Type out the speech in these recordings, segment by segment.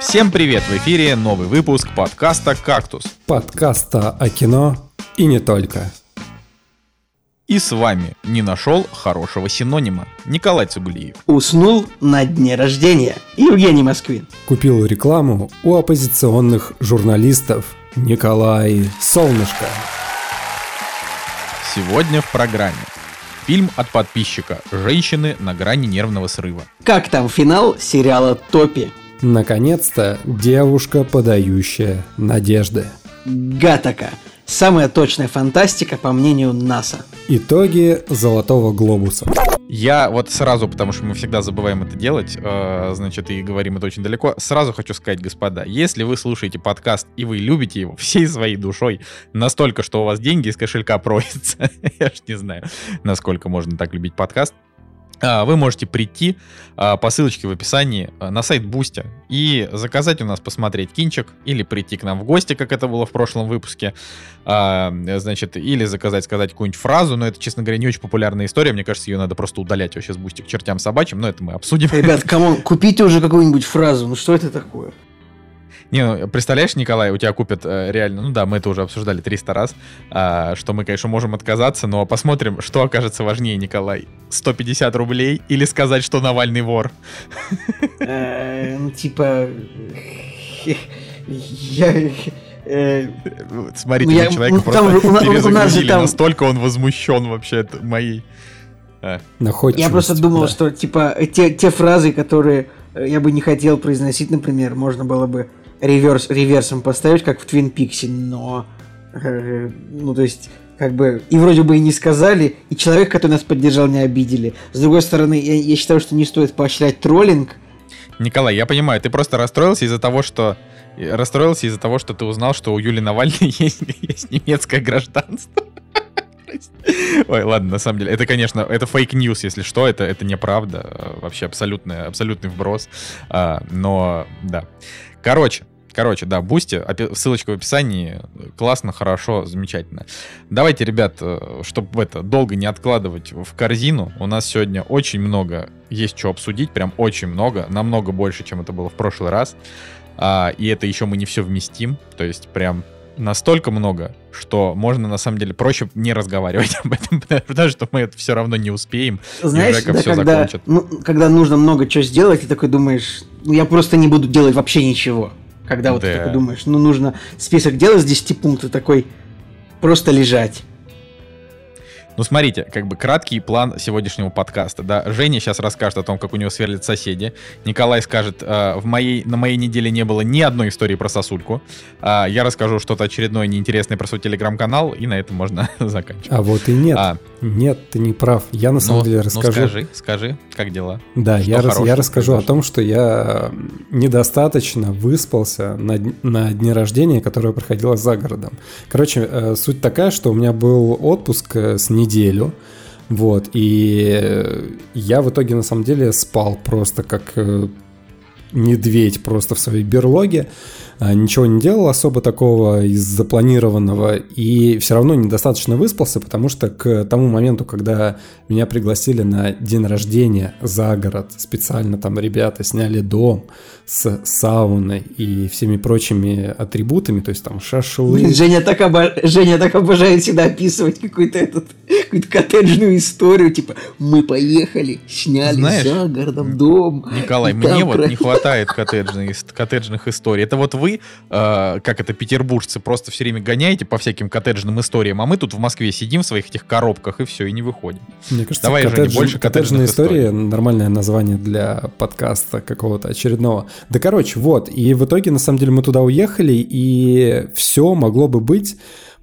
Всем привет! В эфире новый выпуск подкаста «Кактус». Подкаста о кино и не только. И с вами не нашел хорошего синонима Николай Цугулиев. Уснул на дне рождения Евгений Москвин. Купил рекламу у оппозиционных журналистов Николай Солнышко. Сегодня в программе Фильм от подписчика «Женщины на грани нервного срыва». Как там финал сериала «Топи»? Наконец-то девушка, подающая надежды. Гатака. Самая точная фантастика, по мнению НАСА. Итоги Золотого Глобуса. Я вот сразу, потому что мы всегда забываем это делать, э, значит, и говорим это очень далеко, сразу хочу сказать, господа, если вы слушаете подкаст и вы любите его всей своей душой, настолько, что у вас деньги из кошелька просятся, я ж не знаю, насколько можно так любить подкаст, вы можете прийти а, по ссылочке в описании а, на сайт Boosty и заказать у нас посмотреть кинчик или прийти к нам в гости, как это было в прошлом выпуске, значит, или заказать, сказать какую-нибудь фразу, но это, честно говоря, не очень популярная история, мне кажется, ее надо просто удалять вообще с Boosty к чертям собачьим, но это мы обсудим. Ребят, кому купите уже какую-нибудь фразу, ну что это такое? Не, ну, представляешь, Николай, у тебя купят э, реально, ну да, мы это уже обсуждали 300 раз, э, что мы, конечно, можем отказаться, но посмотрим, что окажется важнее, Николай. 150 рублей или сказать, что Навальный вор? Э, ну, типа... Я... Э, Смотрите, я, человека ну, просто перезагрузили, настолько он возмущен вообще моей... Я просто думал, что типа те, те фразы, которые я бы не хотел произносить, например, можно было бы реверс, реверсом поставить, как в Твин Пиксе, но... Э, ну, то есть, как бы... И вроде бы и не сказали, и человек, который нас поддержал, не обидели. С другой стороны, я, я считаю, что не стоит поощрять троллинг. Николай, я понимаю, ты просто расстроился из-за того, что... Расстроился из-за того, что ты узнал, что у Юли Навальной есть, есть немецкое гражданство. Ой, ладно, на самом деле, это, конечно, это fake news, если что, это, это неправда, вообще абсолютный, абсолютный вброс, а, но, да. Короче, Короче, да, Boosty, ссылочка в описании. Классно, хорошо, замечательно. Давайте, ребят, э, чтобы это долго не откладывать в корзину, у нас сегодня очень много есть что обсудить, прям очень много, намного больше, чем это было в прошлый раз. А, и это еще мы не все вместим, то есть прям настолько много, что можно на самом деле проще не разговаривать об этом, потому что мы это все равно не успеем. Знаешь, и да, все когда. Ну, когда нужно много чего сделать, ты такой думаешь, ну я просто не буду делать вообще ничего. Когда вот да. ты такой думаешь, ну нужно список дел из 10 пунктов такой просто лежать. Ну, смотрите, как бы краткий план сегодняшнего подкаста. Да, Женя сейчас расскажет о том, как у него сверлят соседи. Николай скажет, э, в моей, на моей неделе не было ни одной истории про сосульку. Э, я расскажу что-то очередное неинтересное про свой телеграм-канал, и на этом можно заканчивать. А вот и нет. А, нет, ты не прав. Я на самом ну, деле ну, расскажу. Ну скажи, скажи, как дела? Да, я, рас, я расскажу о том, что я недостаточно выспался на, на дне рождения, которое проходило за городом. Короче, э, суть такая, что у меня был отпуск э, с неделю. Вот, и я в итоге на самом деле спал просто как э, медведь просто в своей берлоге. А, ничего не делал особо такого из запланированного и все равно недостаточно выспался, потому что к тому моменту, когда меня пригласили на день рождения за город, специально там ребята сняли дом с сауной и всеми прочими атрибутами, то есть там шашлык. Женя так, обо... Женя так обожает всегда описывать какую-то этот, какую-то коттеджную историю, типа мы поехали, сняли Знаешь, за городом дом. Николай, мне вот не хватает коттеджных, коттеджных историй. Это вот вы вы, э, как это, петербуржцы, просто все время гоняете по всяким коттеджным историям, а мы тут в Москве сидим в своих этих коробках и все, и не выходим. Мне кажется, Давай, коттедж, Женя, больше коттеджная история, историй. нормальное название для подкаста какого-то очередного. Да, короче, вот, и в итоге, на самом деле, мы туда уехали, и все могло бы быть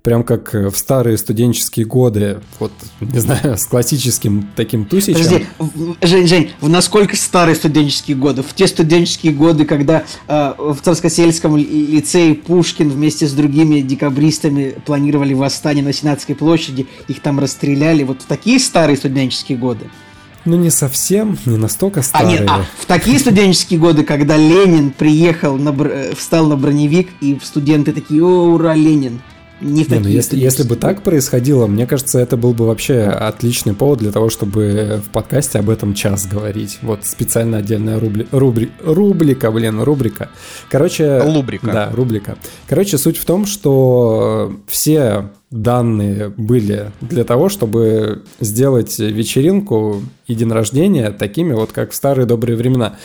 прям как в старые студенческие годы, вот, не знаю, с классическим таким тусичем. Подожди, Жень, Жень, в насколько старые студенческие годы? В те студенческие годы, когда э, в Царскосельском лицее Пушкин вместе с другими декабристами планировали восстание на Сенатской площади, их там расстреляли, вот в такие старые студенческие годы? Ну, не совсем, не настолько старые. А, нет, а в такие студенческие годы, когда Ленин приехал, на, встал на броневик, и студенты такие, о, ура, Ленин. не в таких не, ну если, если бы так происходило, мне кажется, это был бы вообще отличный повод для того, чтобы в подкасте об этом час говорить. Вот специально отдельная рубли, рубри, рубрика, блин, рубрика. Короче... Лубрика. Да, рубрика. Короче, суть в том, что все данные были для того, чтобы сделать вечеринку и день рождения такими вот, как в старые добрые времена.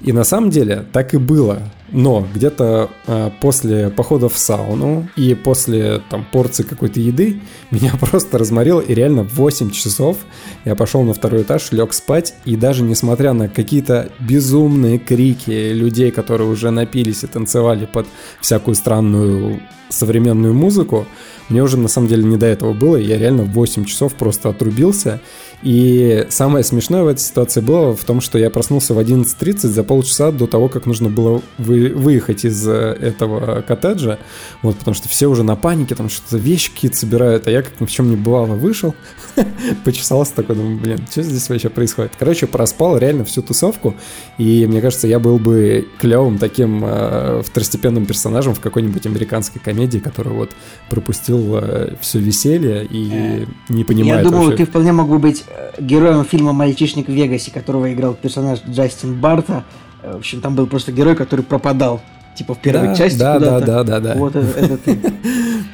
И на самом деле так и было. Но где-то э, после похода в сауну и после там порции какой-то еды меня просто разморило, и реально 8 часов я пошел на второй этаж, лег спать, и даже несмотря на какие-то безумные крики людей, которые уже напились и танцевали под всякую странную современную музыку, мне уже на самом деле не до этого было, я реально 8 часов просто отрубился, и самое смешное в этой ситуации было в том, что я проснулся в 11.30 за полчаса до того, как нужно было вы, выехать из э, этого коттеджа, вот, потому что все уже на панике, там что-то вещи какие-то собирают, а я как ни в чем не бывало вышел, почесался такой, думаю, блин, что здесь вообще происходит? Короче, проспал реально всю тусовку, и мне кажется, я был бы клевым таким э, второстепенным персонажем в какой-нибудь американской комедии, который вот пропустил э, все веселье и не понимает Я думаю, вообще... ты вполне мог бы быть героем фильма «Мальчишник в Вегасе», которого играл персонаж Джастин Барта. В общем, там был просто герой, который пропадал. Типа в первой да, части да, да, да, да, да. Вот это, это ты.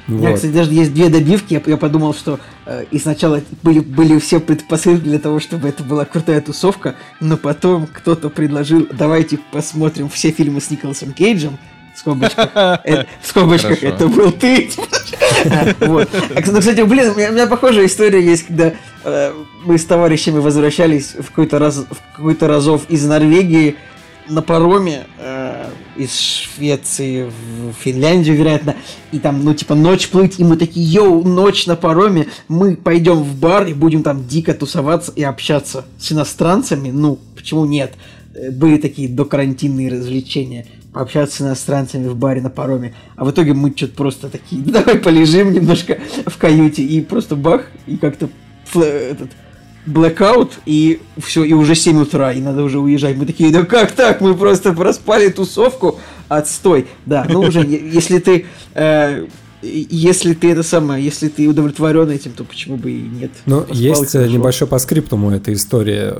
У меня, кстати, даже есть две добивки. Я, я подумал, что э, и сначала были, были все предпосылки для того, чтобы это была крутая тусовка, но потом кто-то предложил, давайте посмотрим все фильмы с Николасом Кейджем, в скобочках, э, в скобочках это был ты. Вот. А, кстати, блин, у меня похожая история есть, когда э, мы с товарищами возвращались в какой-то раз, в какой-то разов из Норвегии на пароме э, из Швеции в Финляндию, вероятно, и там, ну, типа, ночь плыть, и мы такие, йоу, ночь на пароме, мы пойдем в бар и будем там дико тусоваться и общаться с иностранцами, ну, почему нет? Были такие докарантинные развлечения – пообщаться с иностранцами в баре на пароме. А в итоге мы что-то просто такие, давай полежим немножко в каюте. И просто бах, и как-то этот blackout, и все, и уже 7 утра, и надо уже уезжать. Мы такие, да как так? Мы просто проспали тусовку, отстой. Да, ну уже, если ты э, если ты это самое, если ты удовлетворен этим, то почему бы и нет? Ну, есть хорошо. небольшой по скриптуму этой истории.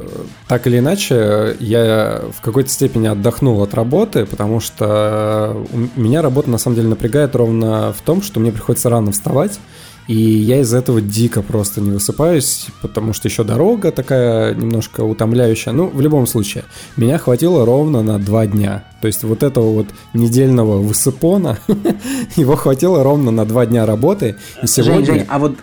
Так или иначе, я в какой-то степени отдохнул от работы, потому что меня работа на самом деле напрягает ровно в том, что мне приходится рано вставать, и я из-за этого дико просто не высыпаюсь, потому что еще дорога такая немножко утомляющая. Ну, в любом случае, меня хватило ровно на два дня. То есть вот этого вот недельного высыпона, его хватило ровно на два дня работы. И сегодня... Жень, Жень, а вот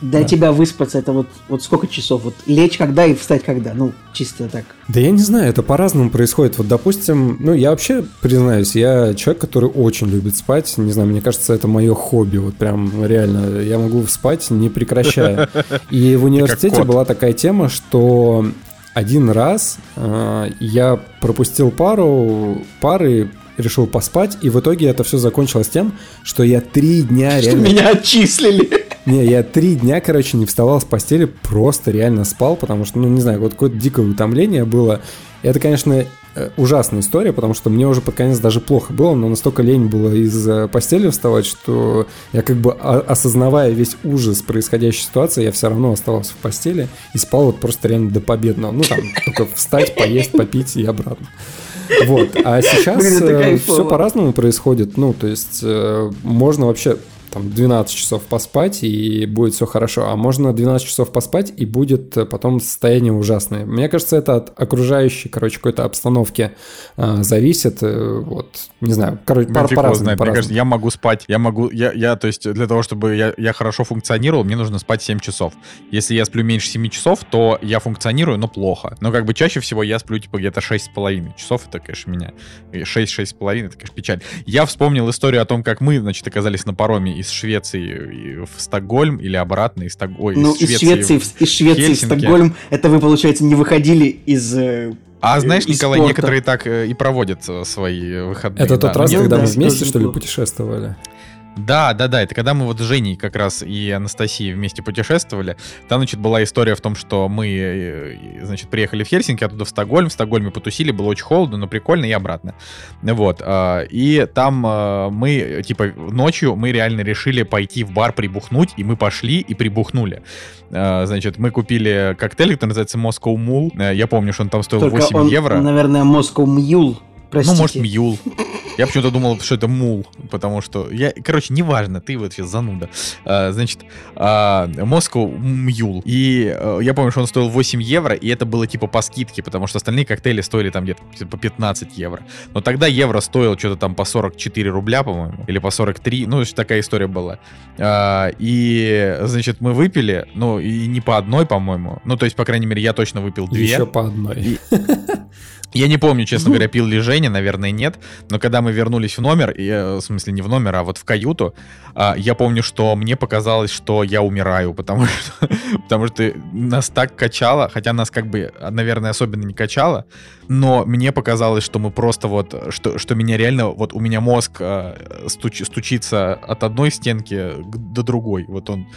для да. тебя выспаться это вот, вот сколько часов? Вот лечь когда и встать когда? Ну, чисто так. Да я не знаю, это по-разному происходит. Вот, допустим, ну, я вообще признаюсь, я человек, который очень любит спать. Не знаю, мне кажется, это мое хобби. Вот прям реально, я могу спать не прекращая. И в университете была такая тема, что один раз э, я пропустил пару пары решил поспать, и в итоге это все закончилось тем, что я три дня что реально... меня отчислили. Не, я три дня, короче, не вставал с постели, просто реально спал, потому что, ну, не знаю, вот какое-то дикое утомление было. Это, конечно, э, ужасная история, потому что мне уже под конец даже плохо было, но настолько лень было из постели вставать, что я как бы осознавая весь ужас происходящей ситуации, я все равно оставался в постели и спал вот просто реально до победного. Ну, там, только встать, поесть, попить и обратно. Вот. А сейчас э, все по-разному происходит. Ну, то есть э, можно вообще там 12 часов поспать, и будет все хорошо. А можно 12 часов поспать, и будет э, потом состояние ужасное. Мне кажется, это от окружающей, короче, какой-то обстановки а, зависит. Э, вот, не знаю, короче, по, по разному, по Мне кажется, я могу спать, я могу, я, я то есть для того, чтобы я, я хорошо функционировал, мне нужно спать 7 часов. Если я сплю меньше 7 часов, то я функционирую, но плохо. Но как бы чаще всего я сплю типа где-то 6,5 часов, это, конечно, меня 6-6,5, это, конечно, печаль. Я вспомнил историю о том, как мы, значит, оказались на пароме из Швеции в Стокгольм или обратно из Стокгольма. Ну, из Швеции, в, из Швеции в Стокгольм, это вы, получается, не выходили из э, а знаешь, Николай, спорта. некоторые так э, и проводят свои выходные. Это да. тот раз, Нет, когда да, мы вместе, что ли, путешествовали? Да, да, да, это когда мы вот с Женей как раз и Анастасией вместе путешествовали. Там, значит, была история в том, что мы, э, значит, приехали в Хельсинки, оттуда в Стокгольм, в Стокгольме потусили, было очень холодно, но прикольно и обратно. Вот, а, и там а, мы, типа, ночью мы реально решили пойти в бар прибухнуть, и мы пошли и прибухнули. А, значит, мы купили коктейль, который называется Moscow Mule. Я помню, что он там стоил Только 8 он, евро. наверное, Moscow Mule. Простите. Ну, может, Мьюл. Я почему-то думал, что это мул, потому что я, короче, неважно, ты вот сейчас зануда. А, значит, а, Moscow Мьюл. И а, я помню, что он стоил 8 евро, и это было типа по скидке, потому что остальные коктейли стоили там где-то по 15 евро. Но тогда евро стоил что-то там по 44 рубля, по-моему, или по 43, ну, такая история была. А, и, значит, мы выпили, ну, и не по одной, по-моему. Ну, то есть, по крайней мере, я точно выпил две. Еще по одной. И, Я не помню, честно говоря, пил ли Женя, наверное, нет. Но когда мы вернулись в номер, и, э, в смысле не в номер, а вот в каюту, а, я помню, что мне показалось, что я умираю, потому что, потому что нас так качало, хотя нас как бы, наверное, особенно не качало, но мне показалось, что мы просто вот, что, что меня реально, вот у меня мозг э, стуч, стучится от одной стенки до другой, вот он,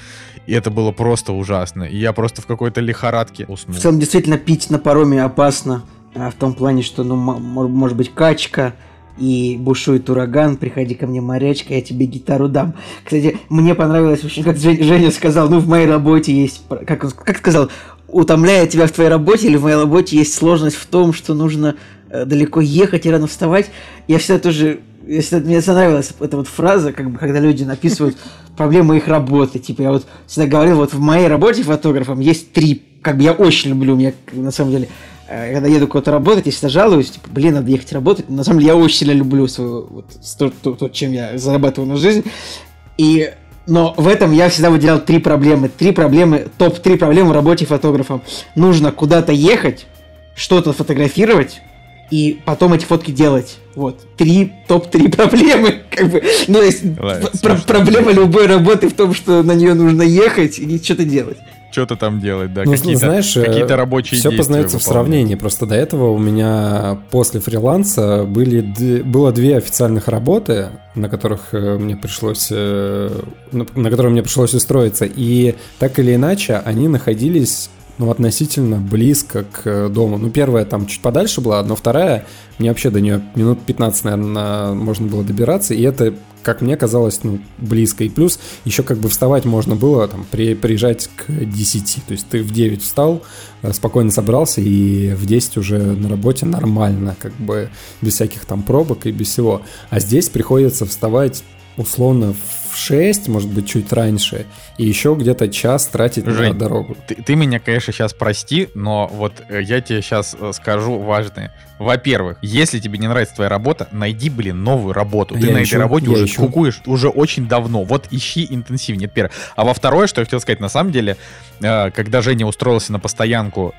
и это было просто ужасно, и я просто в какой-то лихорадке уснул. В целом, действительно, пить на пароме опасно, в том плане, что, ну, может быть, качка, и бушует ураган, приходи ко мне, морячка, я тебе гитару дам. Кстати, мне понравилось очень, как Женя сказал, ну, в моей работе есть, как, как сказал, утомляя тебя в твоей работе или в моей работе есть сложность в том, что нужно э, далеко ехать и рано вставать. Я всегда тоже, я всегда, мне понравилась эта вот фраза, как бы, когда люди написывают проблемы их работы. Типа, я вот всегда говорил, вот в моей работе фотографом есть три, как бы я очень люблю, мне на самом деле когда еду куда-то работать, я всегда жалуюсь, типа, блин, надо ехать работать. На самом деле я очень сильно люблю свою, вот, то, то, то, чем я зарабатываю на жизнь. И но в этом я всегда выделял три проблемы. Три проблемы, топ-3 проблемы в работе фотографом. Нужно куда-то ехать, что-то фотографировать, и потом эти фотки делать. Вот. Три, топ-3 проблемы. Как бы, ну, есть, пр- проблема любой работы в том, что на нее нужно ехать и что-то делать что-то там делать, да, ну, какие-то, знаешь, какие-то рабочие Все познается в сравнении. Просто до этого у меня после фриланса были, было две официальных работы, на которых э, мне пришлось, э, на которые мне пришлось устроиться. И так или иначе, они находились ну, относительно близко к дому. Ну, первая там чуть подальше была, но вторая, мне вообще до нее минут 15, наверное, можно было добираться, и это, как мне казалось, ну, близко. И плюс еще как бы вставать можно было, там, при, приезжать к 10, то есть ты в 9 встал, э, спокойно собрался, и в 10 уже на работе нормально, как бы без всяких там пробок и без всего. А здесь приходится вставать условно в 6, может быть, чуть раньше, и еще где-то час тратить Жень, на дорогу. Ты, ты меня, конечно, сейчас прости, но вот э, я тебе сейчас э, скажу важное. Во-первых, если тебе не нравится твоя работа, найди, блин, новую работу. Ты я на ищу, этой работе уже ищу. кукуешь уже очень давно. Вот ищи интенсивнее, это первое. А во второе, что я хотел сказать, на самом деле, э, когда Женя устроился на постоянку,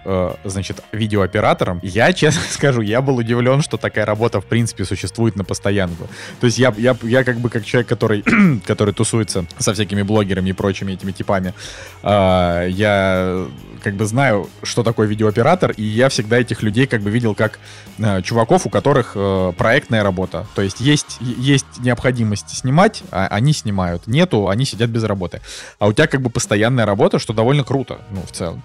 значит, видеооператором, я, честно скажу, я был удивлен, что такая работа, в принципе, существует на постоянку. То есть я, я, я как бы как человек, который, который тусуется со всякими блогерами и прочим, прочими этими типами. А, я как бы знаю, что такое видеооператор, и я всегда этих людей как бы видел как э, чуваков, у которых э, проектная работа. То есть есть, есть необходимость снимать, а они снимают. Нету, они сидят без работы. А у тебя как бы постоянная работа, что довольно круто, ну, в целом.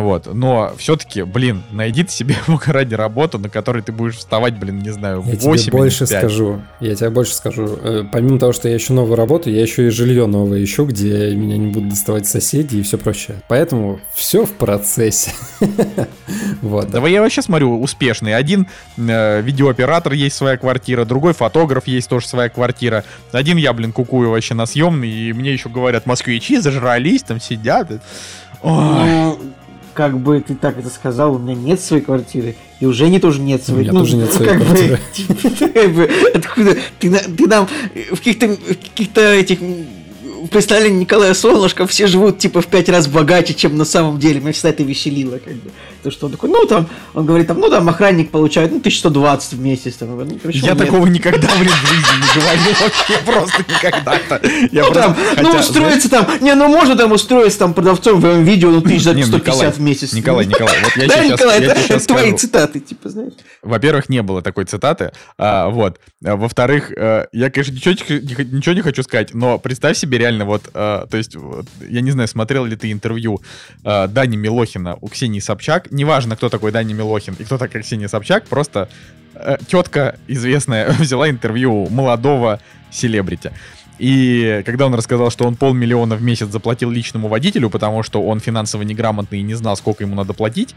Вот. Но все-таки, блин, найди себе ради работу, на которой ты будешь вставать, блин, не знаю, в я 8 тебе больше 5. скажу. Я тебе больше скажу. Э, помимо того, что я ищу новую работу, я еще и жилье новое ищу, где меня не будут доставать соседи и все прочее. Поэтому все в процессе. вот. Да я вообще смотрю успешный. Один э, видеооператор есть своя квартира, другой фотограф есть тоже своя квартира. Один я, блин, кукую вообще на съемный, и мне еще говорят, москвичи зажрались, там сидят. Ой. Ну, как бы ты так это сказал, у меня нет своей квартиры, и уже не тоже нет своей. У меня ну, тоже нет своей как квартиры. Бы, откуда ты, ты нам в каких-то каких-то этих представлении Николая Солнышко все живут типа в пять раз богаче, чем на самом деле. Меня всегда это веселило. Как бы. То, что он такой, ну там, он говорит, там, ну там охранник получает, ну 1120 в месяц. Там, ну, я такого никогда, блин, в жизни не говорил вообще, просто никогда-то. Ну там, ну устроиться там, не, ну можно там устроиться там продавцом в видео, ну тысяч за 150 в месяц. Николай, Николай, вот я сейчас Николай, это твои цитаты, типа, знаешь. Во-первых, не было такой цитаты, а, вот. А, во-вторых, э, я, конечно, ничего, ничего не хочу сказать, но представь себе реально вот, э, то есть, вот, я не знаю, смотрел ли ты интервью э, Дани Милохина у Ксении Собчак, неважно, кто такой Дани Милохин и кто такая Ксения Собчак, просто э, тетка известная взяла интервью у молодого селебрити. И когда он рассказал, что он полмиллиона в месяц заплатил личному водителю, потому что он финансово неграмотный и не знал, сколько ему надо платить,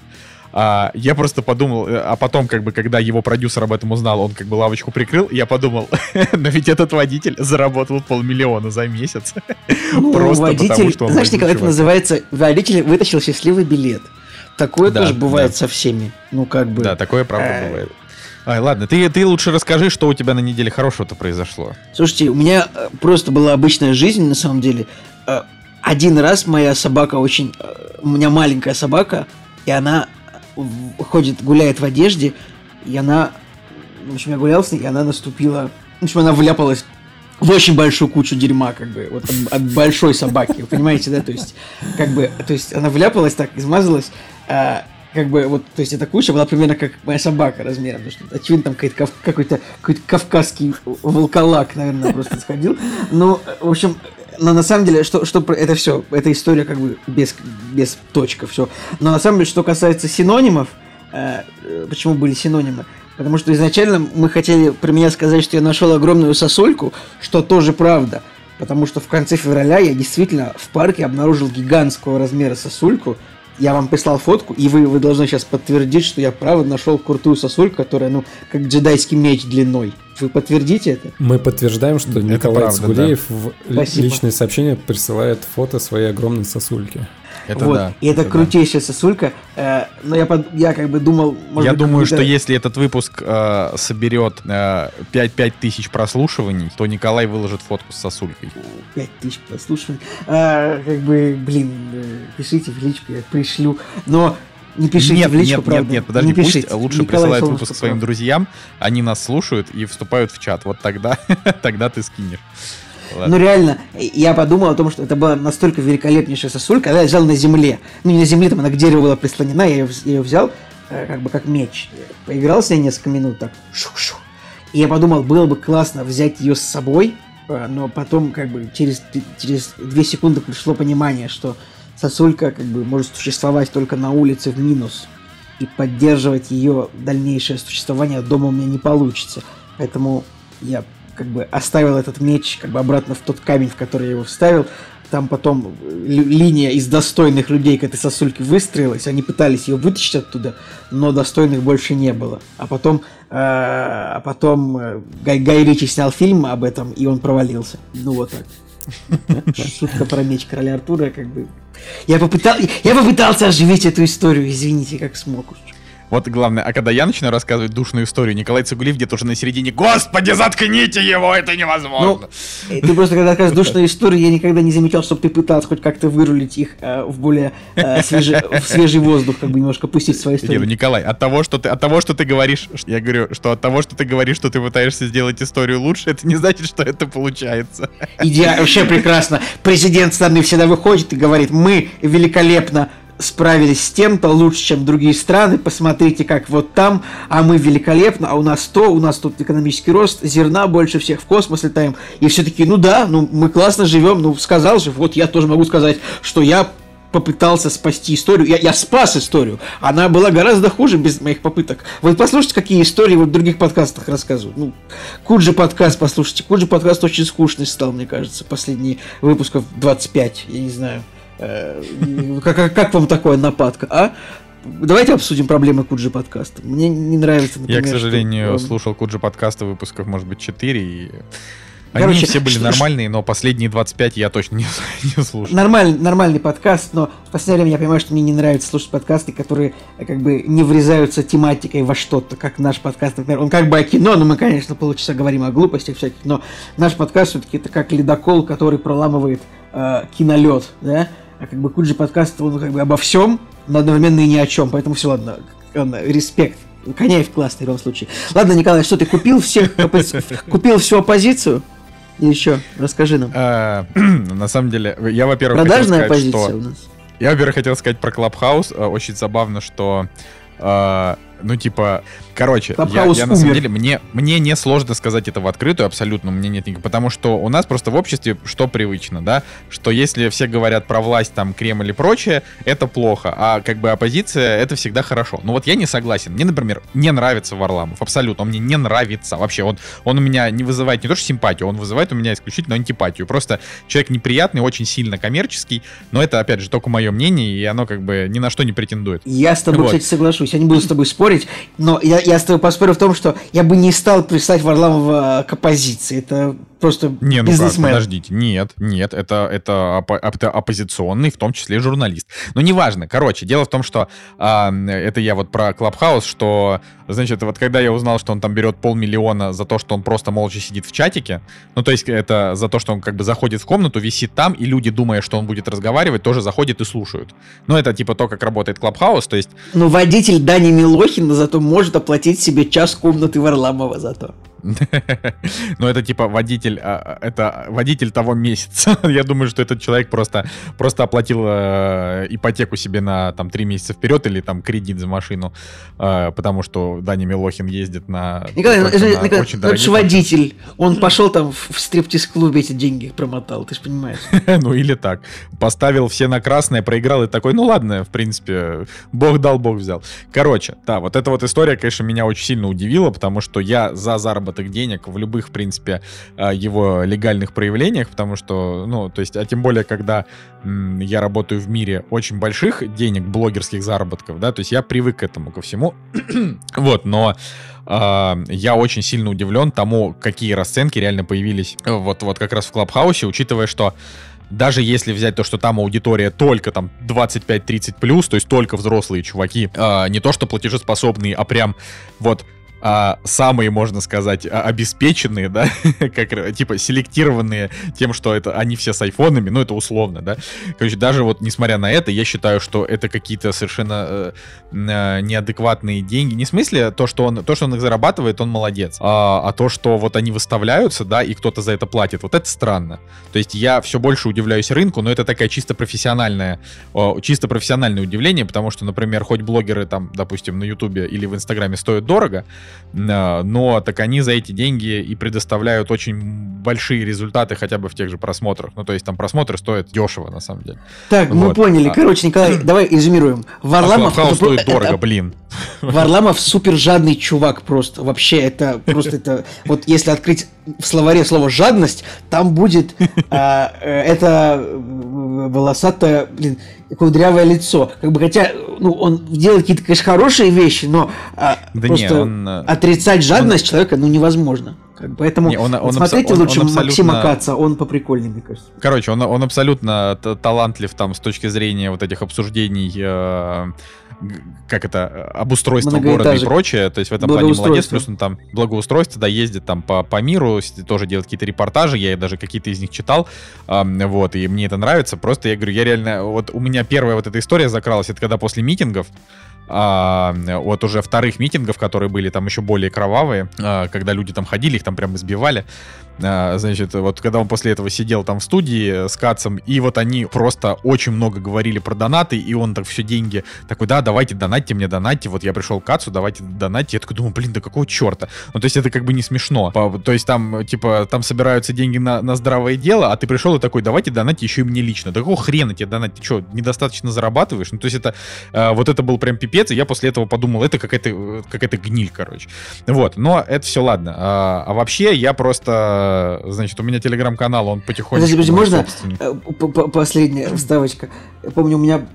а, я просто подумал, э, а потом, как бы, когда его продюсер об этом узнал, он как бы лавочку прикрыл, я подумал, но ведь этот водитель заработал полмиллиона за месяц. Ну, просто водитель, потому, что он Знаешь, Николай, это называется, водитель вытащил счастливый билет. Такое да, тоже бывает да. со всеми. Ну, как бы... Да, такое правда э, бывает. Ай, ладно, ты, ты лучше расскажи, что у тебя на неделе хорошего-то произошло. Слушайте, у меня э, просто была обычная жизнь, на самом деле. Один раз моя собака очень... У меня маленькая собака, и она ходит, гуляет в одежде, и она, в общем, я гулял с ней, и она наступила, в общем, она вляпалась в очень большую кучу дерьма, как бы, вот от, от большой собаки, вы понимаете, да, то есть, как бы, то есть она вляпалась так, измазалась, а, как бы, вот, то есть эта куча была примерно как моя собака размером, потому что, очевидно, там какой-то, какой-то, какой-то кавказский волколак, наверное, просто сходил, ну, в общем, но на самом деле, что, что это все, эта история как бы без, без точка, все. Но на самом деле, что касается синонимов, э, почему были синонимы? Потому что изначально мы хотели про меня сказать, что я нашел огромную сосульку, что тоже правда. Потому что в конце февраля я действительно в парке обнаружил гигантского размера сосульку, я вам прислал фотку, и вы, вы должны сейчас подтвердить, что я правда нашел крутую сосульку, которая, ну, как джедайский меч длиной. Вы подтвердите это? Мы подтверждаем, что это Николай правда, Цгулеев да. в личное сообщение присылает фото своей огромной сосульки. Это вот. да. И это, это крутейшая да. сосулька. Э, но я, под, я как бы думал... Может я быть, думаю, что если этот выпуск э, соберет э, 5-5 тысяч прослушиваний, то Николай выложит фотку с сосулькой. 5 тысяч прослушиваний. А, как бы, блин, э, пишите в личку, я пришлю. Но не пишите нет, в личку, нет, правда. Нет, нет, подожди, не пусть пишите. лучше Николай присылает выпуск своим друзьям, они нас слушают и вступают в чат. Вот тогда, тогда ты скинешь. Ладно. Ну реально, я подумал о том, что это была настолько великолепнейшая сосулька, когда я взял на земле. Ну не на земле, там она к дереву была прислонена, я ее, ее взял э, как бы как меч. Поиграл с ней несколько минут так. Шу-шу. И я подумал, было бы классно взять ее с собой, э, но потом как бы через, через две секунды пришло понимание, что сосулька как бы может существовать только на улице в минус. И поддерживать ее дальнейшее существование дома у меня не получится. Поэтому я как бы оставил этот меч как бы обратно в тот камень, в который я его вставил. Там потом линия из достойных людей к этой сосульке выстроилась. Они пытались ее вытащить оттуда, но достойных больше не было. А потом, э, а потом э, Гай, Гай Ричи снял фильм об этом, и он провалился. Ну вот так. Шутка про меч короля Артура, как бы. Я, попытал, я попытался оживить эту историю, извините, как смог. Вот главное, а когда я начинаю рассказывать душную историю, Николай Цугулиев где-то уже на середине «Господи, заткните его, это невозможно!» ну, Ты просто, когда рассказываешь душную историю, я никогда не замечал, чтобы ты пытался хоть как-то вырулить их э, в более э, свежий, в свежий воздух, как бы немножко пустить свои истории. Не, ну, Николай, от того, что ты, от того, что ты говоришь, я говорю, что от того, что ты говоришь, что ты пытаешься сделать историю лучше, это не значит, что это получается. Идеально, вообще прекрасно. Президент страны всегда выходит и говорит, мы великолепно справились с тем-то лучше, чем другие страны, посмотрите, как вот там, а мы великолепно, а у нас то, у нас тут экономический рост, зерна больше всех в космос летаем, и все таки ну да, ну мы классно живем, ну сказал же, вот я тоже могу сказать, что я попытался спасти историю. Я, я спас историю. Она была гораздо хуже без моих попыток. Вы послушайте, какие истории вот в других подкастах рассказывают. Ну, Куджи подкаст послушайте. Куджи подкаст очень скучный стал, мне кажется, последние выпусков 25, я не знаю. Э, как, как вам такое нападка, а? Давайте обсудим проблемы Куджи подкаста. Мне не нравится, например, Я, к сожалению, что... слушал Куджи подкаста выпусков, может быть, 4, и Короче, Они все были нормальные, но последние 25 я точно не, не слушал. Нормальный, нормальный подкаст, но в последнее время я понимаю, что мне не нравится слушать подкасты, которые э, как бы не врезаются тематикой во что-то, как наш подкаст, например. Он как бы о кино, но мы, конечно, полчаса говорим о глупостях всяких, но наш подкаст все-таки это как ледокол, который проламывает э, кинолет, да? А как бы Куджи подкаст, он как бы обо всем, но одновременно и ни о чем, поэтому все, ладно, ладно респект. Коняев классный в любом случае. Ладно, Николай, что ты купил всех, купил всю оппозицию? И еще, расскажи нам. А, на самом деле, я, во-первых, Продажная позиция у нас. Я, во-первых, хотел сказать про Клабхаус. Очень забавно, что а, ну, типа, короче, я, я на самом деле, мне, мне не сложно сказать это в открытую, абсолютно, мне нет никакого, потому что у нас просто в обществе что привычно, да, что если все говорят про власть, там, Кремль и прочее, это плохо, а как бы оппозиция, это всегда хорошо. Ну вот я не согласен, мне, например, не нравится Варламов, абсолютно, он мне не нравится вообще, он, он у меня не вызывает не то что симпатию, он вызывает у меня исключительно антипатию, просто человек неприятный, очень сильно коммерческий, но это, опять же, только мое мнение, и оно как бы ни на что не претендует. Я с тобой, вот. кстати, соглашусь, я не буду с тобой спорить, спорить, но я, я с тобой поспорю в том, что я бы не стал прислать Варламова к оппозиции. Это просто не, ну бизнесмен. Как, подождите, нет, нет, это, это, опо- это оппозиционный, в том числе журналист. Но неважно, короче, дело в том, что а, это я вот про Клабхаус, что, значит, вот когда я узнал, что он там берет полмиллиона за то, что он просто молча сидит в чатике, ну, то есть это за то, что он как бы заходит в комнату, висит там, и люди, думая, что он будет разговаривать, тоже заходят и слушают. Ну, это типа то, как работает Клабхаус, то есть... Ну, водитель Дани Милохина зато может оплатить себе час комнаты Варламова зато. Ну, это типа водитель, а, это водитель того месяца. Я думаю, что этот человек просто, просто оплатил э, ипотеку себе на там три месяца вперед или там кредит за машину, э, потому что Даня Милохин ездит на... Николай, очень это же водитель. Он пошел там в стриптиз-клубе эти деньги промотал, ты же понимаешь. ну, или так. Поставил все на красное, проиграл и такой, ну ладно, в принципе, бог дал, бог взял. Короче, да, вот эта вот история, конечно, меня очень сильно удивила, потому что я за заработок заработок денег в любых, в принципе, а, его легальных проявлениях, потому что, ну, то есть, а тем более, когда я работаю в мире очень больших денег, блогерских заработков, да, то есть я привык к этому, ко всему, вот, но э, я очень сильно удивлен тому, какие расценки реально появились вот, вот как раз в Клабхаусе, учитывая, что даже если взять то, что там аудитория только там 25-30 плюс, то есть только взрослые чуваки, э, не то что платежеспособные, а прям вот а, самые, можно сказать, а, обеспеченные, да, как типа селектированные тем, что это они все с айфонами, ну это условно, да. Короче, даже вот несмотря на это, я считаю, что это какие-то совершенно э, э, неадекватные деньги. Не в смысле то, что он то, что он их зарабатывает, он молодец, а, а то, что вот они выставляются, да, и кто-то за это платит, вот это странно. То есть я все больше удивляюсь рынку, но это такая чисто профессиональная, чисто профессиональное удивление, потому что, например, хоть блогеры там, допустим, на Ютубе или в Инстаграме стоят дорого, но так они за эти деньги и предоставляют очень большие результаты хотя бы в тех же просмотрах. Ну, то есть там просмотры стоят дешево, на самом деле. Так, вот. мы поняли. А Короче, Николай, давай изюмируем. Варламов... А стоит дорого, блин. Варламов супер жадный чувак просто. Вообще, это просто это... Вот если открыть в словаре слово «жадность», там будет а, э, это волосатое, блин, кудрявое лицо. Как бы, хотя, ну, он делает какие-то, конечно, хорошие вещи, но а, да просто не, он, э, отрицать жадность он... человека, ну, невозможно. Как, поэтому не, он, он, смотрите он, лучше он абсолютно... Максима Каца, он поприкольнее, мне кажется. Короче, он, он абсолютно талантлив там с точки зрения вот этих обсуждений э, как это, обустройство города и прочее. То есть в этом плане молодец. Плюс он там благоустройство, да, ездит там по, по миру, тоже делает какие-то репортажи. Я даже какие-то из них читал. Вот, и мне это нравится. Просто я говорю, я реально... Вот у меня первая вот эта история закралась, это когда после митингов а, вот уже вторых митингов, которые были там еще более кровавые, а, когда люди там ходили, их там прям избивали. А, значит, вот когда он после этого сидел там в студии с Кацем, и вот они просто очень много говорили про донаты, и он так все деньги такой, да, давайте донатьте мне, донатьте, вот я пришел к Кацу, давайте донатьте. Я такой думаю, блин, да какого черта? Ну, то есть это как бы не смешно. То есть там, типа, там собираются деньги на, на здравое дело, а ты пришел и такой, давайте донатьте еще и мне лично. Да какого хрена тебе донать? Ты что, недостаточно зарабатываешь? Ну, то есть это, э, вот это был прям пипец, и я после этого подумал, это какая-то какая-то гниль, короче. Вот, но это все ладно. А, а вообще я просто значит, у меня телеграм-канал, он потихоньку... Подожди, можно э, последняя вставочка? Я помню, у меня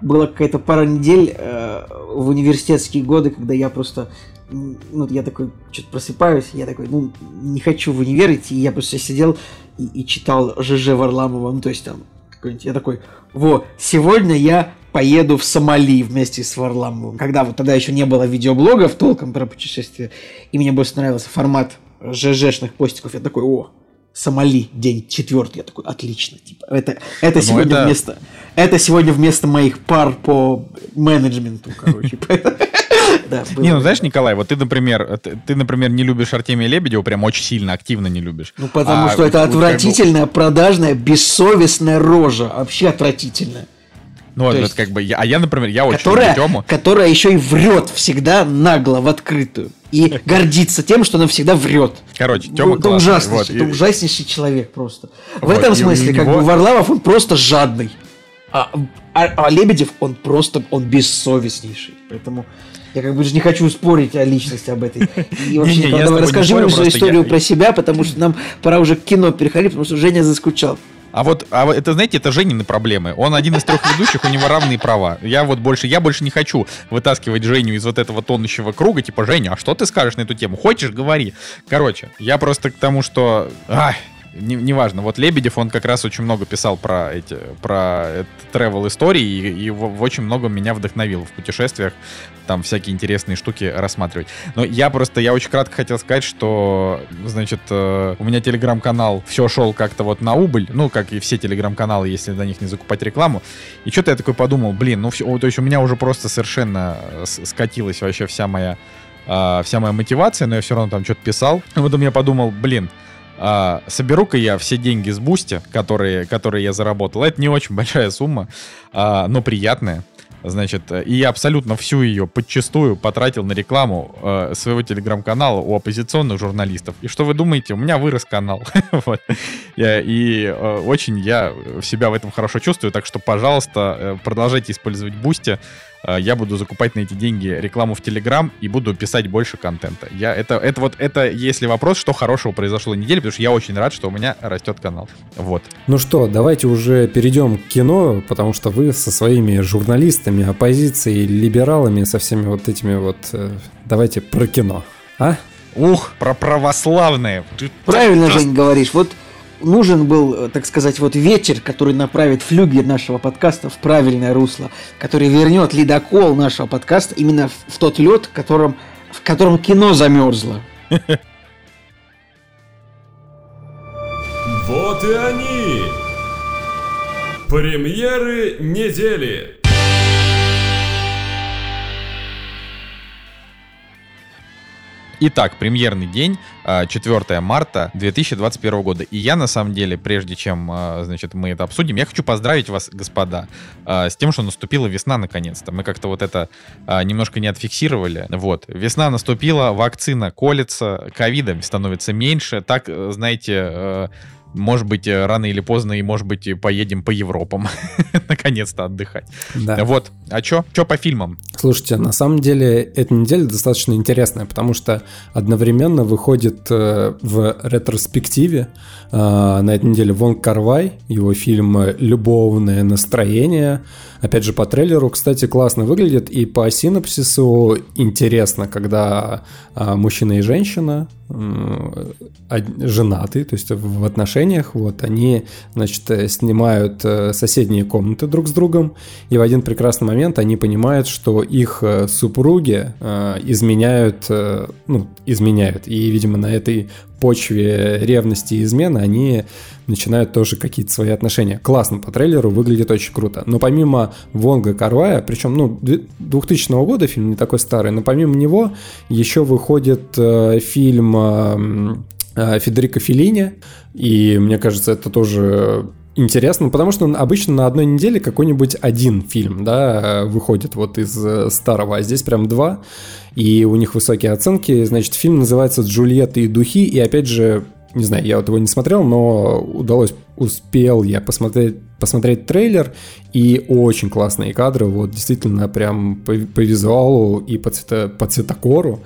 была какая-то пара недель э, в университетские годы, когда я просто ну, я такой, что-то просыпаюсь, я такой, ну, не хочу в универ идти, я просто сидел и, и читал ЖЖ Варламова, ну, то есть там, я такой, во, сегодня я поеду в Сомали вместе с Варламовым. Когда вот тогда еще не было видеоблогов толком про путешествия, и мне больше нравился формат ЖЖшных постиков, я такой, о, Сомали, день четвертый. Я такой, отлично. Типа, это, это ну, сегодня это... вместо. Это сегодня вместо моих пар по менеджменту, короче. Да, не, ну знаешь, Николай, вот ты, например, ты, ты, например, не любишь Артемия Лебедева, прям очень сильно, активно не любишь. Ну, потому а, что это отвратительная, продажная, бессовестная рожа. Вообще отвратительная. Ну, вот, есть, как бы, я, а я, например, я очень которая, люблю Тему. Которая еще и врет всегда нагло, в открытую. И гордится тем, что она всегда врет. Короче, Тема Это ужаснейший, вот, это и... ужаснейший человек просто. В вот, этом смысле, как него... бы, Варламов, он просто жадный. А, а, а Лебедев, он просто, он бессовестнейший. Поэтому я как бы же не хочу спорить о личности об этой. И вообще, не, не, давай расскажи мне свою историю я... про себя, потому что нам пора уже к кино переходить, потому что Женя заскучал. А вот, а это, знаете, это Женины проблемы. Он один из трех ведущих, у него равные права. Я вот больше, я больше не хочу вытаскивать Женю из вот этого тонущего круга, типа, Женя, а что ты скажешь на эту тему? Хочешь, говори. Короче, я просто к тому, что... Ай, неважно. Не вот Лебедев, он как раз очень много писал про эти, про travel истории и, и в, в очень много меня вдохновил в путешествиях, там всякие интересные штуки рассматривать. Но я просто, я очень кратко хотел сказать, что, значит, э, у меня телеграм-канал все шел как-то вот на убыль, ну, как и все телеграм-каналы, если на них не закупать рекламу. И что-то я такой подумал, блин, ну, все, то есть у меня уже просто совершенно скатилась вообще вся моя э, вся моя мотивация, но я все равно там что-то писал. И потом я подумал, блин, а, соберу-ка я все деньги с Boosty, которые, которые я заработал. Это не очень большая сумма, а, но приятная. Значит, и я абсолютно всю ее подчистую потратил на рекламу э, своего телеграм-канала у оппозиционных журналистов. И что вы думаете? У меня вырос канал. и э, очень я себя в этом хорошо чувствую. Так что, пожалуйста, э, продолжайте использовать Boosty. Э, я буду закупать на эти деньги рекламу в Телеграм и буду писать больше контента. Я, это, это вот, это, если вопрос, что хорошего произошло неделе, потому что я очень рад, что у меня растет канал. Вот. Ну что, давайте уже перейдем к кино, потому что вы со своими журналистами, оппозицией, либералами, со всеми вот этими вот... Э, давайте про кино, а? Ух, про православные. Правильно, Жень, говоришь. Вот нужен был, э, так сказать, вот ветер, который направит флюгер нашего подкаста в правильное русло, который вернет ледокол нашего подкаста именно в, в тот лед, которым, в котором кино замерзло. Вот и они! Премьеры недели! Итак, премьерный день, 4 а, марта 2021 года. И я, на самом деле, прежде чем, а, значит, мы это обсудим, я хочу поздравить вас, господа, а, с тем, что наступила весна наконец-то. Мы как-то вот это немножко не отфиксировали. Вот, весна наступила, вакцина колется, ковида становится меньше. Так, знаете, может быть, э, рано или поздно, и, может быть, поедем по Европам. Наконец-то отдыхать. Да. Вот. А что? Что по фильмам? Слушайте, на самом деле, эта неделя достаточно интересная, потому что одновременно выходит э, в ретроспективе э, на этой неделе Вон Карвай, его фильм «Любовное настроение», Опять же, по трейлеру, кстати, классно выглядит, и по синопсису интересно, когда а, мужчина и женщина женаты, то есть в отношениях, вот, они, значит, снимают э, соседние комнаты друг с другом, и в один прекрасный момент они понимают, что их э, супруги э, изменяют, ну, изменяют, и, видимо, на этой почве ревности и измены они начинают тоже какие-то свои отношения. Классно по трейлеру, выглядит очень круто. Но помимо Вонга Карвая, причем, ну, 2000 года фильм не такой старый, но помимо него еще выходит э, фильм э, э, Федерико Феллини, и мне кажется, это тоже интересно, потому что обычно на одной неделе какой-нибудь один фильм, да, выходит вот из э, старого, а здесь прям два и у них высокие оценки. Значит, фильм называется «Джульетта и духи», и опять же, не знаю, я вот его не смотрел, но удалось, успел я посмотреть, посмотреть трейлер, и очень классные кадры, вот действительно прям по, по визуалу и по, цвета, по цветокору,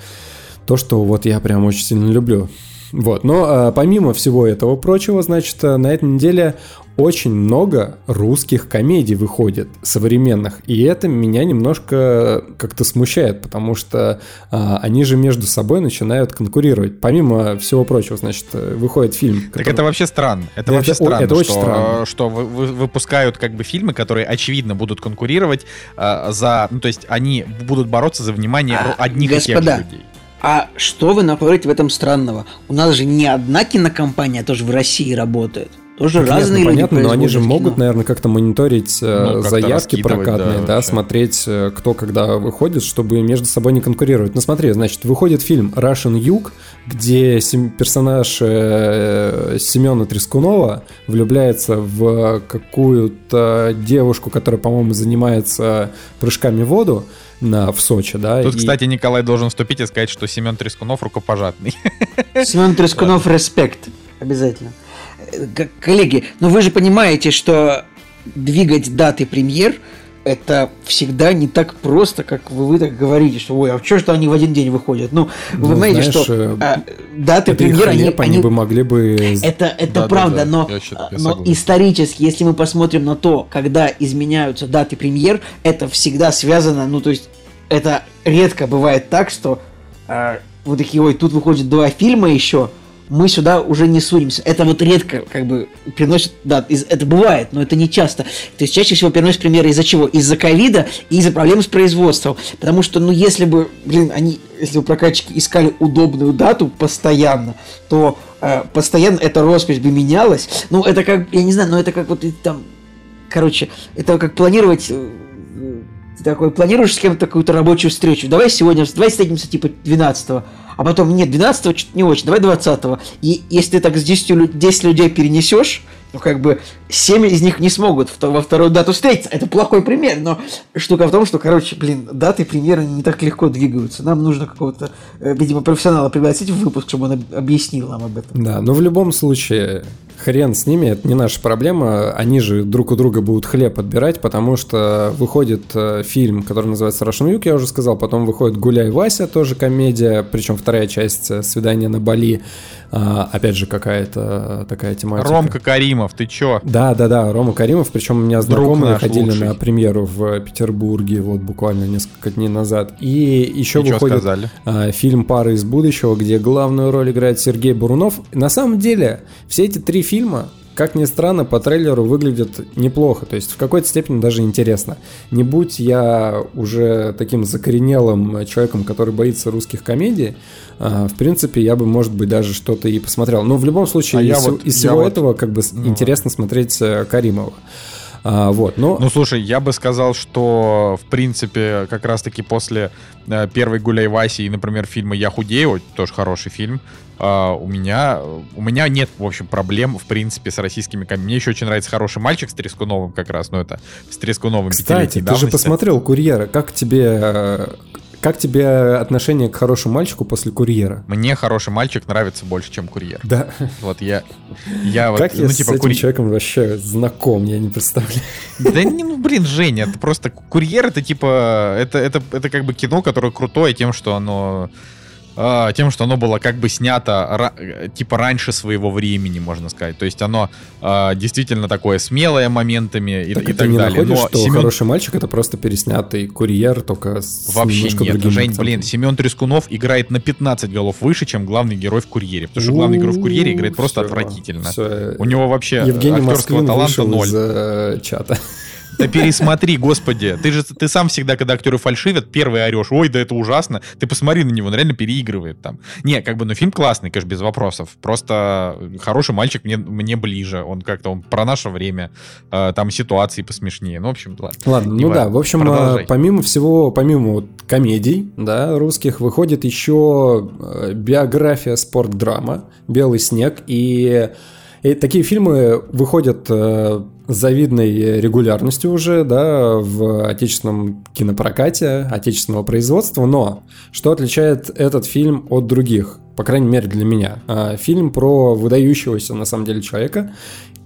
то, что вот я прям очень сильно люблю. Вот, но а, помимо всего этого прочего, значит, на этой неделе очень много русских комедий выходит, современных, и это меня немножко как-то смущает, потому что а, они же между собой начинают конкурировать. Помимо всего прочего, значит, выходит фильм. Который... Так это вообще странно. Это, это вообще странно, это очень что, странно. что вы, вы, выпускают как бы фильмы, которые очевидно будут конкурировать а, за, ну то есть они будут бороться за внимание а, одних господа, и тех же людей. а что вы находите в этом странного? У нас же не одна кинокомпания тоже в России работает. Тоже Понятно, разные люди понятно, но они же производят могут, кино. наверное, как-то мониторить э, Ну, заявки прокатные, да, да, вообще. смотреть, э, кто когда выходит, чтобы между собой не конкурировать. Ну смотри, значит, выходит фильм Russian Юг, где сем- персонаж э, Семена Трескунова влюбляется в какую-то девушку, которая, по-моему, занимается прыжками в воду на, в Сочи, да. Тут, и- кстати, Николай должен вступить и сказать, что Семен Трескунов рукопожатный. Семен Трескунов, респект. Обязательно. Коллеги, но вы же понимаете, что двигать даты премьер это всегда не так просто, как вы, вы так говорите, что ой, а что что они в один день выходят? Ну, вы Ну, понимаете, знаешь, что э, а, даты премьер, они, они они- бы могли бы... это, это Да, да, правда, да, но, я я но согласен. исторически, если мы посмотрим на то, когда изменяются даты премьер, это всегда связано, ну то есть это редко бывает так, что э, вы такие, ой, тут выходит два фильма еще, мы сюда уже не суримся. Это вот редко как бы приносит, да, из- это бывает, но это не часто. То есть чаще всего переносят премьеры из-за чего? Из-за ковида и из-за проблем с производством. Потому что, ну, если бы, блин, они, если бы прокатчики искали удобную дату постоянно, то э, постоянно эта роспись бы менялась. Ну, это как, я не знаю, но это как вот там, короче, это как планировать э, ты такой, планируешь с кем-то какую-то рабочую встречу, давай сегодня, давай встретимся типа 12 а потом, нет, 12 что-то не очень, давай 20 И если ты так с 10, лю- 10 людей перенесешь, ну, как бы, 7 из них не смогут во вторую дату встретиться. Это плохой пример, но штука в том, что, короче, блин, даты примеры не так легко двигаются. Нам нужно какого-то, э, видимо, профессионала пригласить в выпуск, чтобы он об- объяснил нам об этом. Да, но в любом случае, хрен с ними, это не наша проблема. Они же друг у друга будут хлеб отбирать, потому что выходит э, фильм, который называется «Russian Юг», я уже сказал, потом выходит «Гуляй, Вася», тоже комедия, причем вторая часть э, «Свидание на Бали», А, опять же, какая-то такая тематика. Ромка Каримов, ты чё? Да, да, да, Рома Каримов, причем у меня знакомые ходили лучший. на премьеру в Петербурге вот буквально несколько дней назад. И еще И выходит а, фильм «Пара из будущего», где главную роль играет Сергей Бурунов. На самом деле, все эти три фильма, как ни странно, по трейлеру выглядят неплохо, то есть в какой-то степени даже интересно. Не будь я уже таким закоренелым человеком, который боится русских комедий, а, в принципе, я бы, может быть, даже что-то и посмотрел. Но в любом случае, А я из, вот- из я всего вот- этого как бы ну. интересно смотреть э, Каримова. А, вот, но... Ну, слушай, я бы сказал, что, в принципе, как раз-таки после э, первой «Гуляй, Васи» и, например, фильма «Я худею», тоже хороший фильм, а, у меня у меня нет, в общем, проблем, в принципе, с российскими комедиями. Мне еще очень нравится «Хороший мальчик» с Трескуновым как раз, но это с Трескуновым Кстати, ты же посмотрел «Курьера». Как тебе, э, как тебе отношение к хорошему мальчику после «Курьера»? Мне «Хороший мальчик» нравится больше, чем «Курьер». Да. Вот я... Я вот, как я ну, с типа, этим курь- человеком вообще знаком, я не представляю. Да не, ну блин, Женя, это просто курьер, это типа, это, это, это как бы кино, которое крутое тем, что оно а, тем, что оно было как бы снято ра- э, типа раньше своего времени, можно сказать. То есть оно а, действительно такое смелое моментами и, Так и ты так не далее. находишь, Но что Семен- «Хороший мальчик» — это просто переснятый «Курьер», только с Вообще нет. Жень, акцентом? блин, Семен Трескунов играет на 15 голов выше, чем главный герой в «Курьере». Потому что главный герой в «Курьере» играет просто отвратительно. всё. У него вообще Евгений актерского Москвин таланта ноль. из э, чата. Да пересмотри, господи. Ты же ты сам всегда, когда актеры фальшивят, первый орешь. Ой, да это ужасно. Ты посмотри на него, он реально переигрывает там. Не, как бы, ну фильм классный, конечно, без вопросов. Просто хороший мальчик мне, мне ближе. Он как-то он про наше время. э, там ситуации посмешнее. Ну, в общем, ладно. Ладно, Не ну да, важно. в общем, Продолжай. э, помимо всего, помимо вот комедий, да, русских, выходит еще э, биография спортдрама «Белый снег», и, и такие фильмы выходят э, завидной регулярностью уже, да, в отечественном кинопрокате, отечественного производства, но что отличает этот фильм от других? По крайней мере для меня. А, Фильм про выдающегося на самом деле человека,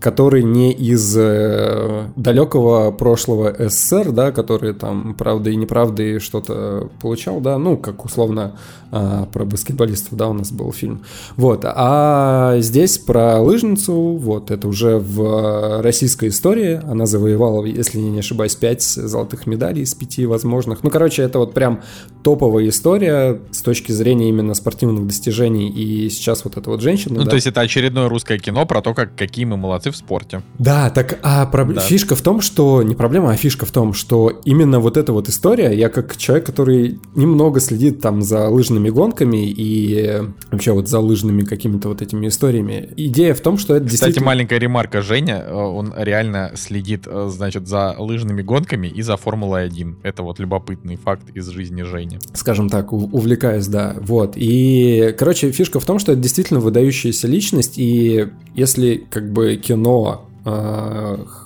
который не из э, далекого прошлого СССР, да, который там правда и неправда и что-то получал, да, ну, как условно а, про баскетболистов, да, у нас был фильм. Вот, а здесь про лыжницу, вот, это уже в российской истории, она завоевала, если не ошибаюсь, 5 золотых медалей из 5 возможных. Ну, короче, это вот прям топовая история с точки зрения именно спортивных достижений Женей и сейчас вот эта вот женщина. Ну, да? то есть это очередное русское кино про то, как, какие мы молодцы в спорте. Да, так, а проб... да. фишка в том, что, не проблема, а фишка в том, что именно вот эта вот история, я как человек, который немного следит там за лыжными гонками и вообще вот за лыжными какими-то вот этими историями, идея в том, что это Кстати, действительно... маленькая ремарка Женя, э, он реально следит, э, значит, за лыжными гонками и за Формулой-1. Это вот любопытный факт из жизни Жени. Скажем так, увлекаюсь, да. Вот. И, короче, фишка в том, что это действительно выдающаяся личность, и если как бы кино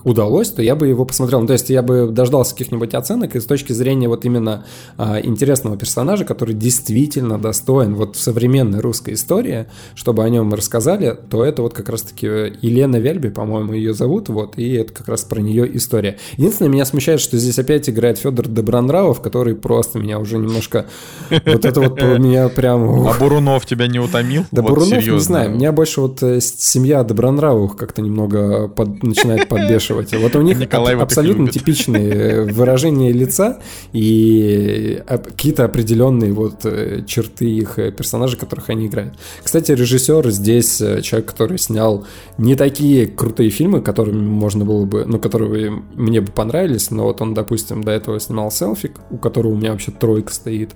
удалось, то я бы его посмотрел. Ну, то есть я бы дождался каких-нибудь оценок и с точки зрения вот именно э, интересного персонажа, который действительно достоин вот в современной русской истории, чтобы о нем рассказали, то это вот как раз-таки Елена Вельби, по-моему, ее зовут, вот, и это как раз про нее история. Единственное, меня смущает, что здесь опять играет Федор Добронравов, который просто меня уже немножко... Вот это вот меня прям... А Бурунов тебя не утомил? Да Бурунов, не знаю, меня больше вот э, семья Добронравовых как-то немного под, начинает подбешивать. Вот у них Николай абсолютно типичные выражения лица и какие-то определенные вот э, черты их э, персонажей, которых они играют. Кстати, режиссер здесь э, человек, который снял не такие крутые фильмы, которыми можно было бы, ну, которые мне бы понравились, но вот он, допустим, до этого снимал «Селфик», у которого у меня вообще тройка стоит.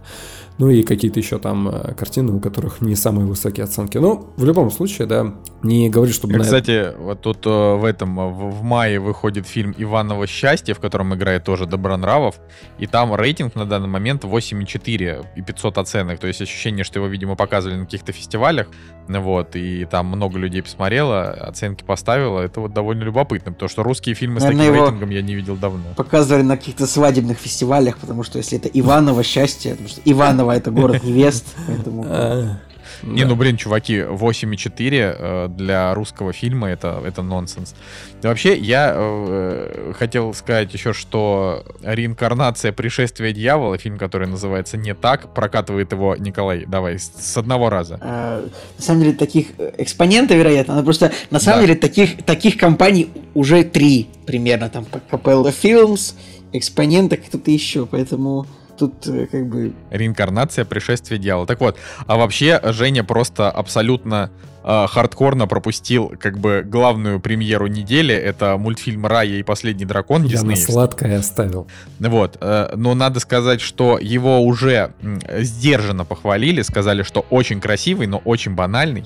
Ну и какие-то еще там э, картины, у которых не самые высокие оценки. Ну, в любом случае, да, не говорю, чтобы... Кстати, на... вот тут э, в этом, э, в, в мае выходит фильм «Иваново счастье», в котором играет тоже Добронравов, и там рейтинг на данный момент 8,4 и 500 оценок, то есть ощущение, что его, видимо, показывали на каких-то фестивалях, вот, и там много людей посмотрело, оценки поставило, это вот довольно любопытно, потому что русские фильмы Наверное, с таким рейтингом я не видел давно. Показывали на каких-то свадебных фестивалях, потому что если это Иваново счастье, потому что Иваново Москва это город невест, поэтому... А, не, ну блин, чуваки, 8,4 э, для русского фильма это, это нонсенс. вообще, я э, хотел сказать еще, что реинкарнация пришествия дьявола, фильм, который называется Не так, прокатывает его Николай, давай, с одного раза. А, на самом деле, таких э, экспонентов, вероятно, но просто на самом да. деле таких, таких компаний уже три примерно, там Capella Films, Экспонента, кто-то еще, поэтому тут э, как бы... Реинкарнация пришествия дьявола. Так вот, а вообще Женя просто абсолютно э, хардкорно пропустил как бы главную премьеру недели. Это мультфильм «Рая и последний дракон» Я на сладкое оставил. Вот. Э, но надо сказать, что его уже сдержанно похвалили, сказали, что очень красивый, но очень банальный.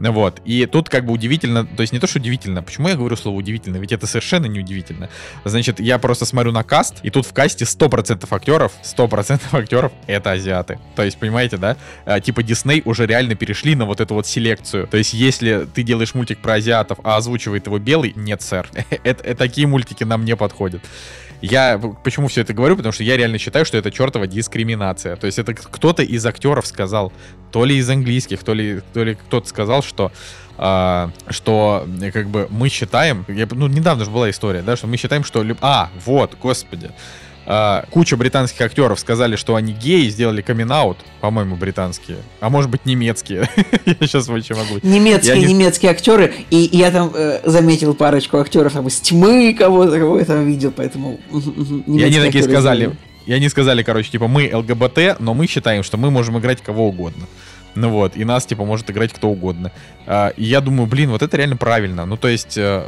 Вот. И тут как бы удивительно, то есть не то, что удивительно, почему я говорю слово удивительно, ведь это совершенно не удивительно. Значит, я просто смотрю на каст, и тут в касте 100% актеров, 100% актеров это азиаты. То есть, понимаете, да? А, типа Дисней уже реально перешли на вот эту вот селекцию. То есть, если ты делаешь мультик про азиатов, а озвучивает его белый, нет, сэр. это, это, такие мультики нам не подходят. Я почему все это говорю? Потому что я реально считаю, что это чертова дискриминация. То есть это кто-то из актеров сказал, то ли из английских, то ли, то ли кто-то сказал, что а, что как бы мы считаем, я, ну недавно же была история, да, что мы считаем, что а вот, господи, а, куча британских актеров сказали, что они геи, сделали камин по-моему, британские, а может быть немецкие. я сейчас вообще могу. Немецкие, не... немецкие актеры, и я там э, заметил парочку актеров там из тьмы кого-то, кого я там видел, поэтому. И они такие сказали. И они сказали, короче, типа, мы ЛГБТ, но мы считаем, что мы можем играть кого угодно. Ну вот, и нас, типа, может играть кто угодно. А, и я думаю, блин, вот это реально правильно. Ну, то есть, э,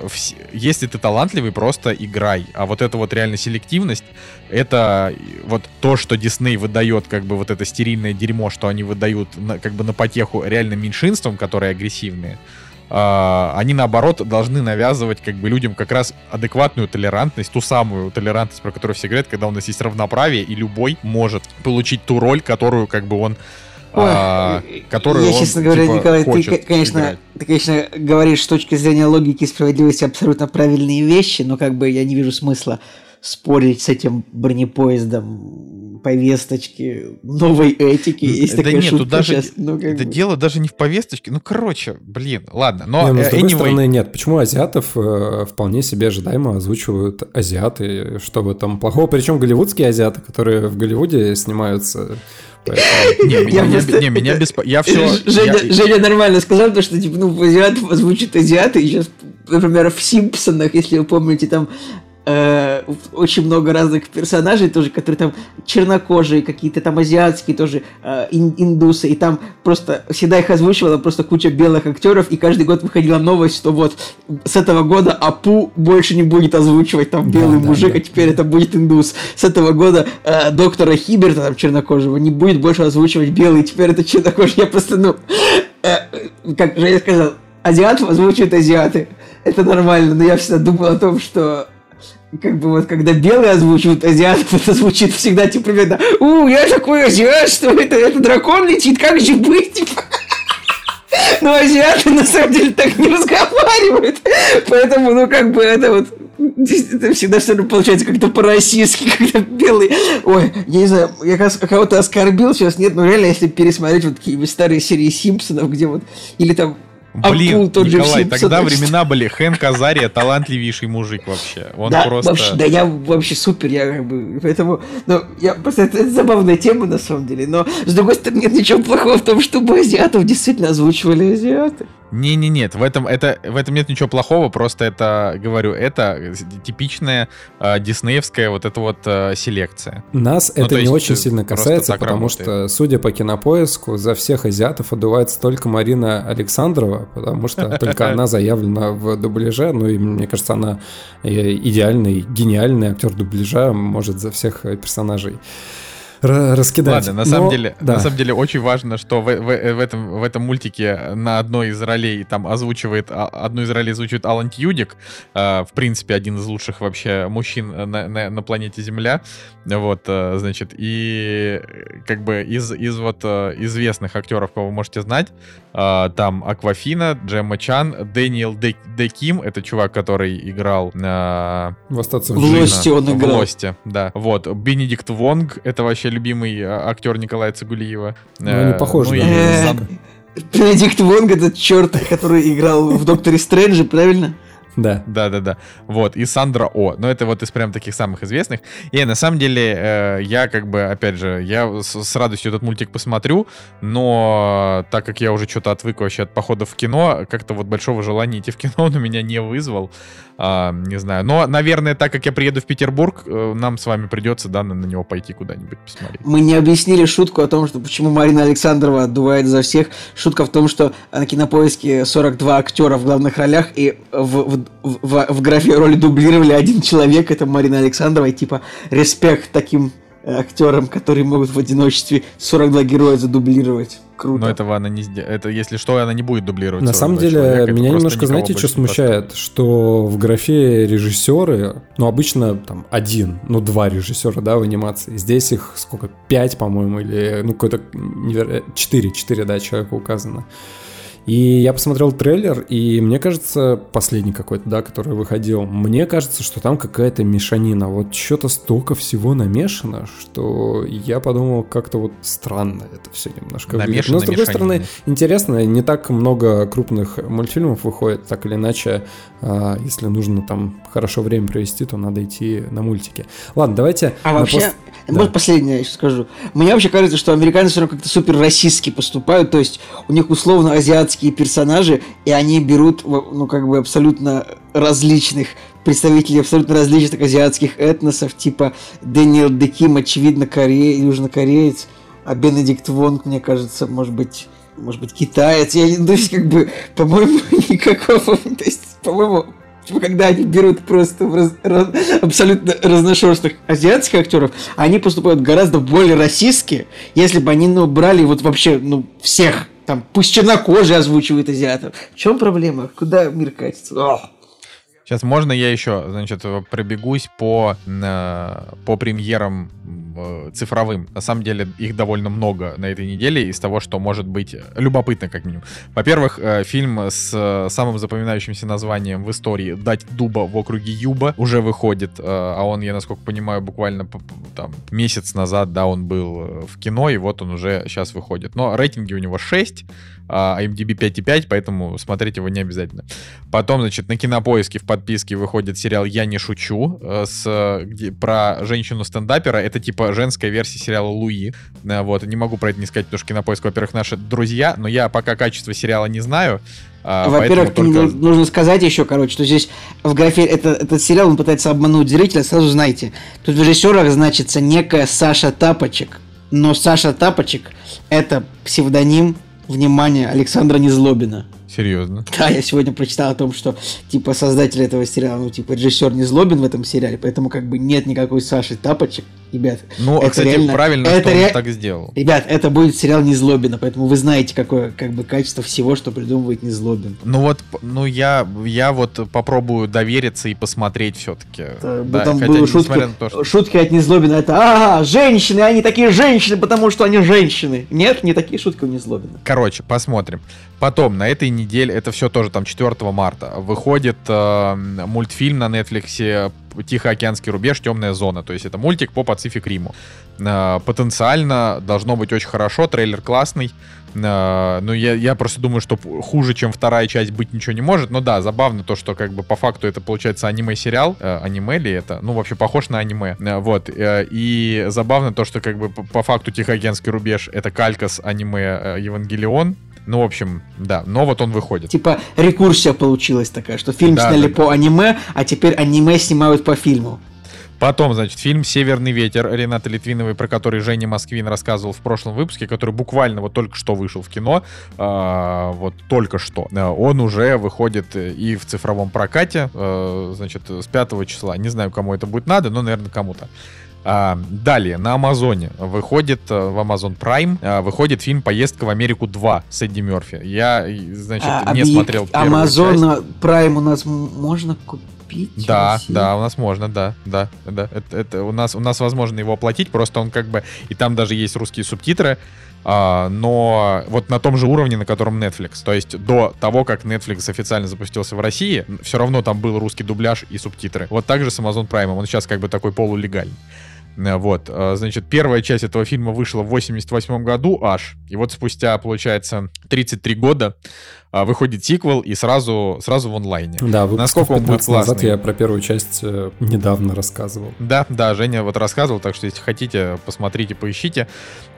если ты талантливый, просто играй. А вот эта вот реально селективность, это вот то, что Дисней выдает, как бы вот это стерильное дерьмо, что они выдают как бы на потеху реальным меньшинствам, которые агрессивные, Uh, они наоборот должны навязывать как бы людям как раз адекватную толерантность, ту самую толерантность, про которую все говорят, когда у нас есть равноправие, и любой может получить ту роль, которую как бы он а, которую Я, он, честно говоря, типа, Николай, ты, конечно, ты, конечно, говоришь с точки зрения логики и справедливости абсолютно правильные вещи, но как бы я не вижу смысла спорить с этим бронепоездом повесточки, новой этики. Есть да нет, тут даже сейчас, ну, это бы... дело даже не в повесточке. Ну, короче, блин, ладно. Но, не, ну, с другой anyway... стороны, нет. Почему азиатов э, вполне себе ожидаемо озвучивают азиаты? Что в этом плохого? Причем голливудские азиаты, которые в Голливуде снимаются не, меня, не, меня бесп... Я все... Женя, нормально сказал, то, что, типа, ну, азиатов озвучат азиаты, и сейчас, например, в «Симпсонах», если вы помните, там э, очень много разных персонажей тоже, которые там чернокожие, какие-то там азиатские тоже э, индусы, и там просто всегда их озвучивала просто куча белых актеров, и каждый год выходила новость, что вот с этого года Апу больше не будет озвучивать там белый да, мужик, да, а теперь да. это будет индус. С этого года э, доктора Хиберта, там чернокожего, не будет больше озвучивать белый, теперь это чернокожий. Я просто, ну, э, как же я сказал, азиатов озвучивают азиаты. Это нормально, но я всегда думал о том, что как бы вот когда белые озвучивают азиатов, это звучит всегда типа примерно «У, я такой азиат, что это, это дракон летит, как же быть?» типа. Но азиаты на самом деле так не разговаривают. Поэтому, ну, как бы это вот это всегда что ли получается как-то по-российски, когда белый. Ой, я не знаю, я кого-то оскорбил сейчас, нет, но реально, если пересмотреть вот такие старые серии Симпсонов, где вот, или там Блин, Акул, тот Николай, тогда времена были Хэнк Азария, талантливейший мужик вообще. Он да, просто... Вообще, да, я вообще супер, я как бы, поэтому, ну, я просто, это, это забавная тема на самом деле, но, с другой стороны, нет ничего плохого в том, чтобы азиатов действительно озвучивали азиаты. Не-не, нет, в этом, это, в этом нет ничего плохого, просто это, говорю, это типичная э, диснеевская вот эта вот э, селекция. Нас ну, это не очень сильно касается, потому работает. что, судя по кинопоиску, за всех азиатов отдувается только Марина Александрова, потому что только она заявлена в дубляже, ну и мне кажется, она э, идеальный, гениальный актер дубляжа, может за всех персонажей раскидать. Ладно, на самом Но, деле, да. на самом деле очень важно, что в, в, в, этом, в этом мультике на одной из ролей там озвучивает, а, одну из ролей озвучивает Алан Тьюдик, э, в принципе, один из лучших вообще мужчин на, на, на планете Земля, вот, э, значит, и как бы из, из вот э, известных актеров, кого вы можете знать, э, там Аквафина, Джемма Чан, Дэниел Де, Де Ким, это чувак, который играл э, в «Остаться в, в Лосте он играл. В Лосте, да, вот, Бенедикт Вонг, это вообще вообще любимый а, актер Николая Цигулиева. Ну, они э, похожи. Ну, да. Бенедикт Вонг это черт, который играл в Докторе Стрэнджи, правильно? Да. Да, да, да. Вот, и Сандра О. Но это вот из прям таких самых известных. И на самом деле, э, я как бы, опять же, я с, с радостью этот мультик посмотрю, но так как я уже что-то отвык вообще от походов в кино, как-то вот большого желания идти в кино он у меня не вызвал. А, не знаю. Но, наверное, так как я приеду в Петербург, э, нам с вами придется, да, на, на него пойти куда-нибудь посмотреть. Мы не объяснили шутку о том, что почему Марина Александрова отдувает за всех. Шутка в том, что на кинопоиске 42 актера в главных ролях, и в, в, в, в графе роли дублировали один человек, это Марина Александрова, и типа респект таким актерам, которые могут в одиночестве 42 героя задублировать. Круто. Но этого она не сделает. Это, если что, она не будет дублировать. На самом деле, человека. меня немножко, знаете, что смущает? Что в графе режиссеры, ну, обычно там один, ну, два режиссера, да, в анимации. Здесь их сколько? Пять, по-моему, или, ну, какой-то... Четыре, четыре, да, человека указано. И я посмотрел трейлер, и мне кажется, последний какой-то, да, который выходил, мне кажется, что там какая-то мешанина. Вот что-то столько всего намешано, что я подумал, как-то вот странно это все немножко выглядит. Но, с другой стороны, интересно, не так много крупных мультфильмов выходит, так или иначе, а, если нужно там хорошо время провести, то надо идти на мультики. Ладно, давайте... А вообще, пост... да. последнее еще скажу. Мне вообще кажется, что американцы все равно как-то супер российски поступают, то есть у них условно азиатские персонажи, и они берут, ну, как бы абсолютно различных представителей абсолютно различных азиатских этносов, типа Дэниел Деким, очевидно, корей, южнокореец, а Бенедикт Вонг, мне кажется, может быть, может быть, китаец. Я, то есть, как бы, по-моему, никакого, то есть, по-моему, типа, когда они берут просто раз, раз, абсолютно разношерстных азиатских актеров, они поступают гораздо более российски, если бы они, ну, брали вот вообще, ну, всех там пусть чернокожие озвучивают азиатов. В чем проблема? Куда мир катится? Ох. Сейчас можно я еще, значит, пробегусь по, э, по премьерам э, цифровым. На самом деле их довольно много на этой неделе из того, что может быть любопытно, как минимум. Во-первых, э, фильм с самым запоминающимся названием в истории «Дать дуба в округе Юба» уже выходит, а он, я насколько понимаю, буквально там месяц назад, да, он был в кино, и вот он уже сейчас выходит. Но рейтинги у него 6, а IMDb 5,5, поэтому смотреть его не обязательно. Потом, значит, на кинопоиске в подписке выходит сериал «Я не шучу» э, с, где, про женщину-стендапера. Это типа женская версия сериала «Луи». Э, вот, не могу про это не сказать, потому что Кинопоиск, во-первых, наши друзья, но я пока качество сериала не знаю. Во-первых, только... нужно сказать еще, короче, что здесь в графе это, этот сериал он пытается обмануть зрителя, сразу знаете. Тут в режиссерах значится некая Саша Тапочек. Но Саша Тапочек это псевдоним, внимание, Александра Незлобина. Серьезно? Да, я сегодня прочитал о том, что, типа, создатель этого сериала, ну, типа, режиссер не злобен в этом сериале, поэтому, как бы, нет никакой Саши Тапочек. Ребят, ну, это кстати, реально, правильно, это что ре... он так сделал. Ребят, это будет сериал Незлобина, поэтому вы знаете, какое, как бы, качество всего, что придумывает Незлобин. Ну вот, ну я, я вот попробую довериться и посмотреть все-таки. Да, там были шутки, то, что... шутки от Незлобина, это, а, женщины, они такие женщины, потому что они женщины. Нет, не такие шутки у Незлобина. Короче, посмотрим. Потом, на этой неделе, это все тоже там 4 марта, выходит э, мультфильм на Netflix Тихоокеанский рубеж, темная зона. То есть это мультик по Пацифик Риму. Э, потенциально должно быть очень хорошо, трейлер классный. Э, ну, я, я просто думаю, что хуже, чем вторая часть, быть ничего не может. Но да, забавно то, что как бы по факту это получается аниме-сериал. Э, аниме ли это? Ну, вообще похож на аниме. Э, вот. Э, и забавно то, что как бы по, по факту Тихоокеанский рубеж это калька с аниме э, Евангелион. Ну, в общем, да, но вот он выходит. Типа рекурсия получилась такая, что фильм да, сняли да, по аниме, а теперь аниме снимают по фильму. Потом, значит, фильм «Северный ветер» Рената Литвиновой, про который Женя Москвин рассказывал в прошлом выпуске, который буквально вот только что вышел в кино, э, вот только что. Он уже выходит и в цифровом прокате, э, значит, с 5 числа. Не знаю, кому это будет надо, но, наверное, кому-то. А, далее, на Амазоне выходит, э, в Amazon Prime, а, выходит фильм «Поездка в Америку 2» с Эдди Мерфи. Я, значит, а, не смотрел первую Amazon. Prime у нас можно купить? Да, да, у нас можно, да, да, да. Это, это у нас у нас возможно его оплатить, просто он как бы и там даже есть русские субтитры, а, но вот на том же уровне, на котором Netflix. То есть до того, как Netflix официально запустился в России, все равно там был русский дубляж и субтитры. Вот так же с Amazon Prime. Он сейчас как бы такой полулегальный. Э, вот, э, значит, первая часть этого фильма вышла в 88 году аж. И вот спустя, получается, 33 года выходит сиквел и сразу, сразу в онлайне. Да, насколько он будет классный. назад я про первую часть э, недавно рассказывал. Да, да, Женя вот рассказывал, так что если хотите, посмотрите, поищите.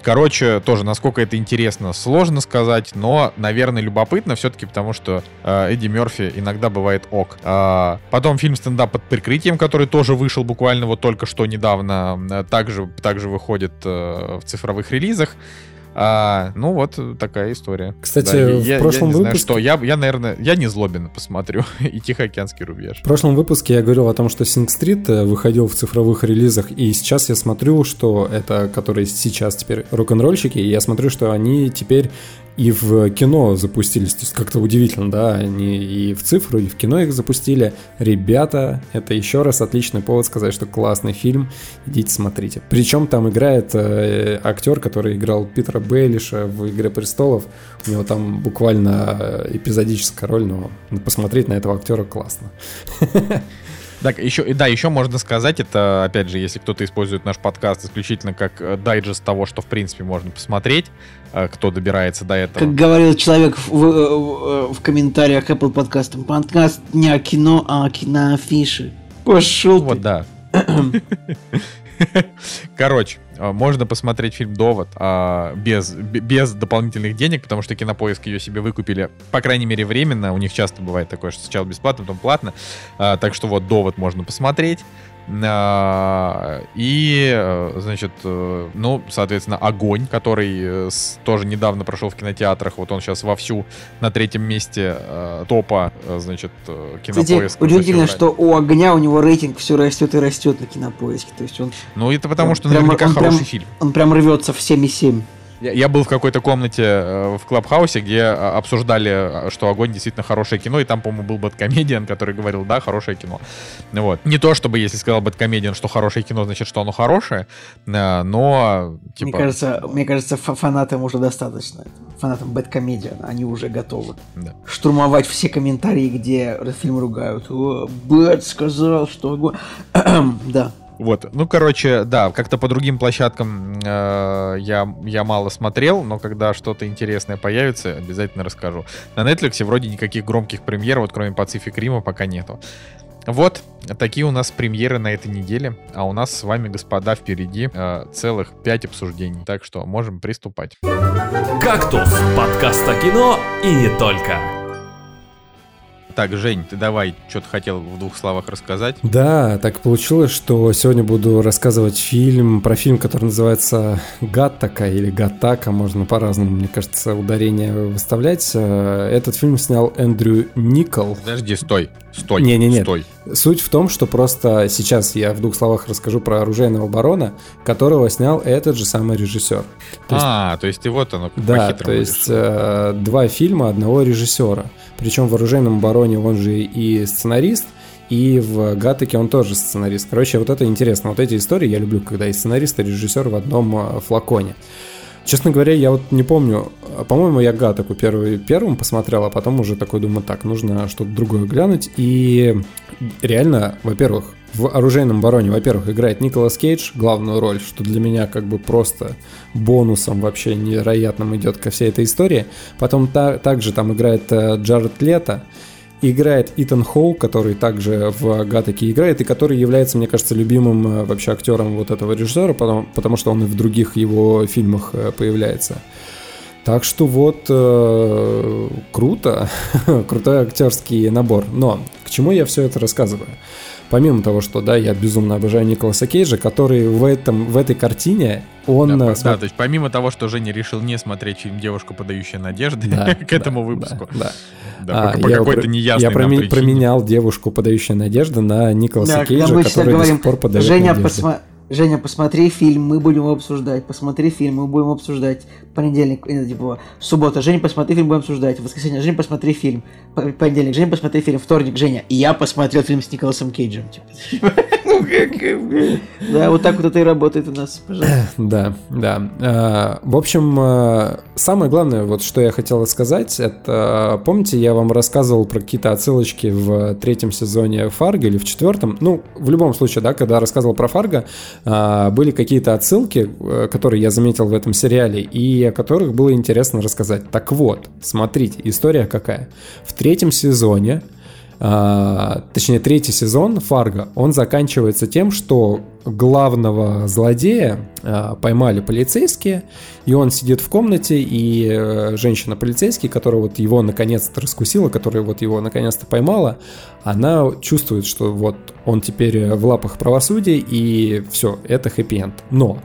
Короче, тоже, насколько это интересно, сложно сказать, но, наверное, любопытно все-таки, потому что э, Эдди Мерфи иногда бывает ок. А, потом фильм «Стендап под прикрытием», который тоже вышел буквально вот только что недавно, э, также, также выходит э, в цифровых релизах. А, ну вот такая история. Кстати, да, в я, прошлом я не выпуске... Знаю, что я, я, наверное, я не злобен посмотрю и Тихоокеанский рубеж. В прошлом выпуске я говорил о том, что Sing Street э, выходил в цифровых релизах, и сейчас я смотрю, что это, которые сейчас теперь рок-н-ролльщики, и я смотрю, что они теперь и в кино запустились. То есть как-то удивительно, да, они и в цифру, и в кино их запустили. Ребята, это еще раз отличный повод сказать, что классный фильм, идите смотрите. Причем там играет э, актер, который играл Питера Бейлиша в «Игре престолов». У него там буквально э, эпизодическая роль, но посмотреть на этого актера классно. Так, еще, да, еще можно сказать, это, опять же, если кто-то использует наш подкаст исключительно как э, дайджест того, что, в принципе, можно посмотреть, э, кто добирается до этого. Как говорил человек в, в, э, в комментариях Apple подкаста, подкаст не о кино, а о киноафише. Пошел Вот, да. Короче, а, можно посмотреть фильм «Довод» а, без, без дополнительных денег, потому что Кинопоиск ее себе выкупили, по крайней мере, временно. У них часто бывает такое, что сначала бесплатно, потом платно. А, так что вот «Довод» можно посмотреть. А, и, э, значит, э, ну, соответственно, «Огонь», который э, тоже недавно прошел в кинотеатрах. Вот он сейчас вовсю на третьем месте топа, значит, кинопоиска. Кстати, удивительно, что у «Огня» у него рейтинг все растет и растет на кинопоиске. То есть он... Ну, это потому, что прям, наверняка он хороший прям, фильм. Он прям рвется в 7,7. Я, я был в какой-то комнате э, в Клабхаусе, где а, обсуждали, э, что «Огонь» действительно хорошее кино, и там, по-моему, был Бэткомедиан, который говорил, да, хорошее кино. Вот. Не то, чтобы, если сказал Бэткомедиан, что хорошее кино, значит, что оно хорошее, э, но, типа... Мне кажется, мне кажется фанатам уже достаточно. Фанатам Бэткомедиан, они уже готовы. Да. Штурмовать все комментарии, где фильм ругают. Бэт сказал, что огонь... да. Вот, ну, короче, да, как-то по другим площадкам э, я, я мало смотрел, но когда что-то интересное появится, обязательно расскажу. На Netflix вроде никаких громких премьер, вот кроме Pacific Рима, пока нету. Вот, такие у нас премьеры на этой неделе. А у нас с вами, господа, впереди э, целых пять обсуждений. Так что можем приступать. «Кактус» — подкаст о кино и не только. Так, Жень, ты давай, что-то хотел в двух словах рассказать. Да, так получилось, что сегодня буду рассказывать фильм, про фильм, который называется «Гаттака» или «Гаттака», можно по-разному, мне кажется, ударение выставлять. Э, этот фильм снял Эндрю Никол. Подожди, стой, стой, не, не, не. стой. Суть в том, что просто сейчас я в двух словах расскажу про оружейного барона, которого снял этот же самый режиссер. То есть, а, то есть и вот оно. Да, то есть э, два фильма одного режиссера. Причем в «Оружейном бароне» он же и сценарист, и в Гатаке он тоже сценарист. Короче, вот это интересно. Вот эти истории я люблю, когда и сценарист, и режиссер в одном э, флаконе. Честно говоря, я вот не помню. По-моему, я Гатаку первый, первым посмотрел, а потом уже такой думаю, так, нужно что-то другое глянуть. И реально, во-первых, в «Оружейном бароне», во-первых, играет Николас Кейдж главную роль, что для меня как бы просто бонусом вообще невероятным идет ко всей этой истории. Потом та, также там играет э, Джаред Лето, играет Итан Хоу, который также в Гатаке играет, и который является, мне кажется, любимым э, вообще актером вот этого режиссера, потому, потому что он и в других его фильмах э, появляется. Так что вот э, круто, крутой актерский набор. Но к чему я все это рассказываю? Помимо того, что, да, я безумно обожаю Николаса Кейджа, который в, этом, в этой картине, он... Да, см... да, то есть помимо того, что Женя решил не смотреть фильм «Девушка, подающая надежды» да, к этому да, выпуску. Да, да. а, по, по какой-то неясной Я проме- променял «Девушку, подающую надежды» на Николаса да, Кейджа, который говорим, до сих пор подает Женя, надежды. Посма- Женя, посмотри фильм, мы будем его обсуждать. Посмотри фильм, мы будем обсуждать. Понедельник, э, типа, суббота. Женя, посмотри фильм, будем обсуждать. Воскресенье, Женя, посмотри фильм. Понедельник, Женя, посмотри фильм. Вторник, Женя. Я посмотрел фильм с Николасом Кейджем. Типа. Да, вот так вот это и работает у нас, пожалуйста. Да, да. А, в общем, а, самое главное, вот что я хотел сказать, это, помните, я вам рассказывал про какие-то отсылочки в третьем сезоне Фарго или в четвертом? Ну, в любом случае, да, когда рассказывал про Фарго, а, были какие-то отсылки, э, которые я заметил в этом сериале, и о которых было интересно рассказать. Так вот, смотрите, история какая. В третьем сезоне а, точнее третий сезон Фарго, он заканчивается тем, что главного злодея а, поймали полицейские, и он сидит в комнате, и э, женщина-полицейский, которая вот его наконец-то раскусила, которая вот его наконец-то поймала, она чувствует, что вот он теперь в лапах правосудия, и все, это хэппи-энд. Но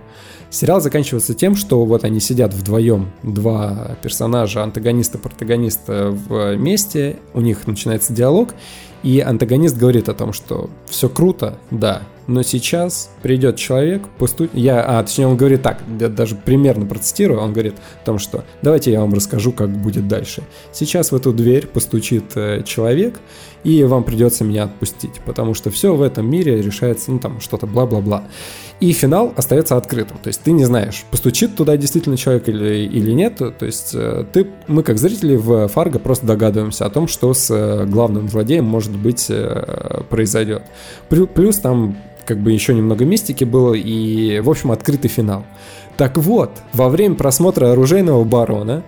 Сериал заканчивается тем, что вот они сидят вдвоем, два персонажа, антагониста, протагониста вместе, у них начинается диалог, и антагонист говорит о том, что все круто, да, но сейчас придет человек, посту... я, а, точнее, он говорит так, я даже примерно процитирую, он говорит о том, что давайте я вам расскажу, как будет дальше. Сейчас в эту дверь постучит э, человек, и вам придется меня отпустить, потому что все в этом мире решается, ну там, что-то бла-бла-бла. И финал остается открытым, то есть ты не знаешь, постучит туда действительно человек или, или нет, то есть э, ты, мы как зрители в Фарго просто догадываемся о том, что с э, главным злодеем может быть произойдет. Плюс там как бы еще немного мистики было и, в общем, открытый финал. Так вот, во время просмотра «Оружейного барона»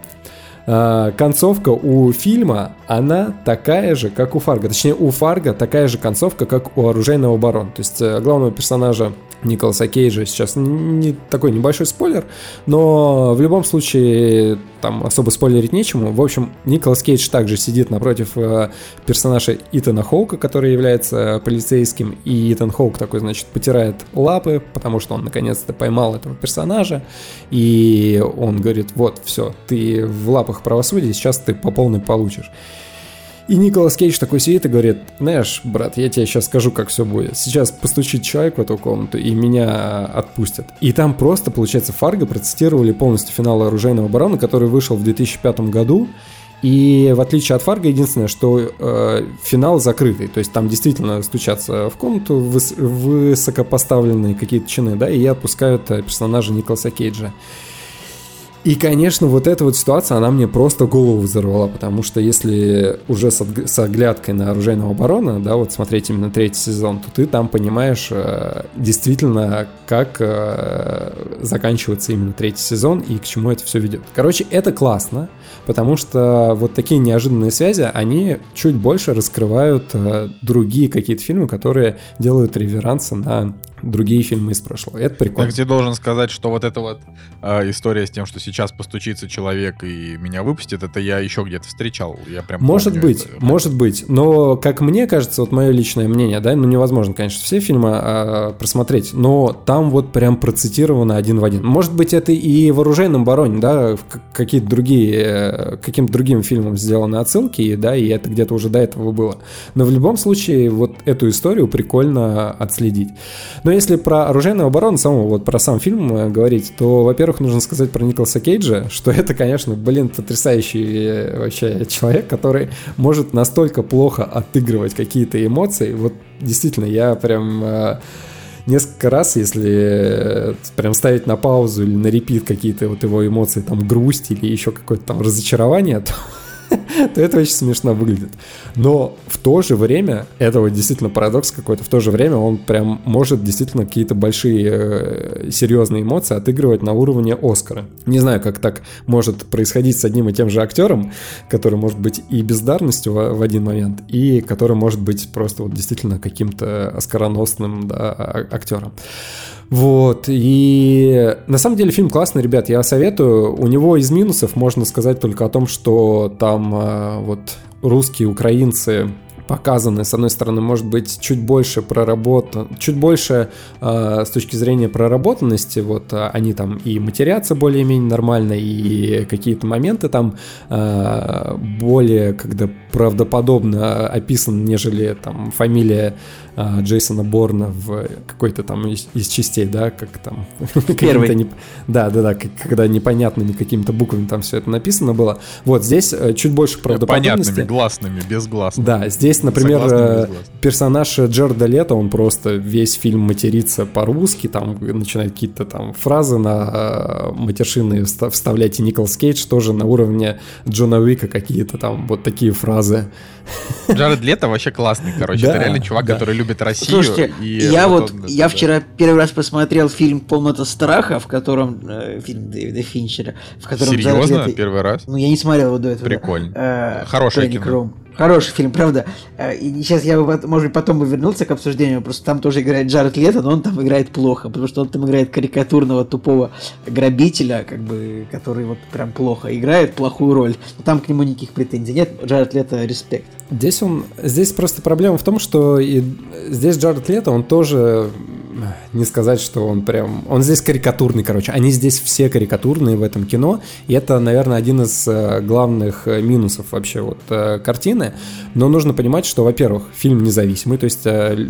э, концовка у фильма, она такая же, как у Фарго. Точнее, у Фарго такая же концовка, как у «Оружейного барона». То есть э, главного персонажа Николаса Кейджа сейчас не такой небольшой спойлер, но в любом случае там особо спойлерить нечему. В общем, Николас Кейдж также сидит напротив э, персонажа Итана Хоука, который является полицейским, и Итан Хоук такой, значит, потирает лапы, потому что он наконец-то поймал этого персонажа, и он говорит, вот, все, ты в лапах правосудия, сейчас ты по полной получишь. И Николас Кейдж такой сидит и говорит, знаешь, брат, я тебе сейчас скажу, как все будет. Сейчас постучит человек в эту комнату, и меня отпустят. И там просто, получается, Фарго процитировали полностью финал «Оружейного барона», который вышел в 2005 году. И в отличие от Фарго, единственное, что э, финал закрытый. То есть там действительно стучатся в комнату выс- высокопоставленные какие-то чины, да, и отпускают э, персонажа Николаса Кейджа. И, конечно, вот эта вот ситуация, она мне просто голову взорвала, потому что если уже с, с оглядкой на оружейного оборона, да, вот смотреть именно третий сезон, то ты там понимаешь э, действительно, как э, заканчивается именно третий сезон и к чему это все ведет. Короче, это классно, потому что вот такие неожиданные связи, они чуть больше раскрывают э, другие какие-то фильмы, которые делают реверансы на другие фильмы из прошлого. Это прикольно. Я тебе должен сказать, что вот эта вот э, история с тем, что сейчас постучится человек и меня выпустит, это я еще где-то встречал. Я прям может быть, это. может быть. Но, как мне кажется, вот мое личное мнение, да, ну невозможно, конечно, все фильмы э, просмотреть, но там вот прям процитировано один в один. Может быть, это и в «Оружейном бароне», да, какие-то другие, э, каким-то другим фильмам сделаны отсылки, да, и это где-то уже до этого было. Но в любом случае, вот эту историю прикольно отследить. Но если про оружейную оборону самого, вот про сам фильм э, говорить, то, во-первых, нужно сказать про Николаса Кейджа, что это, конечно, блин, потрясающий э, вообще человек, который может настолько плохо отыгрывать какие-то эмоции. Вот действительно, я прям э, несколько раз, если прям ставить на паузу или на репит какие-то вот его эмоции, там грусть или еще какое-то там разочарование, то то это очень смешно выглядит. Но в то же время, это вот действительно парадокс какой-то, в то же время он прям может действительно какие-то большие э, серьезные эмоции отыгрывать на уровне Оскара. Не знаю, как так может происходить с одним и тем же актером, который может быть и бездарностью в, в один момент, и который может быть просто вот действительно каким-то оскароносным да, а, актером. Вот, и на самом деле фильм классный, ребят, я советую. У него из минусов можно сказать только о том, что там э, вот русские, украинцы показаны, с одной стороны, может быть, чуть больше проработан, чуть больше э, с точки зрения проработанности, вот э, они там и матерятся более-менее нормально, и какие-то моменты там э, более, когда правдоподобно описаны, нежели там фамилия а, Джейсона Борна в какой-то там из, из частей, да, как там... Первый. Не, да, да, да, когда непонятными какими-то буквами там все это написано было. Вот, здесь э, чуть больше правдоподобности. Понятными, гласными, безгласными. Да, здесь, например, э, персонаж Джерда Лето, он просто весь фильм матерится по-русски, там начинает какие-то там фразы на э, матершинные вставлять, и Николас Кейдж тоже на уровне Джона Уика какие-то там вот такие фразы. Джаред Лето вообще классный, короче. Да, это реально чувак, да. который любит Россию. Слушайте, и я вот, он, я вчера первый раз посмотрел фильм «Комната страха», в котором, э, фильм Дэвида Финчера, в котором... Серьезно? Первый раз? Ну, я не смотрел его до этого. Прикольно. Э, Хорошее кино. Кром. Хороший фильм, правда. Э, и сейчас я, может быть, потом бы вернулся к обсуждению, просто там тоже играет Джаред Лето, но он там играет плохо, потому что он там играет карикатурного тупого грабителя, как бы, который вот прям плохо играет, плохую роль. Но там к нему никаких претензий нет. Джаред Лето респект. Здесь он, здесь просто проблема в том, что и здесь Джаред Лето, он тоже не сказать, что он прям... Он здесь карикатурный, короче. Они здесь все карикатурные в этом кино. И это, наверное, один из э, главных э, минусов вообще вот э, картины. Но нужно понимать, что, во-первых, фильм независимый. То есть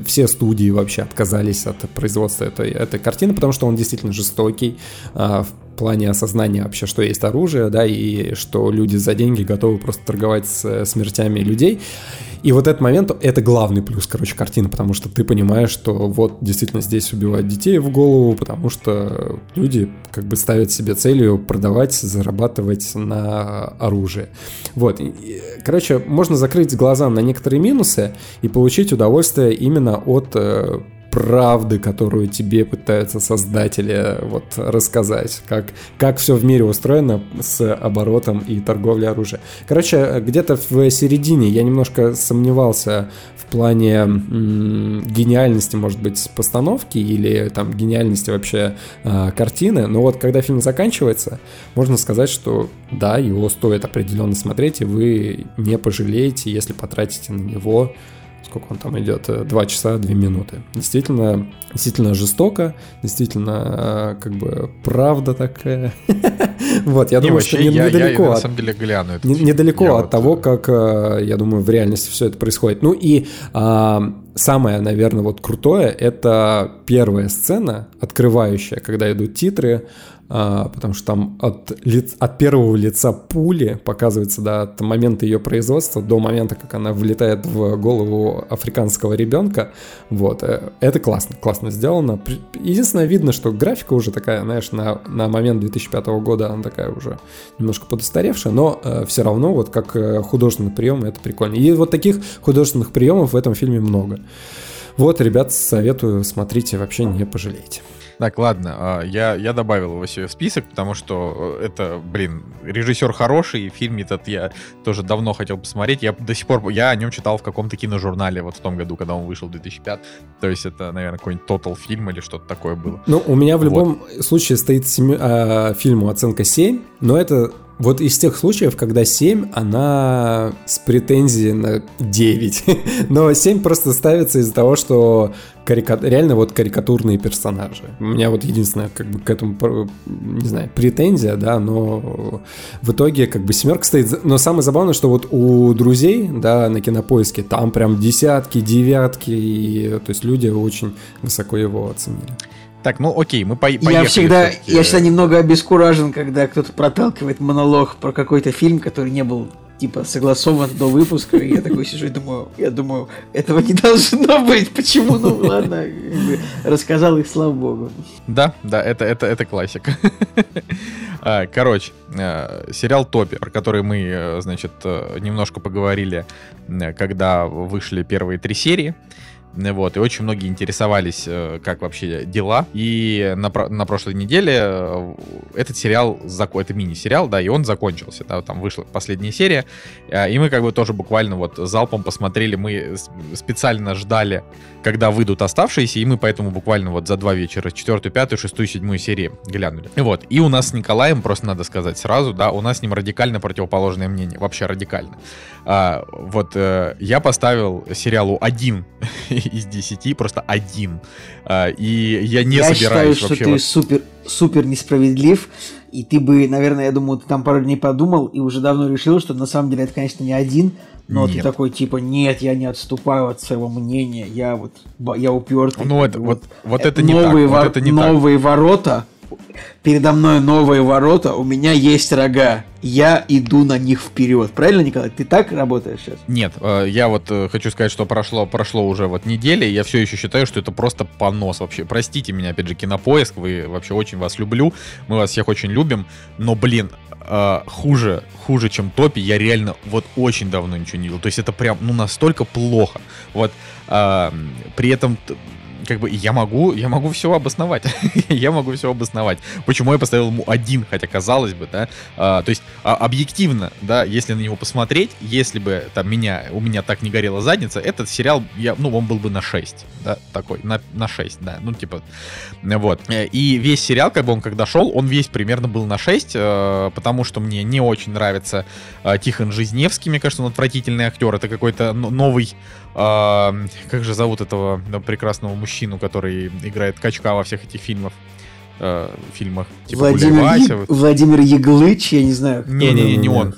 все студии вообще отказались от производства этой, этой картины, потому что он действительно жестокий в плане осознания вообще, что есть оружие, да, и что люди за деньги готовы просто торговать с смертями людей. И вот этот момент, это главный плюс, короче, картины, потому что ты понимаешь, что вот действительно здесь убивают детей в голову, потому что люди как бы ставят себе целью продавать, зарабатывать на оружие. Вот, короче, можно закрыть глаза на некоторые минусы и получить удовольствие именно от э, правды, которую тебе пытаются создатели вот рассказать, как, как все в мире устроено с оборотом и торговлей оружия. Короче, где-то в середине я немножко сомневался в плане м- гениальности, может быть, постановки или там гениальности вообще э, картины, но вот когда фильм заканчивается, можно сказать, что да, его стоит определенно смотреть, и вы не пожалеете, если потратите на него сколько он там идет, э, два часа, две минуты. Действительно, действительно жестоко, действительно, э, как бы, правда такая. Вот, я думаю, что недалеко гляну Недалеко от того, как, э, я думаю, в реальности все это происходит. Ну и а, самое, наверное, вот крутое, это первая сцена, открывающая, когда идут титры, потому что там от, лиц, от первого лица пули показывается, да, от момента ее производства до момента, как она влетает в голову африканского ребенка, вот, э, это классно, классно сделано. Единственное, видно, что графика уже такая, знаешь, на, на момент 2005 года она такая уже немножко подустаревшая, но э, все равно вот как э, художественный прием это прикольно. И вот таких художественных приемов в этом фильме много. Вот, ребят, советую, смотрите, вообще не пожалеете. Так, ладно, а, я, я добавил его себе в список, потому что э, это, блин, режиссер хороший, фильм этот я тоже давно хотел посмотреть. Я до сих пор, я о нем читал в каком-то киножурнале вот в том году, когда он вышел в 2005. То есть это, наверное, какой-нибудь Total фильм или что-то такое было. Ну, у меня в любом вот. случае стоит семи, а, фильму оценка 7, но это вот из тех случаев, когда 7, она с претензией на 9. Но 7 просто ставится из-за того, что карика... реально вот карикатурные персонажи. У меня вот единственное, как бы к этому, не знаю, претензия, да, но в итоге как бы семерка стоит. Но самое забавное, что вот у друзей, да, на кинопоиске там прям десятки, девятки, и, то есть люди очень высоко его оценили. Так, ну окей, мы по поехали. Я всегда, я всегда немного обескуражен, когда кто-то проталкивает монолог про какой-то фильм, который не был типа согласован до выпуска, и я такой сижу и думаю, я думаю, этого не должно быть, почему, ну ладно, рассказал их, слава богу. Да, да, это, это, это классика. Короче, э, сериал Топи, про который мы, э, значит, э, немножко поговорили, когда вышли первые три серии. Вот, и очень многие интересовались, э, как вообще дела. И на, на прошлой неделе э, этот сериал, это мини-сериал, да, и он закончился, да, там вышла последняя серия. Э, и мы как бы тоже буквально вот залпом посмотрели, мы специально ждали, когда выйдут оставшиеся, и мы поэтому буквально вот за два вечера, четвертую, пятую, шестую, седьмую серии глянули. Вот, и у нас с Николаем, просто надо сказать сразу, да, у нас с ним радикально противоположное мнение, вообще радикально. А, вот я поставил сериалу один из 10, просто один. А, и я не я собираюсь считаю, что ты супер, супер несправедлив, и ты бы, наверное, я думаю, ты там пару дней подумал и уже давно решил, что на самом деле это, конечно, не один, но нет. ты такой типа, нет, я не отступаю от своего мнения, я вот, я упертый. Ну, это, вот, вот это не новые так, вор- вот это не новые так. ворота, передо мной новые ворота, у меня есть рога. Я иду на них вперед. Правильно, Николай? Ты так работаешь сейчас? Нет, э, я вот э, хочу сказать, что прошло, прошло уже вот неделя, и я все еще считаю, что это просто понос вообще. Простите меня, опять же, кинопоиск, вы вообще очень вас люблю, мы вас всех очень любим, но, блин, э, хуже, хуже, чем Топи, я реально вот очень давно ничего не видел. То есть это прям, ну, настолько плохо. Вот, при этом как бы я могу, я могу все обосновать. я могу все обосновать. Почему я поставил ему один, хотя казалось бы, да. А, то есть а, объективно, да, если на него посмотреть, если бы там меня, у меня так не горела задница, этот сериал, я, ну, он был бы на 6, да, такой, на, на 6, да, ну, типа, вот. И весь сериал, как бы он когда шел, он весь примерно был на 6, э, потому что мне не очень нравится э, Тихон Жизневский, мне кажется, он отвратительный актер, это какой-то новый а, как же зовут этого прекрасного мужчину, который играет качка во всех этих фильмах? Э, фильмах. Типа Владимир, Вася, вот. Владимир Яглыч, я не знаю. Не-не-не, не он.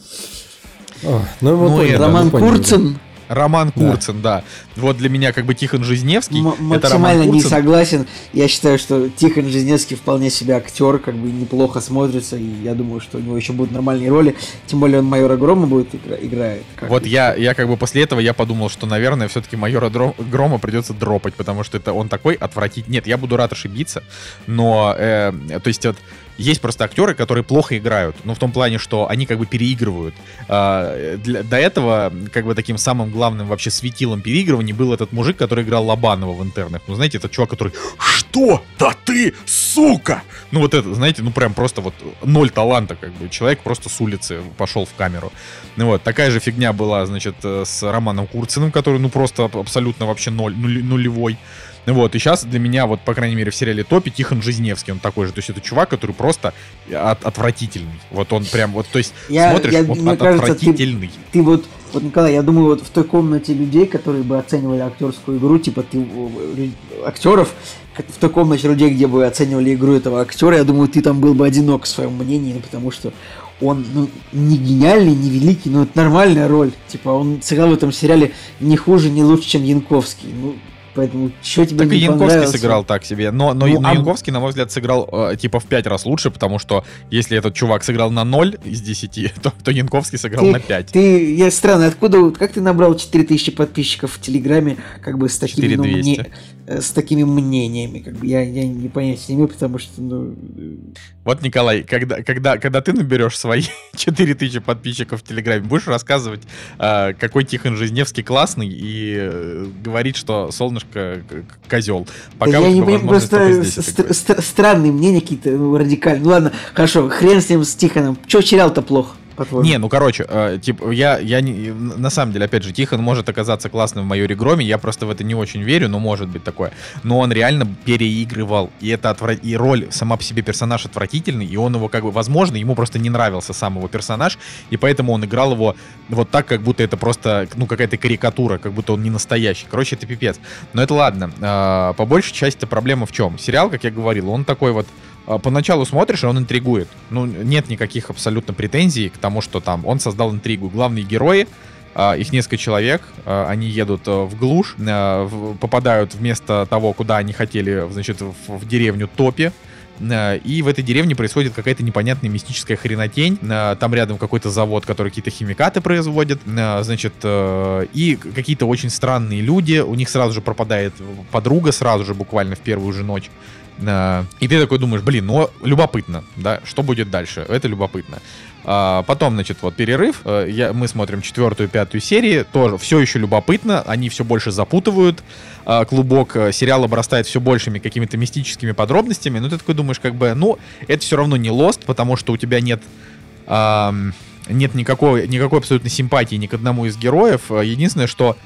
О, ну, ну, поняли, Роман Курцин. Роман Курцин, да. да. Вот для меня как бы Тихон Жизневский. М- максимально не согласен. Я считаю, что Тихон Жизневский вполне себе актер, как бы неплохо смотрится, и я думаю, что у него еще будут нормальные роли. Тем более он майора Грома будет игра- играет. вот я, я как бы после этого я подумал, что, наверное, все-таки майора Дро- Грома придется дропать, потому что это он такой отвратительный. Нет, я буду рад ошибиться, но, э, то есть вот есть просто актеры, которые плохо играют, но в том плане, что они как бы переигрывают. А, для, до этого, как бы таким самым главным вообще светилом переигрываний был этот мужик, который играл Лобанова в интернах. Ну, знаете, этот чувак, который «Что? Да ты, сука!» Ну, вот это, знаете, ну, прям просто вот ноль таланта, как бы. Человек просто с улицы пошел в камеру. Ну, вот, такая же фигня была, значит, э, с Романом Курциным, который, ну, просто абсолютно вообще ноль, нулевой. Вот, и сейчас для меня, вот, по крайней мере, в сериале Топи Тихон Жизневский, он такой же. То есть это чувак, который просто от, отвратительный. Вот он прям, вот, то есть я, смотришь, я, он мне от, кажется, отвратительный. Ты, ты вот, вот, Николай, я думаю, вот в той комнате людей, которые бы оценивали актерскую игру, типа ты, актеров, в той комнате людей, где бы оценивали игру этого актера, я думаю, ты там был бы одинок в своем мнении, ну, потому что он ну, не гениальный, не великий, но это нормальная роль. Типа, он сыграл в этом сериале не хуже, не лучше, чем Янковский. Ну, Поэтому что тебе так не и Янковский сыграл так себе. Но, но, Ну, но а- Янковский, на мой взгляд, сыграл э, типа в 5 раз лучше, потому что если этот чувак сыграл на 0 из 10, то, то Янковский сыграл Ты- на 5. Ты, я странно, откуда, как ты набрал 4000 подписчиков в Телеграме, как бы с такими, ну, 4200. мне- э, с такими мнениями, как бы я, я не понятия не имею, потому что, ну, э, Вот, Николай, когда, когда, когда ты наберешь свои 4000 подписчиков в Телеграме, будешь рассказывать, э, какой Тихон Жизневский классный и э, говорить, что солнышко козел. Пока да я не понимаю, просто говорить. стр- странные мнения какие-то ну, радикальные. Ну ладно, хорошо, хрен с ним, с Тихоном. Че сериал-то плохо, по-твоему? Не, ну короче, э, типа, я, я не, на самом деле, опять же, Тихон может оказаться классным в майоре Громе, я просто в это не очень верю, но может быть такое. Но он реально переигрывал, и это отвра... и роль сама по себе персонаж отвратительный, и он его как бы, возможно, ему просто не нравился сам его персонаж, и поэтому он играл его вот так, как будто это просто, ну, какая-то карикатура, как будто он не настоящий. Короче, это пипец. Но это ладно. А, По большей части проблема в чем? Сериал, как я говорил, он такой вот поначалу смотришь, и он интригует. Ну, нет никаких абсолютно претензий к тому, что там он создал интригу. Главные герои, а, их несколько человек, а, они едут а, в глушь, а, в- попадают вместо того, куда они хотели, значит, в, деревню Топи. А, И в этой деревне происходит какая-то непонятная мистическая хренотень. А, Там рядом какой-то завод, который какие-то химикаты производит. А, Значит, э, и какие-то очень странные люди. У них сразу же пропадает подруга, сразу же, буквально в первую же ночь. А, И ты такой думаешь, блин, ну любопытно, да, что будет дальше? Это любопытно. А, Потом, значит, вот перерыв. Э, Я, мы смотрим четвертую, пятую серии. Тоже все еще любопытно. Они все больше запутывают. А, Клубок э, сериал обрастает все большими какими-то мистическими подробностями. Но ты такой думаешь, как бы, ну, это все равно не лост, потому что у тебя нет ам, нет никакой, никакой абсолютно симпатии ни к одному из героев. Э, Единственное, что а,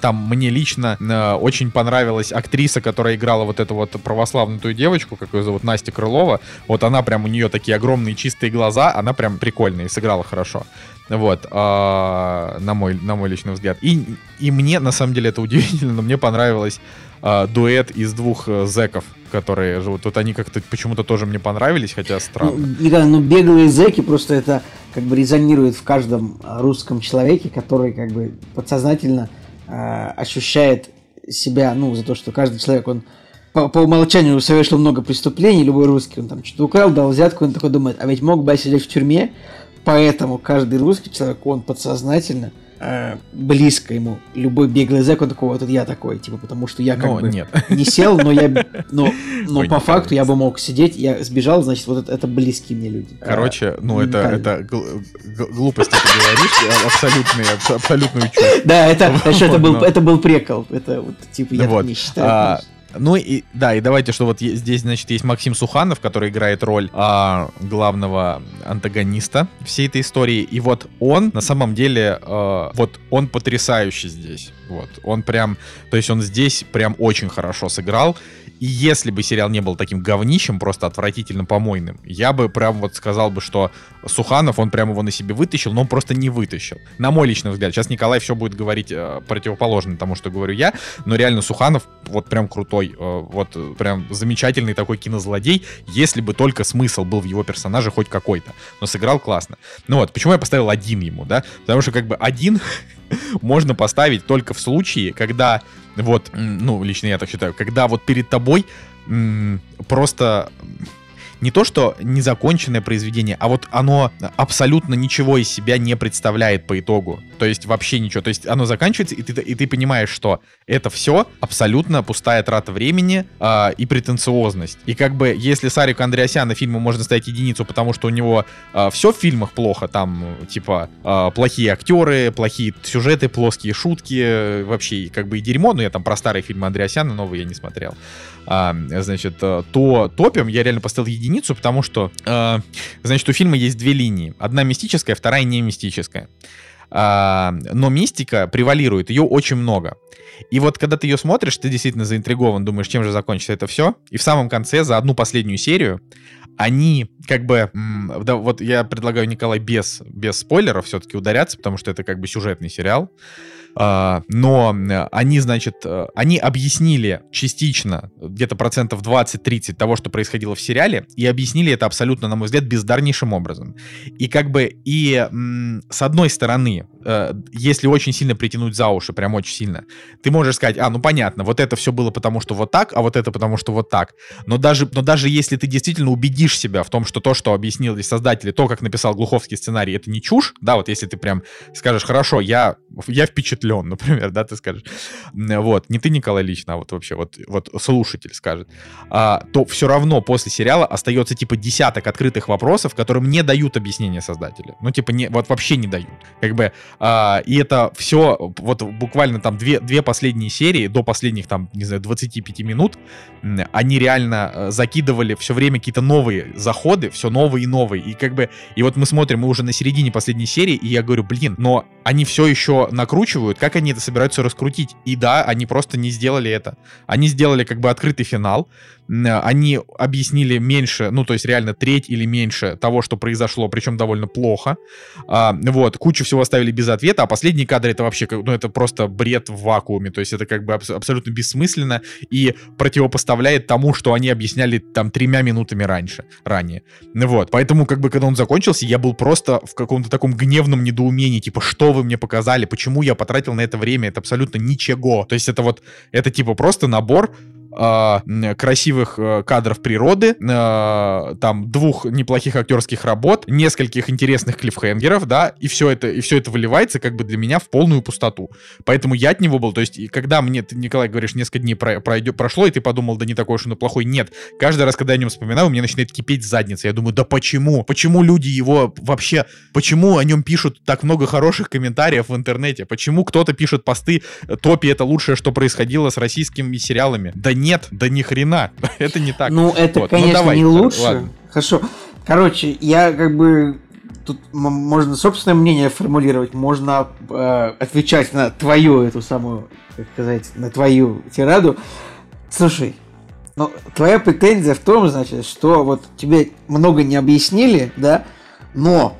там мне лично э, очень понравилась актриса, которая играла вот эту вот православную девочку, как ее зовут, Настя Крылова. Вот она прям, у нее такие огромные чистые глаза, она прям прикольная и сыграла хорошо. Вот, а, на, мой, на мой личный взгляд. И, и мне, на самом деле, это удивительно, но мне понравилось а, дуэт из двух э, зеков, которые живут. Вот они как-то почему-то тоже мне понравились, хотя Ну, странно. Николай, ну беглые зэки просто это как бы резонирует в каждом а, русском человеке, который как бы подсознательно а, ощущает себя, ну, за то, что каждый человек, он по, по умолчанию совершил много преступлений, любой русский, он там что-то украл, дал взятку, он такой думает, а ведь мог бы я сидеть в тюрьме, поэтому каждый русский человек, он подсознательно а, близко ему, любой беглый зэк, он такой, вот это я такой, типа, потому что я как Но бы нет. не сел, но я, но, но Ой, по факту я кажется. бы мог сидеть, я сбежал, значит, вот это, это близкие мне люди. Короче, ну это, это гл- глупости ты говоришь, а, абсолютные, абс- абсолютную чушь. Да, это, это, был, это был прикол. Это вот, типа, я так не считаю. Ну и да, и давайте, что вот здесь, значит, есть Максим Суханов, который играет роль а, главного антагониста всей этой истории. И вот он, на самом деле, а, вот он потрясающий здесь. Вот, он прям, то есть он здесь прям очень хорошо сыграл. И если бы сериал не был таким говнищем, просто отвратительно помойным, я бы прям вот сказал бы, что Суханов, он прям его на себе вытащил, но он просто не вытащил. На мой личный взгляд. Сейчас Николай все будет говорить э, противоположно тому, что говорю я, но реально Суханов вот прям крутой, э, вот прям замечательный такой кинозлодей, если бы только смысл был в его персонаже хоть какой-то. Но сыграл классно. Ну вот, почему я поставил один ему, да? Потому что как бы один можно поставить только в случае, когда вот, ну, лично я так считаю, когда вот перед тобой просто не то, что незаконченное произведение, а вот оно абсолютно ничего из себя не представляет по итогу. То есть вообще ничего. То есть оно заканчивается, и ты, и ты понимаешь, что это все абсолютно пустая трата времени а, и претенциозность. И как бы, если Сарику Андреасяна фильму можно ставить единицу, потому что у него все в фильмах плохо, там, э, типа, а, плохие актеры, плохие сюжеты, плоские шутки, э, вообще, как бы и дерьмо, но я там про старые фильмы Андреасяна новые я не смотрел. А, значит, э, то топим я реально поставил единицу, потому что, э, значит, у фильма есть две линии. Одна мистическая, вторая не мистическая. А, но мистика превалирует, ее очень много. И вот когда ты ее смотришь, ты действительно заинтригован, думаешь, чем же закончится это все. И в самом конце, за одну последнюю серию, они как бы... вот я предлагаю, Николай, без, без спойлеров все-таки ударяться, потому что это как бы сюжетный сериал. А, но они, значит, э, они объяснили частично, где-то процентов 20-30 того, что происходило в сериале, и объяснили это абсолютно, на мой взгляд, бездарнейшим образом. И как бы, и с одной стороны, э, если очень сильно притянуть за уши, прям очень сильно, ты можешь сказать, а, ну понятно, вот это все было потому, что вот так, а вот это потому, что вот так. Но даже, но даже если ты действительно убедишь себя в том, что то, что объяснили создатели, то, как написал Глуховский сценарий, это не чушь, да, вот если ты прям скажешь, хорошо, я, я впечатлен, например, да, ты скажешь, вот, не ты, Николай, лично, а вот вообще, вот, вот слушатель скажет, а, то все равно после сериала остается типа десяток открытых вопросов, которым не дают объяснения создателя. Ну, типа, не, вот вообще не дают. Как бы, а, и это все, вот буквально там две, две последние серии, до последних там, не знаю, 25 минут, они реально э, закидывали все время какие-то новые заходы, все новые и новые. И как бы, и вот мы смотрим, мы уже на середине последней серии, и я говорю, блин, но они все еще накручивают, как они это собираются раскрутить? И да, они просто не сделали это. Они сделали как бы открытый финал, они объяснили меньше, ну, то есть реально треть или меньше того, что произошло, причем довольно плохо. А, вот, кучу всего оставили без ответа, а последние кадры это вообще, ну, это просто бред в вакууме, то есть это как бы аб- абсолютно бессмысленно и противопоставляет тому, что они объясняли там тремя минутами раньше, ранее. Вот, поэтому как бы когда он закончился, я был просто в каком-то таком гневном недоумении, типа, что вы мне показали, почему я потратил на это время, это абсолютно ничего. То есть это вот, это типа просто набор э, красивых кадров природы, э, там двух неплохих актерских работ, нескольких интересных клиффхенгеров, да, и все это, и все это выливается как бы для меня в полную пустоту. Поэтому я от него был, то есть, и когда мне, ты, Николай, говоришь, несколько дней про, пройдет, прошло, и ты подумал, да не такой уж он и плохой, нет. Каждый раз, когда я о нем вспоминаю, мне начинает кипеть задница. Я думаю, да почему? Почему люди его вообще, почему о нем пишут так много хороших комментариев в интернете? Почему кто-то пишет посты, топи это лучшее, что происходило с российскими сериалами? Да нет, да ни хрена. это не так. Ну, это, вот. Ну, конечно, ну, давай, не лучше. Ладно. Хорошо. Короче, я как бы тут можно собственное мнение формулировать, можно э, отвечать на твою эту самую, как сказать, на твою тираду. Слушай, ну, твоя претензия в том, значит, что вот тебе много не объяснили, да, но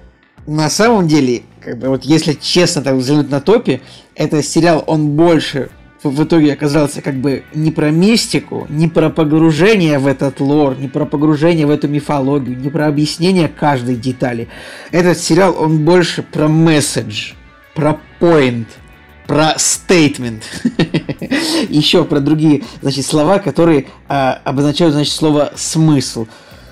на самом деле, как бы вот если честно так взглянуть на топе, этот сериал, он больше в итоге оказался как бы не про мистику, не про погружение в этот лор, не про погружение в эту мифологию, не про объяснение каждой детали. Этот сериал, он больше про месседж, про point, про statement, еще про другие, значит, слова, которые а, обозначают, значит, слово смысл.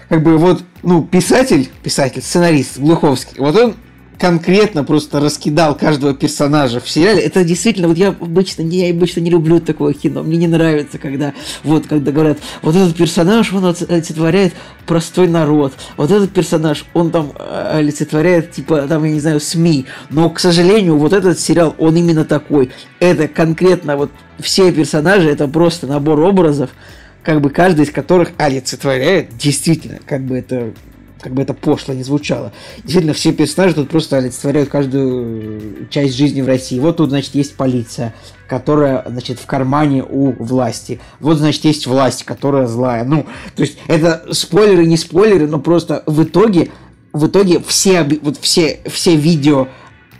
Как бы вот, ну, писатель, писатель, сценарист Глуховский, вот он конкретно просто раскидал каждого персонажа в сериале. Это действительно, вот я обычно, я обычно не люблю такое кино. Мне не нравится, когда, вот, когда говорят, вот этот персонаж, он олицетворяет простой народ. Вот этот персонаж, он там э, олицетворяет, типа, там, я не знаю, СМИ. Но, к сожалению, вот этот сериал, он именно такой. Это конкретно вот все персонажи, это просто набор образов, как бы каждый из которых олицетворяет действительно, как бы это как бы это пошло не звучало. Действительно, все персонажи тут просто олицетворяют каждую часть жизни в России. Вот тут, значит, есть полиция, которая, значит, в кармане у власти. Вот, значит, есть власть, которая злая. Ну, то есть, это спойлеры, не спойлеры, но просто в итоге, в итоге все, вот все, все видео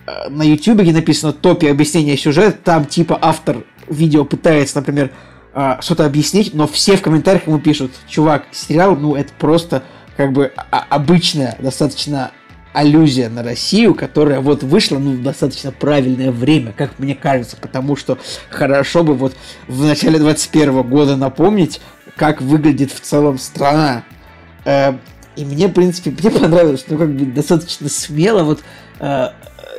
э, на YouTube, где написано топи объяснения сюжета, там типа автор видео пытается, например, э, что-то объяснить, но все в комментариях ему пишут, чувак, сериал, ну, это просто как бы обычная достаточно аллюзия на Россию, которая вот вышла ну, в достаточно правильное время, как мне кажется, потому что хорошо бы вот в начале 21 года напомнить, как выглядит в целом страна. Э, и мне, в принципе, мне понравилось, ну, как бы достаточно смело вот э,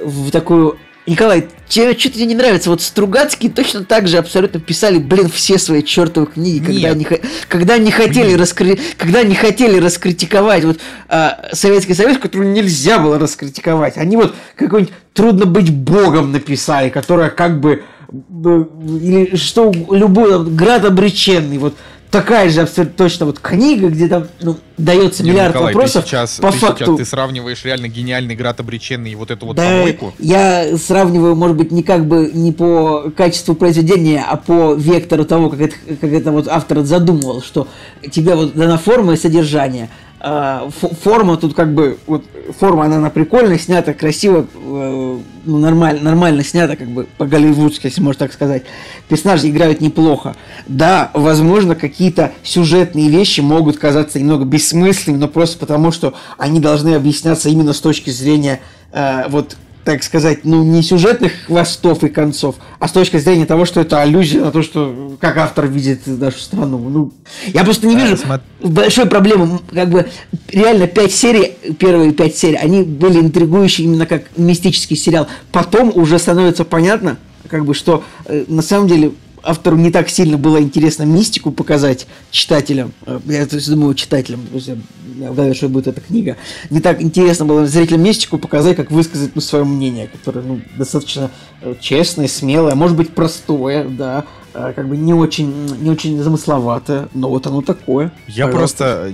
в такую Николай, тебе что тебе не нравится? Вот Стругацкие точно так же абсолютно писали, блин, все свои чертовы книги, когда они, когда не хотели раскри... когда не хотели раскритиковать вот а, Советский Союз, который нельзя было раскритиковать. Они вот какой-нибудь трудно быть богом написали, которая как бы или что любой град обреченный, вот такая же абсолютно точно вот книга, где там ну, дается миллиард Николай, вопросов. Ты сейчас, по ты факту. Сейчас, ты сравниваешь реально гениальный град обреченный и вот эту вот да, помойку. Я сравниваю, может быть, не как бы не по качеству произведения, а по вектору того, как это, как это вот автор задумывал, что тебе вот дана форма и содержание. Э, форма тут как бы, вот форма она, она прикольная, снята красиво, э, ну, нормально, нормально снята, как бы по-голливудски, если можно так сказать. Персонажи играют неплохо. Да, возможно, какие-то сюжетные вещи могут казаться немного бессмысленными, но просто потому, что они должны объясняться именно с точки зрения э, вот так сказать, ну, не сюжетных хвостов и концов, а с точки зрения того, что это аллюзия на то, что как автор видит нашу страну. Ну, я просто не вижу а, большой проблемы. Как бы реально пять серий, первые пять серий, они были интригующие именно как мистический сериал. Потом уже становится понятно, как бы, что э, на самом деле автору не так сильно было интересно мистику показать читателям, э, я то есть, думаю, читателям, я угадываю, что будет эта книга, не так интересно было зрителям мистику показать, как высказать ну, свое мнение, которое ну, достаточно э, честное, смелое, может быть простое, да, э, как бы не очень, не очень замысловатое, но вот оно такое. Я просто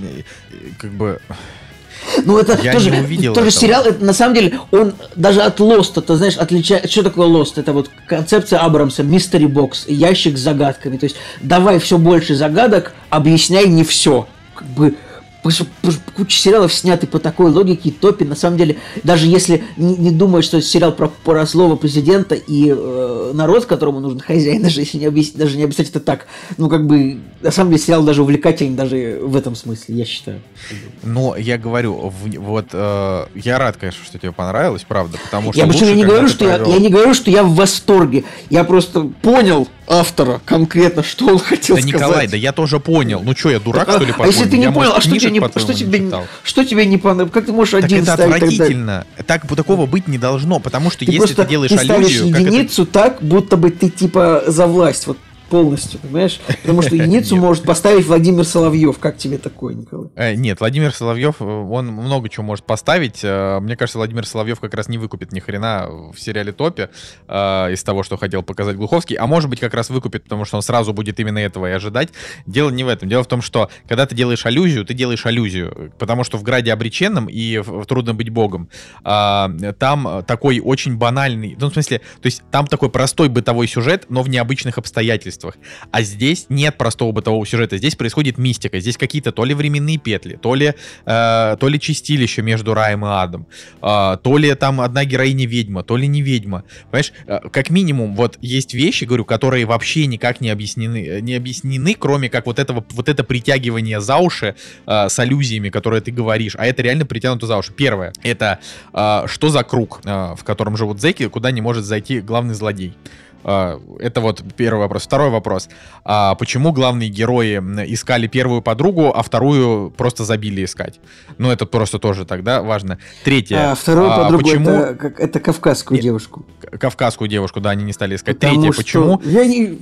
как бы ну, это я тоже, не увидел тоже этого. сериал, это, на самом деле, он даже от Lost, ты знаешь, отличает... Что такое Lost? Это вот концепция Абрамса, мистери бокс, ящик с загадками. То есть, давай все больше загадок, объясняй не все. Как бы, куча сериалов сняты по такой логике и топе. На самом деле, даже если не, не думаешь, что это сериал про, про слово президента и э, народ, которому нужен хозяин, даже если не объяснить, даже не объяснять это так, ну, как бы, на самом деле, сериал даже увлекательный даже в этом смысле, я считаю. Но я говорю, в, вот, э, я рад, конечно, что тебе понравилось, правда, потому что Я почему не говорю, что провел... я, я не говорю, что я в восторге. Я просто понял, автора конкретно, что он хотел да, сказать. Николай, да я тоже понял. Ну что, я дурак, так, что ли, А если ты не я, понял, может, а что тебе, не, что, тебе, не, что тебе не понравилось? Как ты можешь так один это ставить отвратительно. Так, такого быть не должно, потому что ты если ты делаешь ты аллюзию... единицу это... так, будто бы ты типа за власть. Вот полностью, понимаешь? Потому что единицу может поставить Владимир Соловьев. Как тебе такое, Николай? Э, нет, Владимир Соловьев, э, он много чего может поставить. Э, мне кажется, Владимир Соловьев как раз не выкупит ни хрена в сериале Топе из того, что хотел показать Глуховский. А может быть, как раз выкупит, потому что он сразу будет именно этого и ожидать. Дело не в этом. Дело в том, что когда ты делаешь аллюзию, ты делаешь аллюзию. Потому что в «Граде обреченном» и в «Трудно быть богом» там такой очень банальный... Ну, в смысле, то есть там такой простой бытовой сюжет, но в необычных обстоятельствах обстоятельствах. А здесь нет простого бытового сюжета, здесь происходит мистика, здесь какие-то то ли временные петли, то ли, э, то ли чистилище между раем и адом, э, то ли там одна героиня ведьма, то ли не ведьма. Понимаешь, э, как минимум, вот есть вещи, говорю, которые вообще никак не объяснены, не объяснены, кроме как вот этого, вот это притягивание за уши э, с аллюзиями, которые ты говоришь, а это реально притянуто за уши. Первое, это э, что за круг, э, в котором живут зеки, куда не может зайти главный злодей. А, это вот первый вопрос. Второй вопрос. А почему главные герои искали первую подругу, а вторую просто забили искать? Ну, это просто тоже тогда важно. Третье. А вторую а, подругу почему... это, это кавказскую Нет, девушку. Кавказскую девушку, да, они не стали искать. Потому Третье, что... почему... Я не...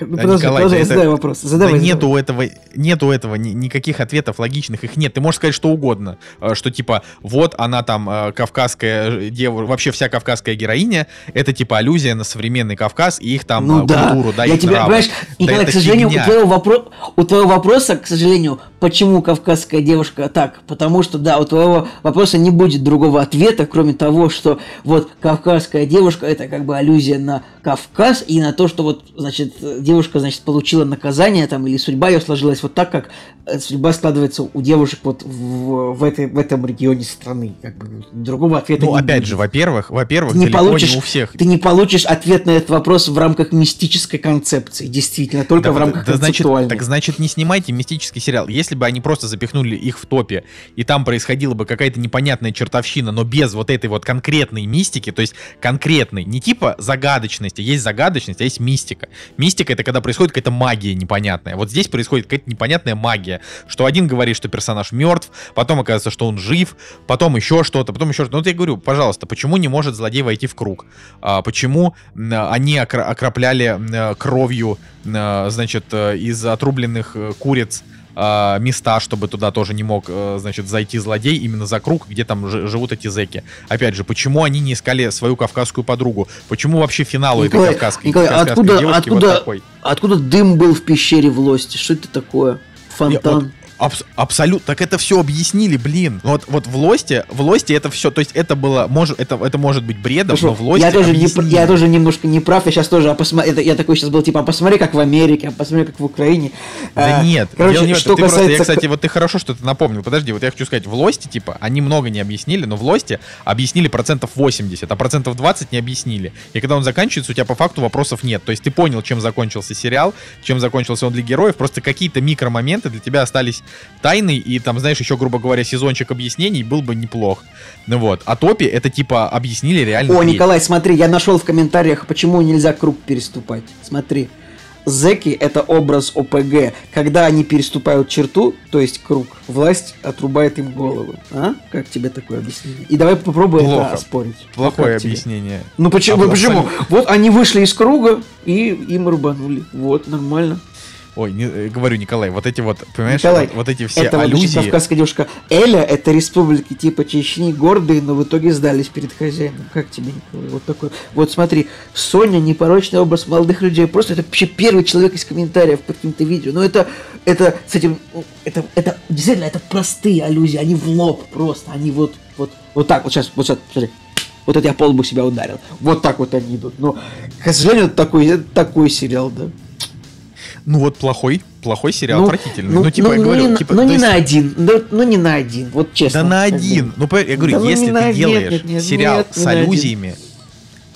Ну, подожди, Николай, подожди, это... задай вопрос. Задавай, да нету у этого, нету этого ни, никаких ответов логичных, их нет. Ты можешь сказать что угодно, э, что типа вот она там э, кавказская девушка, вообще вся кавказская героиня, это типа аллюзия на современный Кавказ и их там ну, да. культуру, да, Я тебе, понимаешь, Николай, да к сожалению, у твоего, вопро... у твоего вопроса, к сожалению, почему кавказская девушка так? Потому что, да, у твоего вопроса не будет другого ответа, кроме того, что вот кавказская девушка это как бы аллюзия на Кавказ и на то, что вот, значит, девушка, значит, получила наказание там или судьба ее сложилась вот так, как э, судьба складывается у девушек вот в, в, этой, в этом регионе страны. Как бы другого ответа Ну, не опять будет. же, во-первых, во-первых, не получишь, не у всех. Ты не получишь ответ на этот вопрос в рамках мистической концепции, действительно, только да, в рамках да, значит, Так значит, не снимайте мистический сериал. Если бы они просто запихнули их в топе, и там происходила бы какая-то непонятная чертовщина, но без вот этой вот конкретной мистики, то есть конкретной, не типа загадочности, есть загадочность, а есть мистика. Мистика это когда происходит какая-то магия непонятная. Вот здесь происходит какая-то непонятная магия, что один говорит, что персонаж мертв, потом оказывается, что он жив, потом еще что-то, потом еще что-то. Ну вот я говорю, пожалуйста, почему не может злодей войти в круг? А, почему они окропляли кровью, значит, э, из отрубленных э, куриц э, места, чтобы туда тоже не мог, э, значит, зайти злодей именно за круг, где там живут эти зеки. Опять же, почему они не искали свою кавказскую подругу? Почему вообще финал Николай, этой кавказской, Николай, кавказской откуда, девушки откуда, вот такой? Откуда дым был в пещере в Лости? Что это такое? Фонтан. Я, вот, Абс- абсолютно. Так это все объяснили, блин. Вот, вот в Лосте, в Лосте это все, то есть это было, может, это, это может быть бредом, Слушай, но в Лосте я тоже, не, я тоже немножко не прав, я сейчас тоже, а посмотри, это, я такой сейчас был, типа, а посмотри, как в Америке, а посмотри, как в Украине. Да а, нет, короче, дело не что ты касается... просто, я, кстати, вот ты хорошо что ты напомнил, подожди, вот я хочу сказать, в Лосте, типа, они много не объяснили, но в Лосте объяснили процентов 80, а процентов 20 не объяснили. И когда он заканчивается, у тебя по факту вопросов нет. То есть ты понял, чем закончился сериал, чем закончился он для героев, просто какие-то микромоменты для тебя остались тайной, и там, знаешь, еще, грубо говоря, сезончик объяснений был бы неплох. Ну вот. А Топи это типа объяснили реально. О, Николай, смотри, я нашел в комментариях, почему нельзя круг переступать. Смотри. Зеки – это образ ОПГ. Когда они переступают черту, то есть круг, власть отрубает им голову. А? Как тебе такое объяснение? И давай попробуем Плохо. это оспорить. Плохое объяснение. Ну почему? А почему? Вот они вышли из круга и им рубанули. Вот, нормально. Ой, не, э, говорю, Николай, вот эти вот, понимаешь, Николай, вот, вот эти все это аллюзии... Вот, кавказская девушка Эля, это республики типа Чечни, гордые, но в итоге сдались перед хозяином. Как тебе, Николай? Вот такой. Вот смотри, Соня, непорочный образ молодых людей. Просто это вообще первый человек из комментариев под каким-то видео. Но это, это, с этим, это, это, действительно, это простые аллюзии, они в лоб просто, они вот, вот, вот так, вот сейчас, вот сейчас, смотри. Вот это я пол бы себя ударил. Вот так вот они идут. Но, к сожалению, это такой, это такой сериал, да. Ну вот плохой, плохой сериал, ну, отвратительный. Ну, ну типа, ну, я говорю, не, типа, ну не есть... на один, ну, ну не на один, вот честно. Да на один. Ну, я говорю, да, если ну, ты делаешь нет, нет, сериал нет, с аллюзиями,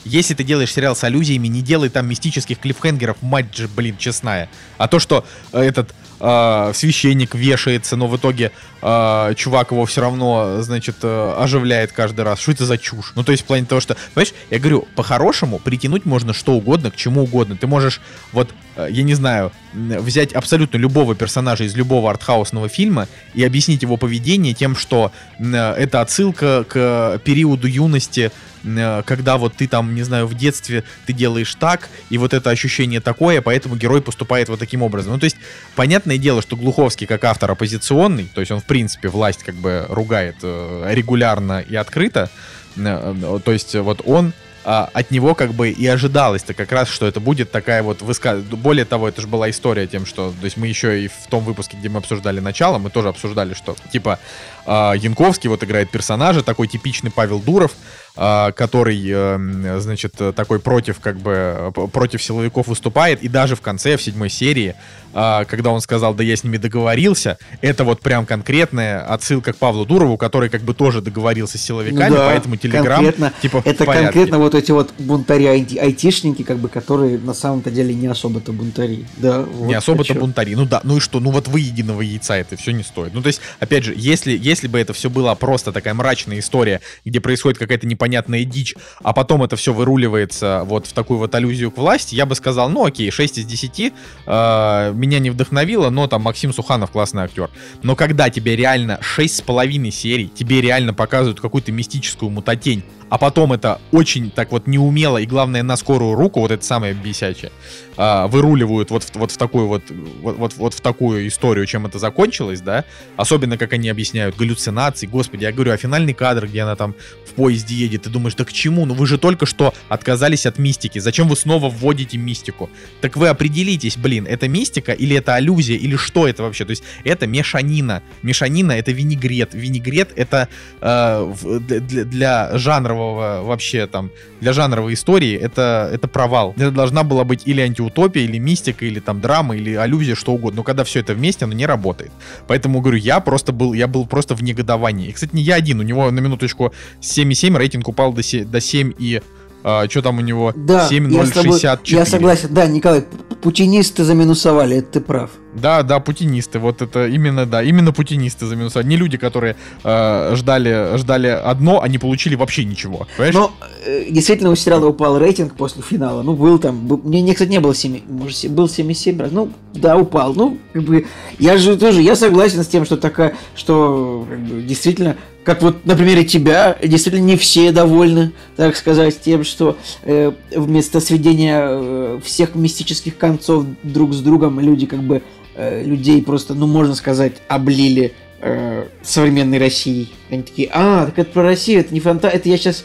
если ты делаешь сериал с аллюзиями, не делай там мистических клиффхенгеров, мать же, блин, честная. А то, что э, этот э, священник вешается, но в итоге э, чувак его все равно, значит, э, оживляет каждый раз. Что это за чушь? Ну, то есть в плане того, что, понимаешь, я говорю, по-хорошему притянуть можно что угодно, к чему угодно. Ты можешь, вот, э, я не знаю, взять абсолютно любого персонажа из любого артхаусного фильма и объяснить его поведение тем, что э, это отсылка к периоду юности когда вот ты там, не знаю, в детстве ты делаешь так, и вот это ощущение такое, поэтому герой поступает вот таким образом. Ну, то есть, понятное дело, что Глуховский как автор оппозиционный, то есть он, в принципе, власть как бы ругает э, регулярно и открыто, э, то есть вот он а, от него как бы и ожидалось-то как раз, что это будет такая вот высказ... Более того, это же была история тем, что... То есть мы еще и в том выпуске, где мы обсуждали начало, мы тоже обсуждали, что типа э, Янковский вот играет персонажа, такой типичный Павел Дуров, а, который, эм, значит, такой против, как бы, против силовиков выступает, и даже в конце, в седьмой серии, а, когда он сказал, да я с ними договорился, это вот прям конкретная отсылка к Павлу Дурову, который как бы тоже договорился с силовиками, ну да, поэтому Телеграм, типа, Это конкретно вот эти вот бунтари айтишники, как бы, которые на самом-то деле не особо-то бунтари, да. Вот, не особо-то бунтари, ну да, ну и что, ну вот вы единого яйца это все не стоит. Ну то есть, опять же, если, если бы это все была просто такая мрачная история, где происходит какая-то непонятная дичь, а потом это все выруливается вот в такую вот аллюзию к власти, я бы сказал, ну окей, 6 из 10, э, меня не вдохновило, но там Максим Суханов классный актер. Но когда тебе реально 6,5 серий, тебе реально показывают какую-то мистическую мутатень, а потом это очень так вот неумело и, главное, на скорую руку, вот это самое бесячее, а, выруливают вот в, вот в такую вот, вот, вот, вот в такую историю, чем это закончилось, да, особенно как они объясняют галлюцинации, господи, я говорю, а финальный кадр, где она там в поезде едет, ты думаешь, да к чему, ну вы же только что отказались от мистики, зачем вы снова вводите мистику? Так вы определитесь, блин, это мистика или это аллюзия, или что это вообще, то есть это мешанина, мешанина это винегрет, винегрет это э, для, для жанра жанрового вообще там, для жанровой истории это, это провал. Это должна была быть или антиутопия, или мистика, или там драма, или аллюзия, что угодно. Но когда все это вместе, оно не работает. Поэтому, говорю, я просто был, я был просто в негодовании. И, кстати, не я один, у него на минуточку 7,7, рейтинг упал до 7, до 7 и а, что там у него? Да, 7,064. Я, я согласен, да, Николай, путинисты заминусовали, это ты прав. Да, да, путинисты, вот это именно, да, именно путинисты заминусовали. Не люди, которые э, ждали, ждали одно, а не получили вообще ничего, понимаешь? Но э, действительно у сериала упал рейтинг после финала, ну, был там, был, мне, мне, кстати, не было 7, может, был 7,7, ну, да, упал, ну, как бы, я же тоже, я согласен с тем, что такая, что, как бы, действительно, как вот на примере тебя, действительно не все довольны, так сказать, тем, что э, вместо сведения э, всех мистических концов друг с другом люди как бы э, людей просто, ну можно сказать, облили э, современной Россией. Они такие, а, так это про Россию, это не фантазия, это я сейчас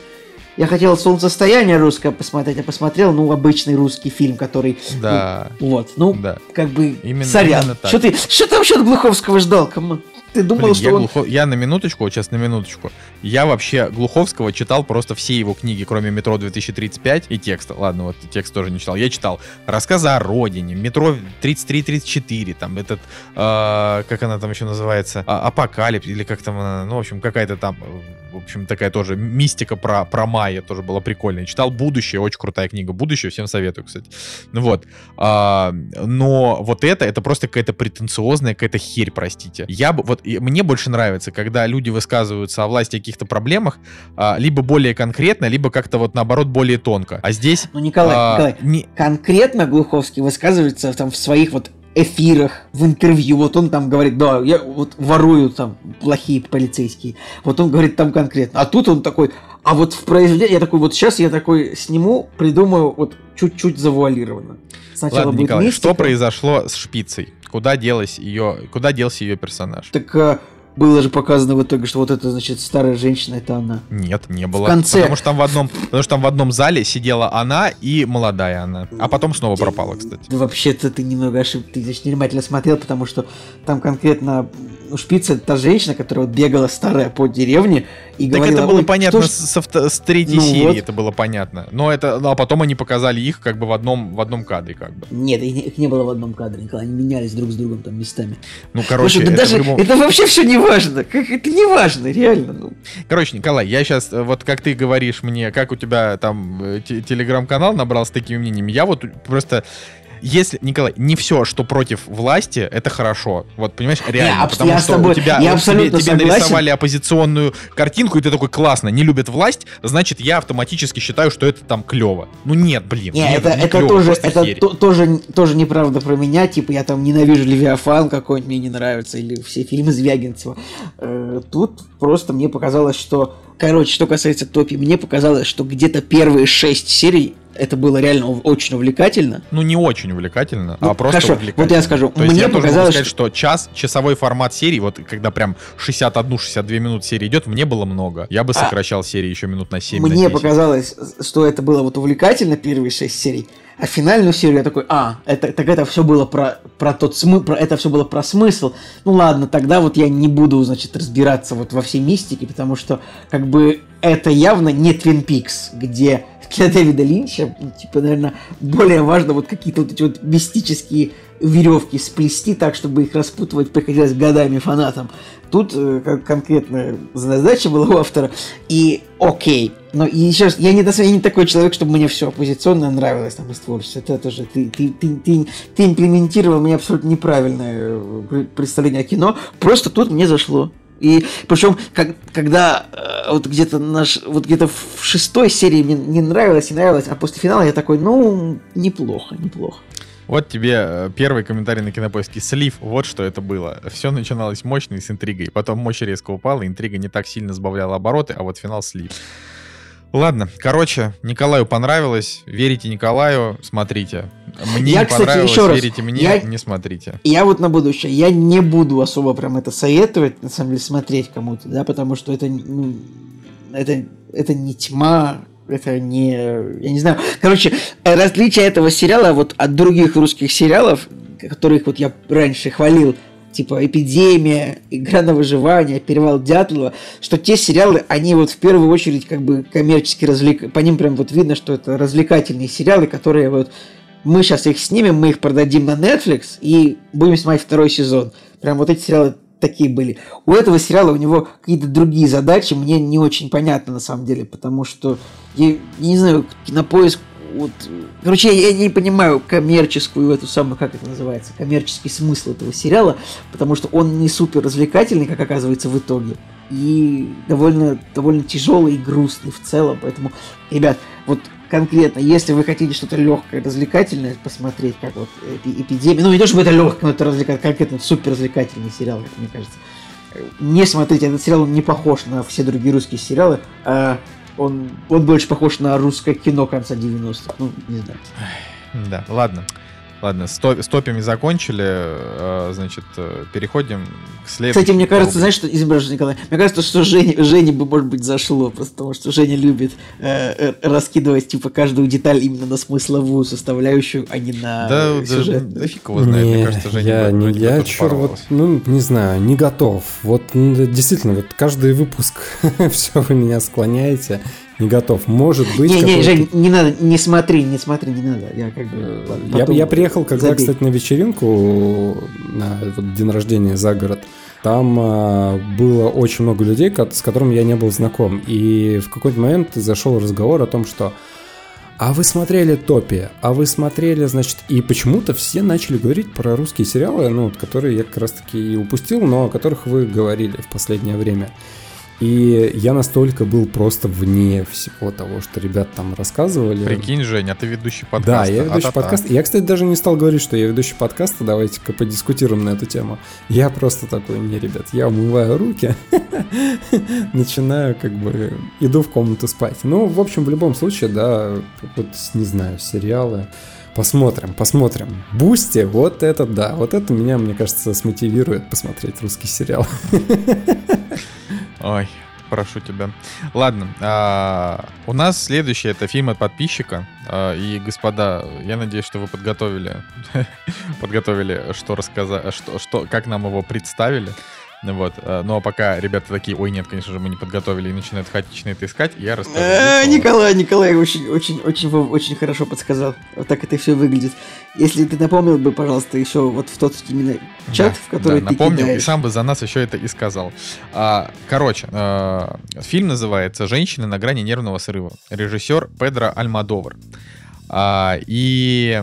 я хотел «Солнцестояние» русское посмотреть, а посмотрел, ну, обычный русский фильм, который... Да. Ну, вот, ну, да. как бы, именно, сорян. Именно Что ты, что ты вообще от Глуховского ждал? Кому? Ты думал, Блин, что я, он... глухо... я на минуточку, сейчас на минуточку. Я вообще Глуховского читал просто все его книги, кроме «Метро 2035» и текста. Ладно, вот текст тоже не читал. Я читал рассказы о родине, «Метро 3334», там этот, э, как она там еще называется, а, «Апокалипс», или как там она, ну, в общем, какая-то там, в общем, такая тоже мистика про, про майя тоже была прикольная. Читал «Будущее», очень крутая книга. «Будущее» всем советую, кстати. Ну вот. А, но вот это, это просто какая-то претенциозная какая-то херь, простите. Я бы, вот мне больше нравится, когда люди высказываются о власти каких-то проблемах, а, либо более конкретно, либо как-то вот наоборот более тонко. А здесь... Ну, Николай, а, Николай не... конкретно Глуховский высказывается там в своих вот эфирах, в интервью, вот он там говорит, да, я вот ворую там плохие полицейские, вот он говорит там конкретно, а тут он такой, а вот в произведении, я такой, вот сейчас я такой сниму, придумаю вот чуть-чуть завуалированно. Сначала Ладно, будет Николай, мистика. что произошло с шпицей? Куда делась ее, куда делся ее персонаж? Так а, было же показано в итоге, что вот эта, значит, старая женщина, это она. Нет, не было. В конце. Потому что там в одном, потому что там в одном зале сидела она и молодая она. А потом снова пропала, кстати. Вообще-то ты немного ошибся, ты значит, внимательно смотрел, потому что там конкретно у Шпица та женщина, которая вот бегала старая по деревне и так говорила... это было понятно что... с, с третьей ну серии, вот. это было понятно. Но это, ну, а потом они показали их как бы в одном, в одном кадре как бы. Нет, их не было в одном кадре, Николай, они менялись друг с другом там местами. Ну, короче, Слушай, да это, даже, любом... это вообще все не важно, как, это не важно, реально. Ну. Короче, Николай, я сейчас, вот как ты говоришь мне, как у тебя там э, телеграм-канал набрал с такими мнениями, я вот просто если, Николай, не все, что против власти, это хорошо. Вот, понимаешь, реально. Я, потому я что тобой, у тебя я вот тебе, тебе нарисовали оппозиционную картинку, и ты такой, классно, не любят власть, значит, я автоматически считаю, что это там клево. Ну нет, блин. Не, нет, это, не это клево, тоже, это то, тоже, тоже неправда про меня. Типа, я там ненавижу Левиафан какой-нибудь, мне не нравится, или все фильмы Звягинцева. Э, тут просто мне показалось, что Короче, что касается Топи, мне показалось, что где-то первые шесть серий это было реально очень увлекательно. Ну, не очень увлекательно, ну, а просто хорошо, увлекательно. вот я скажу, То мне есть я показалось, сказать, что... что час, часовой формат серии, вот когда прям 61-62 минут серии идет, мне было много. Я бы а сокращал а, серии еще минут на 7 Мне на показалось, что это было вот увлекательно, первые 6 серий, а финальную серию я такой, а, это, так это все было про, про тот смысл, про, это все было про смысл. Ну ладно, тогда вот я не буду, значит, разбираться вот во всей мистике, потому что, как бы, это явно не Твин Пикс, где для Дэвида Линча, ну, типа, наверное, более важно вот какие-то вот эти вот мистические веревки сплести так, чтобы их распутывать приходилось годами фанатам. Тут э, конкретная задача была у автора. И окей. Но и еще раз, я не, я не такой человек, чтобы мне все оппозиционное нравилось там из творчества. Это тоже ты, ты, ты, ты, ты имплементировал мне абсолютно неправильное э, представление о кино. Просто тут мне зашло. И причем, как, когда э, вот где-то наш, вот где-то в шестой серии мне не нравилось и нравилось, а после финала я такой, ну, неплохо, неплохо. Вот тебе э, первый комментарий на кинопоиске. Слив, вот что это было. Все начиналось мощно и с интригой. Потом мощь резко упала, интрига не так сильно сбавляла обороты, а вот финал слив. Ладно, короче, Николаю понравилось. Верите Николаю, смотрите. Мне я, не кстати, понравилось, еще раз, верите мне, я, не смотрите. Я вот на будущее, я не буду особо прям это советовать, на самом деле, смотреть кому-то, да, потому что это, ну, это, это не тьма, это не... Я не знаю. Короче, различие этого сериала вот от других русских сериалов, которых вот я раньше хвалил, типа «Эпидемия», «Игра на выживание», «Перевал Дятлова», что те сериалы, они вот в первую очередь как бы коммерчески развлек... По ним прям вот видно, что это развлекательные сериалы, которые вот мы сейчас их снимем, мы их продадим на Netflix и будем снимать второй сезон. Прям вот эти сериалы такие были. У этого сериала у него какие-то другие задачи, мне не очень понятно на самом деле, потому что я, я не знаю, кинопоиск вот, короче, я, я не понимаю коммерческую эту самую, как это называется, коммерческий смысл этого сериала, потому что он не супер развлекательный, как оказывается в итоге, и довольно, довольно тяжелый и грустный в целом, поэтому, ребят, вот конкретно, если вы хотите что-то легкое, развлекательное посмотреть, как вот эпидемия, ну не то чтобы это легкое, но это развлекательный, конкретно супер развлекательный сериал, как мне кажется. Не смотрите, этот сериал не похож на все другие русские сериалы. А он, он больше похож на русское кино конца 90-х. Ну, не знаю. Да, ладно. Ладно, с, топ, с топами закончили, э, значит, э, переходим к следующему. Кстати, мне кажется, знаешь, что, извините, Николай, мне кажется, что Жене, Жене бы, может быть, зашло, просто потому что Женя любит э, э, раскидывать, типа, каждую деталь именно на смысловую составляющую, а не на да, сюжет. Да, да фиг его знает, не, мне кажется, Женя я, бы, не, я черт, вот, ну, не знаю, не готов. Вот, ну, действительно, вот каждый выпуск все вы меня склоняете не готов. Может быть... Не, не, Жень, не надо, не смотри, не смотри, не надо. Я как бы... Я, я приехал, когда, забей. кстати, на вечеринку, на вот, день рождения за город. Там а, было очень много людей, с которыми я не был знаком. И в какой-то момент зашел разговор о том, что а вы смотрели Топи, а вы смотрели, значит, и почему-то все начали говорить про русские сериалы, ну, которые я как раз-таки и упустил, но о которых вы говорили в последнее время. И я настолько был просто вне всего того, что ребят там рассказывали. Прикинь, Жень, а ты ведущий подкаста. Да, я ведущий А-та-та. подкаста. Я, кстати, даже не стал говорить, что я ведущий подкаста. Давайте-ка подискутируем на эту тему. Я просто такой, не, ребят, я умываю руки, начинаю как бы, иду в комнату спать. Ну, в общем, в любом случае, да, вот, не знаю, сериалы. Посмотрим, посмотрим. Бусти, вот это да, вот это меня, мне кажется, смотивирует посмотреть русский сериал. Ой, прошу тебя. Ладно, а, у нас следующий это фильм от подписчика. А, и, господа, я надеюсь, что вы подготовили, подготовили, что рассказать, что, что, как нам его представили. Вот. Э, а пока ребята такие, ой, нет, конечно же, мы не подготовили и начинают хаотично это искать, я расскажу. Э, Николай, Николай очень, очень, очень, очень хорошо подсказал. Вот так это все выглядит. Если ты напомнил бы, пожалуйста, еще вот в тот именно чат, в который ты напомнил и сам бы за нас еще это и сказал. А, короче, э, фильм называется «Женщины на грани нервного срыва». Режиссер Педро Альмадовар. А, и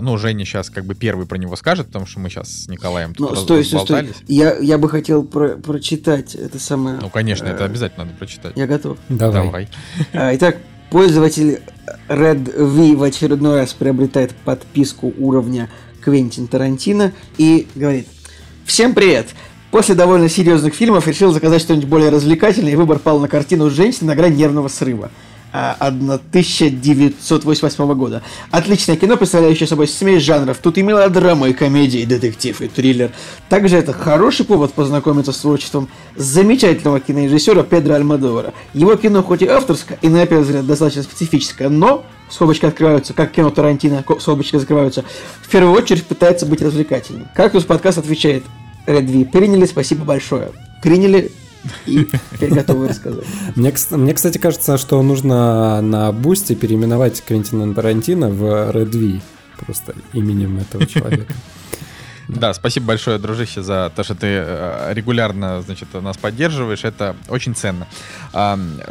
ну, Женя сейчас как бы первый про него скажет, потому что мы сейчас с Николаем тут ну, стой, стой, стой. Я, я бы хотел про прочитать это самое... Ну, конечно, э это обязательно надо прочитать. Я готов. Давай. Давай. А, итак, пользователь Red V в очередной раз приобретает подписку уровня Квентин Тарантино и говорит «Всем привет! После довольно серьезных фильмов решил заказать что-нибудь более развлекательное, и выбор пал на картину «Женщина на грани нервного срыва». 1988 года. Отличное кино, представляющее собой смесь жанров. Тут и мелодрама, и комедия, и детектив, и триллер. Также это хороший повод познакомиться с творчеством замечательного кинорежиссера Педро Альмадовара. Его кино хоть и авторское, и на первый взгляд достаточно специфическое, но скобочки открываются, как кино Тарантино, скобочки закрываются, в первую очередь пытается быть развлекательным. Кактус подкаст отвечает, Редви, приняли, спасибо большое. Приняли, и теперь готовы рассказать. Мне, мне, кстати, кажется, что нужно на бусте переименовать Квентина Тарантино в Red V, просто именем этого человека. Да, спасибо большое, дружище, за то, что ты э, регулярно, значит, нас поддерживаешь. Это очень ценно.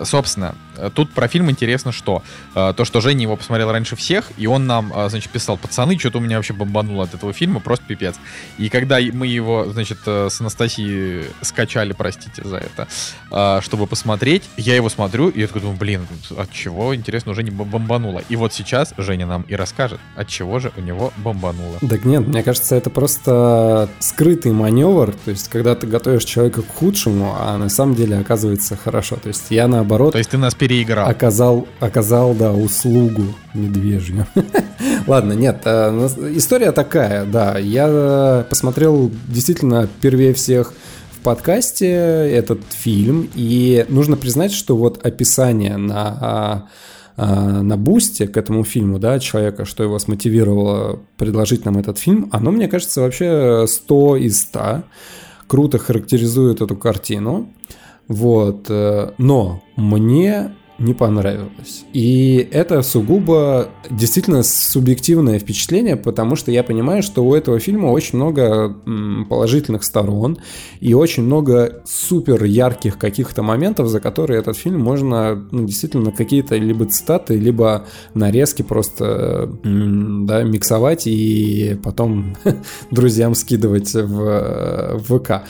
Собственно, тут про фильм интересно что? Э, то, что Женя его посмотрел раньше всех, и он нам, э, значит, писал, пацаны, что-то у меня вообще бомбануло от этого фильма, просто пипец. И когда мы его, значит, с Анастасией скачали, простите за это, чтобы посмотреть, я его смотрю, и я такой думаю, блин, от чего, интересно, уже не бомбануло. И вот сейчас Женя нам и расскажет, от чего же у него бомбануло. Так нет, мне кажется, это просто скрытый маневр, то есть когда ты готовишь человека к худшему, а на самом деле оказывается хорошо. То есть я наоборот... То есть ты нас переиграл. Оказал, оказал да, услугу медвежью. Ладно, нет, э, история такая, да. Я посмотрел действительно первее всех в подкасте этот фильм, и нужно признать, что вот описание на а, на бусте к этому фильму, да, человека, что его смотивировало предложить нам этот фильм, оно, мне кажется, вообще 100 из 100. Круто характеризует эту картину. Вот. Э, но мне не понравилось. И это сугубо действительно субъективное впечатление, потому что я понимаю, что у этого фильма очень много положительных сторон и очень много супер ярких каких-то моментов, за которые этот фильм можно ну, действительно какие-то либо цитаты, либо нарезки просто да, миксовать и потом друзьям скидывать в, в ВК.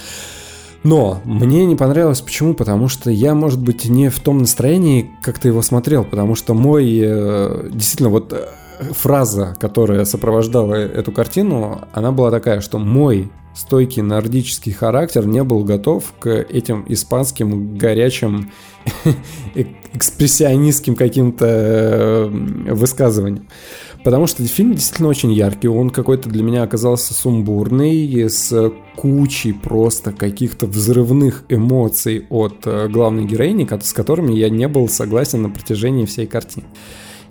Но мне не понравилось почему? Потому что я, может быть, не в том настроении, как ты его смотрел, потому что мой э, действительно вот э, фраза, которая сопровождала эту картину, она была такая, что мой стойкий нордический характер не был готов к этим испанским горячим экспрессионистским каким-то э, высказываниям. Потому что фильм действительно очень яркий, он какой-то для меня оказался сумбурный, с кучей просто каких-то взрывных эмоций от э, главной героини, с которыми я не был согласен на протяжении всей картины.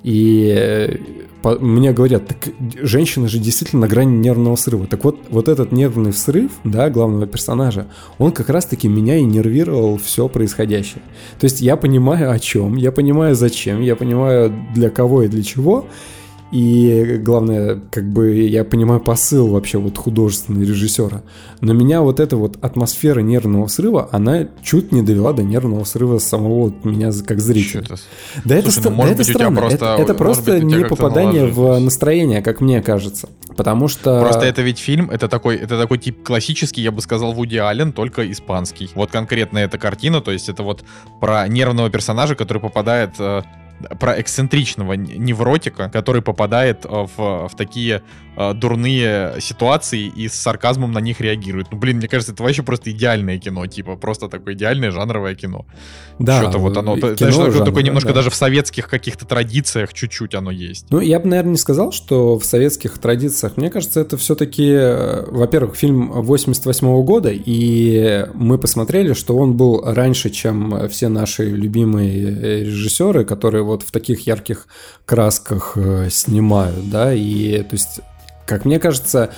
И э, по, мне говорят, так женщина же действительно на грани нервного срыва. Так вот, вот этот нервный срыв, да, главного персонажа, он как раз-таки меня и нервировал все происходящее. То есть я понимаю о чем, я понимаю зачем, я понимаю для кого и для чего, и главное, как бы я понимаю посыл вообще вот художественного режиссера. Но меня вот эта вот атмосфера нервного срыва, она чуть не довела до нервного срыва самого меня как зрителя. Это? Да Слушай, это, ну, да это странно. Просто, это, это просто быть, не попадание в настроение, как мне кажется. Потому что... Просто это ведь фильм, это такой, это такой тип классический, я бы сказал, Вуди Аллен, только испанский. Вот конкретно эта картина, то есть это вот про нервного персонажа, который попадает э, про эксцентричного невротика, который попадает э, в, в такие э, дурные ситуации и с сарказмом на них реагирует. Ну, блин, мне кажется, это вообще просто идеальное кино, типа, просто такое идеальное жанровое кино. Да. Что-то вот оно, кино знаешь, жанровое, такое немножко да. даже в советских каких-то традициях чуть-чуть оно есть. Ну, я бы, наверное, не сказал, что в советских традициях. Мне кажется, это все-таки, э, во-первых, фильм 88 -го года, и мы посмотрели, что он был раньше, чем все наши любимые э, режиссеры, которые вот в таких ярких красках э, снимают, да, и то есть, как мне кажется,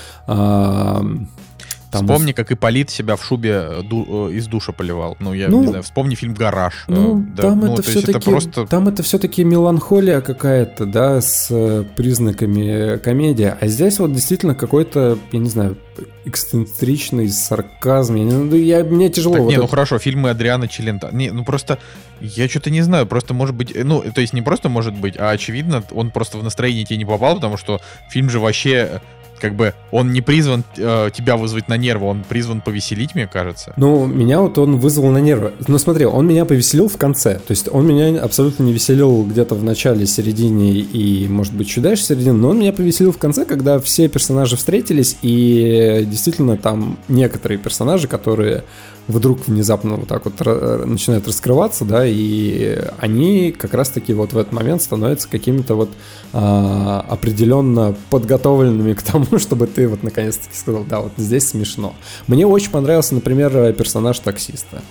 там Вспомни, как Ипполит себя в шубе э, ду, э, из душа поливал. Ну, я ну, не знаю, вспомни фильм «Гараж». Ну, да, там, ну, это все-таки, это просто... там это все-таки меланхолия какая-то, да, с признаками комедии. А здесь вот действительно какой-то, я не знаю, эксцентричный сарказм. Я, ну, я, мне тяжело. Так, вот не, это... ну хорошо, фильмы Адриана Челента. Не, ну просто, я что-то не знаю, просто может быть, ну, то есть не просто может быть, а очевидно, он просто в настроение тебе не попал, потому что фильм же вообще как бы он не призван э, тебя вызвать на нервы, он призван повеселить, мне кажется. Ну, меня вот он вызвал на нервы. Ну, смотри, он меня повеселил в конце. То есть он меня абсолютно не веселил где-то в начале, середине и, может быть, чуть дальше середины, но он меня повеселил в конце, когда все персонажи встретились, и действительно там некоторые персонажи, которые вдруг внезапно вот так вот начинают раскрываться, да, и они как раз-таки вот в этот момент становятся какими-то вот а, определенно подготовленными к тому, чтобы ты вот наконец-таки сказал, да, вот здесь смешно. Мне очень понравился, например, персонаж таксиста.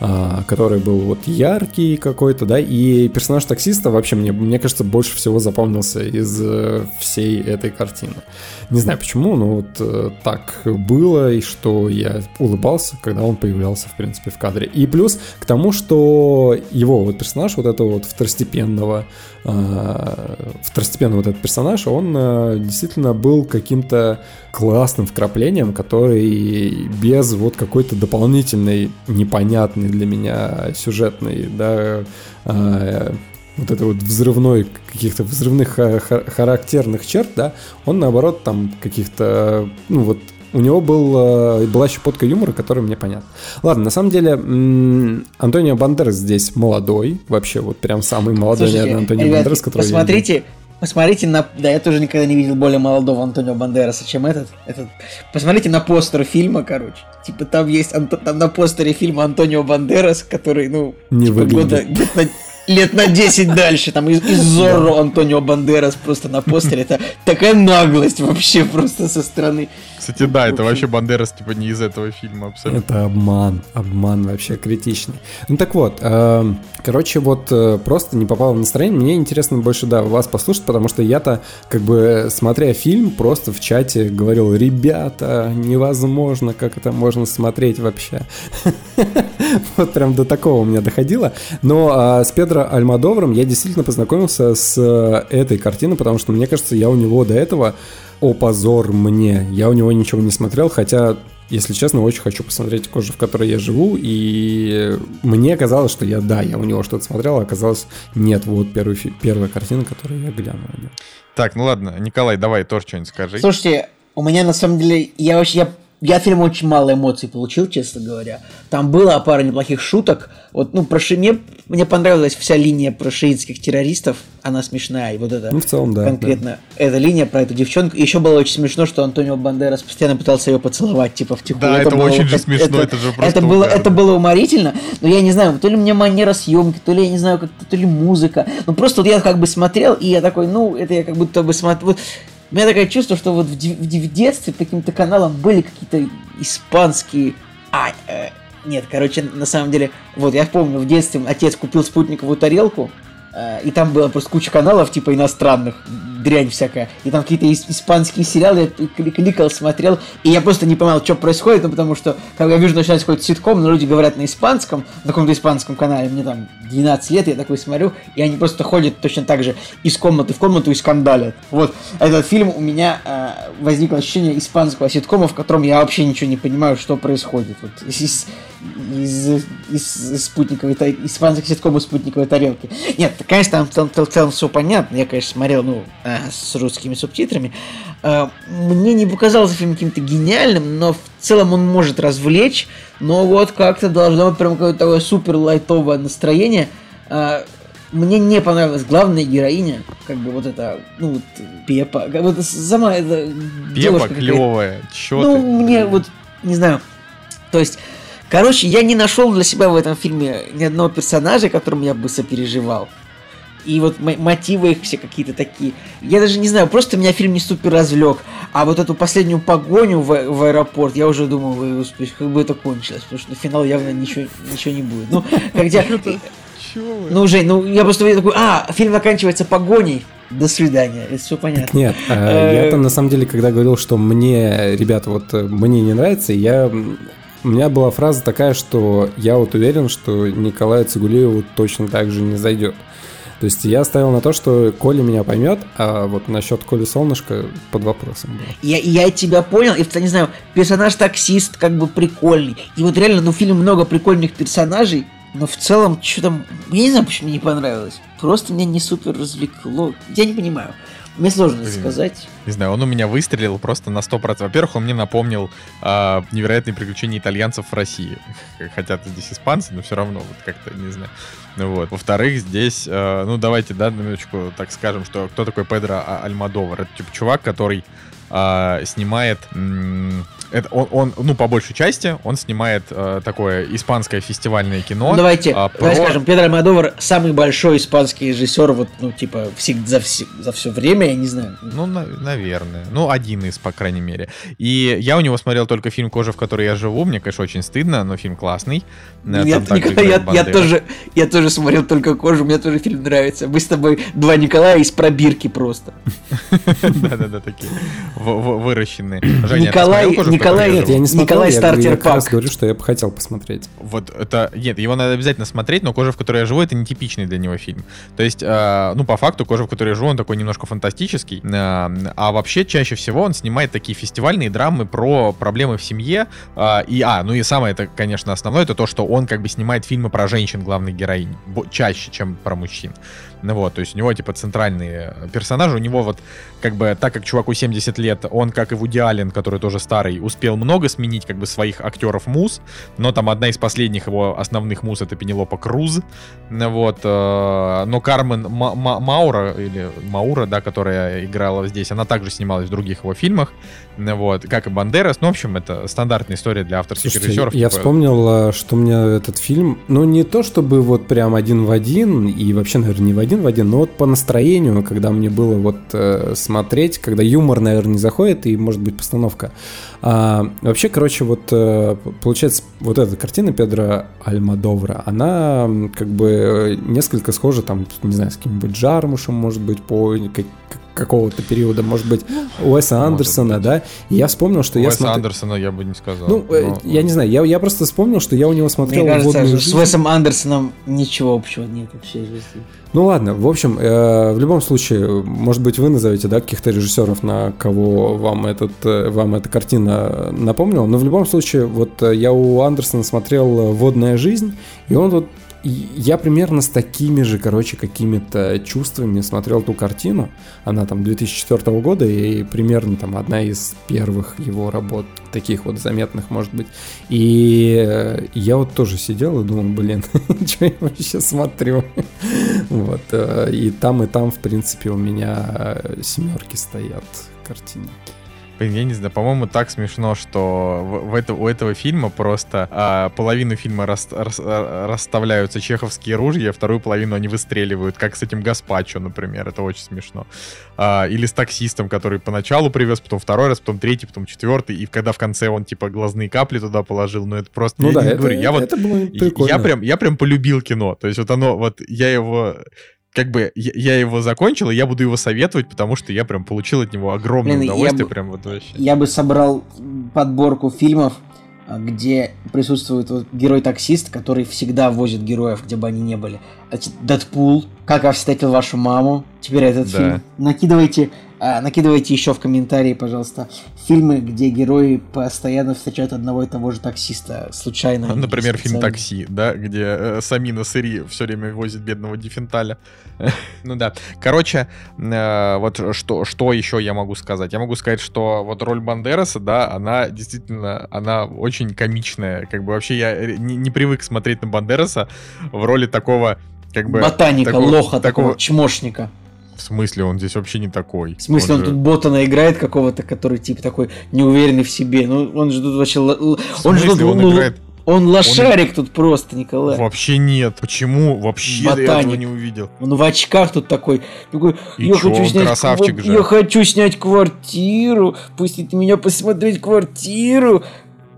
А, который был вот яркий какой-то, да, и персонаж таксиста вообще мне, мне кажется, больше всего запомнился из э, всей этой картины. Не знаю почему, но вот э, так было, и что я улыбался, когда он появлялся, в принципе, в кадре. И плюс к тому, что его вот персонаж, вот этого вот второстепенного, второстепенный вот этот персонаж, он э, действительно был каким-то классным вкраплением, который без вот какой-то дополнительной непонятной для меня сюжетной, да, э, вот это вот взрывной, каких-то взрывных характерных черт, да, он наоборот там каких-то, ну вот у него был, была щепотка юмора, которая мне понятна. Ладно, на самом деле, Антонио Бандерас здесь молодой, вообще вот прям самый молодой, Слушайте, наверное, Антонио ребят, Бандерас, который Посмотрите, Посмотрите на... Да, я тоже никогда не видел более молодого Антонио Бандераса, чем этот. этот... Посмотрите на постер фильма, короче. Типа там есть... Там на постере фильма Антонио Бандерас, который, ну... Не типа, выглядит. Года, лет на 10 дальше, там из, из Зорро Антонио Бандерас просто на постере. Это такая наглость вообще просто со стороны. Кстати, да, это вообще Бандерас типа не из этого фильма абсолютно. Это обман, обман вообще критичный. Ну так вот, э, короче, вот э, просто не попал в настроение. Мне интересно больше, да, вас послушать, потому что я-то, как бы, смотря фильм, просто в чате говорил, ребята, невозможно, как это можно смотреть вообще. Вот прям до такого у меня доходило. Но а, с Педро Альмадовром я действительно познакомился с э, этой картиной, потому что, мне кажется, я у него до этого, о позор мне, я у него ничего не смотрел, хотя если честно, очень хочу посмотреть кожу, в которой я живу, и мне казалось, что я, да, я у него что-то смотрел, а оказалось, нет, вот первый, первая картина, которую я глянул. Так, ну ладно, Николай, давай тоже что-нибудь скажи. Слушайте, у меня на самом деле, я вообще, я я от фильма очень мало эмоций получил, честно говоря. Там было пара неплохих шуток. Вот, ну, про ши... мне, мне понравилась вся линия про шиитских террористов. Она смешная. И вот это ну, в целом, да, конкретно да. эта линия про эту девчонку. И еще было очень смешно, что Антонио Бандерас постоянно пытался ее поцеловать, типа, в тихую. Да, это, это было, очень же смешно, это, это же просто это было, это было уморительно, но я не знаю, то ли мне манера съемки, то ли, я не знаю, как то ли музыка. Ну, просто вот я как бы смотрел, и я такой, ну, это я как будто бы смотрю... Вот, у меня такое чувство, что вот в, в, детстве по каким-то каналам были какие-то испанские... А, э, нет, короче, на самом деле, вот я помню, в детстве отец купил спутниковую тарелку, э, и там было просто куча каналов, типа иностранных, дрянь всякая. И там какие-то испанские сериалы я кликал, смотрел, и я просто не понимал, что происходит, ну, потому что, когда я вижу, начинается какой-то ситком, но люди говорят на испанском, на каком-то испанском канале, мне там 12 лет, я такой смотрю, и они просто ходят точно так же из комнаты в комнату и скандалят. Вот, этот фильм у меня э, возникло ощущение испанского ситкома, в котором я вообще ничего не понимаю, что происходит. Вот, из, из, из, из спутниковой, испанских ситкомов спутниковой тарелки. Нет, конечно, там целом, в целом все понятно, я, конечно, смотрел, ну, э, с русскими субтитрами. Э, мне не показался фильм каким-то гениальным, но в целом он может развлечь, но вот как-то должно быть прям какое-то такое супер лайтовое настроение. Э, мне не понравилась главная героиня, как бы вот это, ну вот Пепа, как вот сама эта Пепа клевая, чё Ну, ты? мне вот, не знаю, то есть, короче, я не нашел для себя в этом фильме ни одного персонажа, которому я бы сопереживал и вот мотивы их все какие-то такие. Я даже не знаю, просто меня фильм не супер развлек. А вот эту последнюю погоню в, в аэропорт, я уже думал, господи, как бы это кончилось, потому что на финал явно ничего, ничего не будет. Ну, когда... Ну, Жень, ну я просто такой, а, фильм заканчивается погоней, до свидания, это все понятно. Нет, а, я там на самом деле, когда говорил, что мне, ребята, вот э, мне не нравится, я у меня была фраза такая, что я вот уверен, что Николаю Цигулееву точно так же не зайдет. То есть я ставил на то, что Коля меня поймет, а вот насчет Коли Солнышко под вопросом было. Я, я тебя понял, и, не знаю, персонаж таксист как бы прикольный. И вот реально, ну, в фильме много прикольных персонажей, но в целом, что там, я не знаю, почему мне не понравилось. Просто меня не супер развлекло. Я не понимаю. Мне сложно Блин, сказать. Не знаю, он у меня выстрелил просто на 100%. Во-первых, он мне напомнил э, невероятные приключения итальянцев в России. Хотя это здесь испанцы, но все равно, вот как-то, не знаю. Вот. Во-вторых, здесь, э, ну давайте, да, на минуточку так скажем, что кто такой Педро Альмадовар? Это типа чувак, который э, снимает... Это он, он, ну, по большей части, он снимает э, такое испанское фестивальное кино. Ну, давайте, а, про... давай скажем, Педро Альмадовар самый большой испанский режиссер, вот, ну, типа, всег, за, все, за все время, я не знаю. Ну, на, наверное. Ну, один из, по крайней мере. И я у него смотрел только фильм «Кожа, в которой я живу». Мне, конечно, очень стыдно, но фильм классный. Ну, я, Николай, я, я, тоже, я тоже смотрел только «Кожу», мне тоже фильм нравится. Мы с тобой два Николая из пробирки просто. Да-да-да, такие выращенные. Николай, Николай, нет, я не смотрел, Николай я, Стартер я как раз говорю, что я бы хотел посмотреть. Вот это, нет, его надо обязательно смотреть, но «Кожа, в которой я живу» — это нетипичный для него фильм. То есть, э, ну, по факту, «Кожа, в которой я живу», он такой немножко фантастический, э, а вообще чаще всего он снимает такие фестивальные драмы про проблемы в семье, э, и, а, ну и самое это, конечно, основное, это то, что он как бы снимает фильмы про женщин главных героинь, чаще, чем про мужчин. Ну вот, то есть у него типа центральные персонажи, у него вот как бы так как чуваку 70 лет, он как и Вуди Аллен, который тоже старый, успел много сменить как бы своих актеров муз, но там одна из последних его основных муз это Пенелопа Круз, вот, э, но Кармен Маура или Маура, да, которая играла здесь, она также снималась в других его фильмах, вот, как и Бандерас, ну, в общем, это стандартная история для авторских Слушайте, режиссеров. Я типа... вспомнил, что у меня этот фильм, ну, не то чтобы вот прям один в один, и вообще, наверное, не в один в один, но вот по настроению, когда мне было вот э, смотреть, когда юмор, наверное, не заходит, и, может быть, постановка. А, вообще, короче, вот э, получается, вот эта картина Педро Альмадовра, она как бы несколько схожа, там, не знаю, с каким-нибудь Джармушем, может быть, по как, какого-то периода, может быть, Уэса Андерсона, быть. да. И я вспомнил, что Уэса я смотрел... Андерсона я бы не сказал. Ну, э, но... я не знаю, я, я просто вспомнил, что я у него смотрел Мне кажется, с жизнь. Уэсом Андерсоном ничего общего нет вообще. Ну ладно, в общем, э, в любом случае, может быть, вы назовете, да, каких-то режиссеров, на кого вам, этот, э, вам эта картина напомнила, но в любом случае, вот э, я у Андерсона смотрел «Водная жизнь», и он вот я примерно с такими же, короче, какими-то чувствами смотрел ту картину. Она там 2004 года и примерно там одна из первых его работ, таких вот заметных, может быть. И э, я вот тоже сидел и думал, блин, что я вообще смотрю? Вот. Э, и там, и там, в принципе, у меня семерки стоят картины. Блин, я не знаю, по-моему, так смешно, что в, в это, у этого фильма просто а, половину фильма рас, рас, расставляются чеховские ружья, а вторую половину они выстреливают, как с этим Гаспачо, например. Это очень смешно. А, или с таксистом, который поначалу привез, потом второй раз, потом третий, потом четвертый, и когда в конце он типа глазные капли туда положил, ну это просто... Ну я да, это, говорю, я это вот, было прикольно. Я прям, я прям полюбил кино. То есть вот оно, вот я его как бы я, его закончил, и я буду его советовать, потому что я прям получил от него огромное Блин, удовольствие, я прям вот вообще. Я бы собрал подборку фильмов, а, где присутствует вот герой-таксист, который всегда возит героев, где бы они ни были. Дэдпул, Как я встретил вашу маму, теперь этот да. фильм. Накидывайте а, накидывайте еще в комментарии, пожалуйста, фильмы, где герои постоянно встречают одного и того же таксиста случайно. Например, фильм «Такси», да, где э, Самина Сыри все время возит бедного Дефенталя. ну да. Короче, э, вот что, что еще я могу сказать? Я могу сказать, что вот роль Бандераса, да, она действительно, она очень комичная. Как бы вообще я не, не привык смотреть на Бандераса в роли такого как бы... Ботаника, такого, лоха, такого, такого чмошника. В смысле, он здесь вообще не такой. В смысле, он, он же... тут Ботана играет какого-то, который типа такой неуверенный в себе. Ну, он же тут вообще... Он смысле, же тут... Он играет... Он лошарик он... тут просто, Николай. Вообще нет. Почему? Вообще Ботаник. я этого не увидел. Он в очках тут такой. такой И я чё, хочу снять красавчик квар... же. Я хочу снять квартиру. Пустите меня посмотреть квартиру.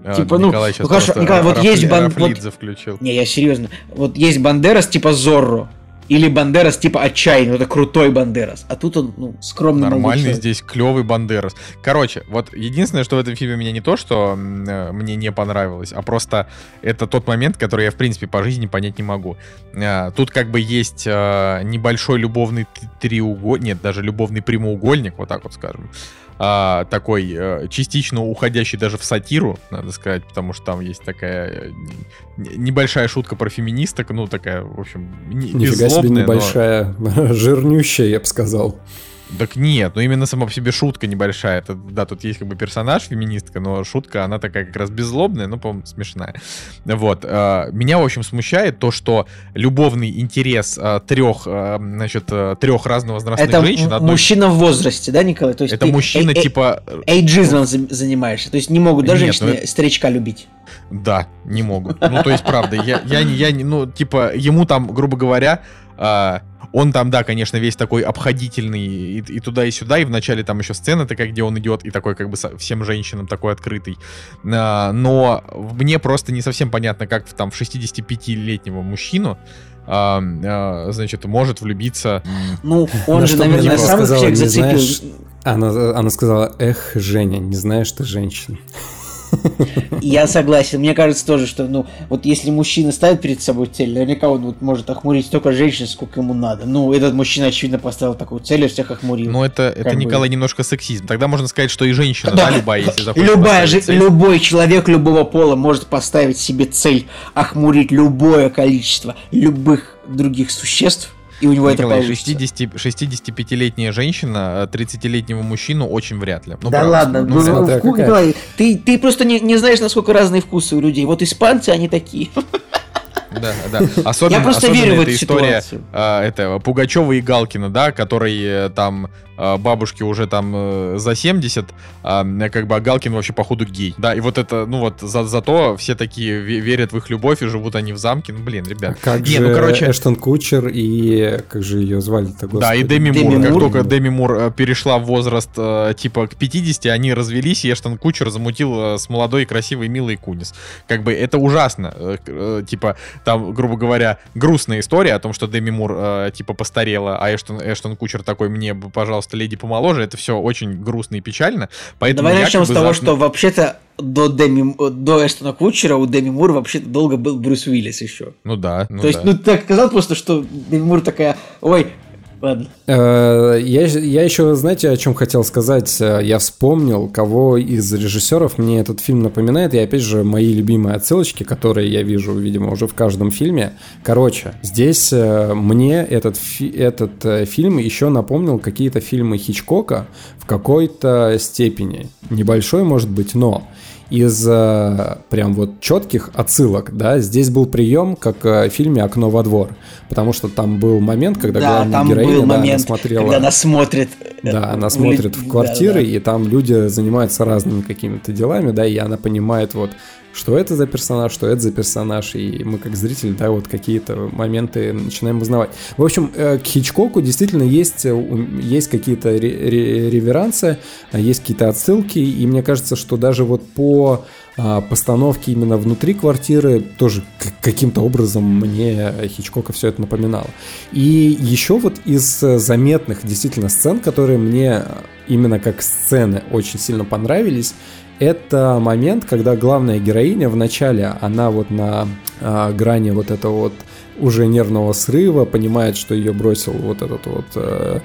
А, типа, ну, Николай ну хорошо, Николай, вот есть бан... вот... включил. Не, я серьезно. Вот есть Бандерас типа Зорро. Или Бандерас типа отчаянный, это крутой Бандерас. А тут он, ну, скромный Нормальный здесь, клевый Бандерас. Короче, вот единственное, что в этом фильме меня не то, что э, мне не понравилось, а просто это тот момент, который я, в принципе, по жизни понять не могу. Э, тут как бы есть э, небольшой любовный треугольник, нет, даже любовный прямоугольник, вот так вот скажем а, такой а, частично уходящий даже в сатиру, надо сказать, потому что там есть такая э, небольшая шутка про феминисток, ну такая, в общем, не, Нифига себе небольшая, но... жирнющая, я бы сказал. Так нет, ну именно сама по себе шутка небольшая. Это, да, тут есть как бы персонаж, феминистка, но шутка, она такая как раз беззлобная, но, по-моему, смешная. Вот. Э, меня, в общем, смущает то, что любовный интерес э, трех, э, значит, трех разновозрастных это женщин... Это мужчина в возрасте, да, Николай? То есть это мужчина типа... Эйджизмом занимаешься, то есть не могут даже женщины это... старичка любить. Да, не могут. Ну, то есть, правда, я, я, я, ну, типа, ему там, грубо говоря, он там, да, конечно, весь такой обходительный и, и туда, и сюда, и вначале там еще сцена такая, где он идет, и такой как бы всем женщинам такой открытый. А, но мне просто не совсем понятно, как там в 65-летнего мужчину а, а, значит, может влюбиться. Ну, он же, наверное, сам всех зацепил. Она, она сказала, эх, Женя, не знаешь ты женщин. Я согласен. Мне кажется тоже, что, ну, вот если мужчина ставит перед собой цель, наверняка он вот может охмурить столько женщин, сколько ему надо. Ну, этот мужчина, очевидно, поставил такую цель и всех охмурил. Ну, это, это Николай, бы. немножко сексизм. Тогда можно сказать, что и женщина, да, да любая, если захочет Любая же, любой человек любого пола может поставить себе цель охмурить любое количество любых других существ, и у него Николай, это получится. 60, 65-летняя женщина 30-летнему мужчину очень вряд ли. Ну, да правда. ладно, ну, ну, вкус, Николай, ты, ты просто не, не знаешь, насколько разные вкусы у людей. Вот испанцы, они такие. Да, да. Особенно, Я просто верю в эту история, ситуацию. А, это Пугачева и Галкина, да, которые э, там а, бабушке уже там э, за 70, а как бы а Галкин вообще походу гей. Да, и вот это, ну вот за, зато все такие верят в их любовь и живут они в замке. Ну, блин, ребят. А как Не, же ну, короче... Эштон Кучер и как же ее звали-то, господи? Да, и Деми, Деми Мур. Мур. Как только Деми Мур э, перешла в возраст э, типа к 50, они развелись, и Эштон Кучер замутил с молодой, красивой, милой Кунис. Как бы это ужасно. Типа, там, грубо говоря, грустная история о том, что Деми Мур типа постарела, а Эштон, Эштон Кучер такой, мне, пожалуйста, просто леди помоложе, это все очень грустно и печально. Поэтому Давай начнем с того, за... что вообще-то до, Деми, до Эштона Кучера у Деми Мур вообще-то долго был Брюс Уиллис еще. Ну да. Ну То есть, ну ты сказал просто, что Деми Мур такая, ой, Ладно. Э, я, я еще, знаете, о чем хотел сказать? Э, я вспомнил, кого из режиссеров мне этот фильм напоминает. И опять же, мои любимые отсылочки, которые я вижу, видимо, уже в каждом фильме. Короче, здесь э, мне этот, этот фильм еще напомнил какие-то фильмы Хичкока в какой-то степени. Небольшой, может быть, но из э, прям вот четких отсылок, да, здесь был прием, как э, в фильме «Окно во двор», потому что там был момент, когда да, главная там героиня, был да, момент, она смотрела... когда она смотрит... Да, она смотрит в квартиры, да, да. и там люди занимаются разными какими-то делами, да, и она понимает вот, что это за персонаж, что это за персонаж, и мы как зрители, да, вот какие-то моменты начинаем узнавать. В общем, э, к Хичкоку действительно есть, э, есть какие-то реверансы, а есть какие-то отсылки, и мне кажется, что даже вот по а, постановке именно внутри квартиры тоже каким-то образом мне Хичкока все это напоминало. И еще вот из заметных действительно сцен, которые мне именно как сцены очень сильно понравились, это момент, когда главная героиня в начале, она вот на э, грани вот этого вот уже нервного срыва, понимает, что ее бросил вот этот вот э,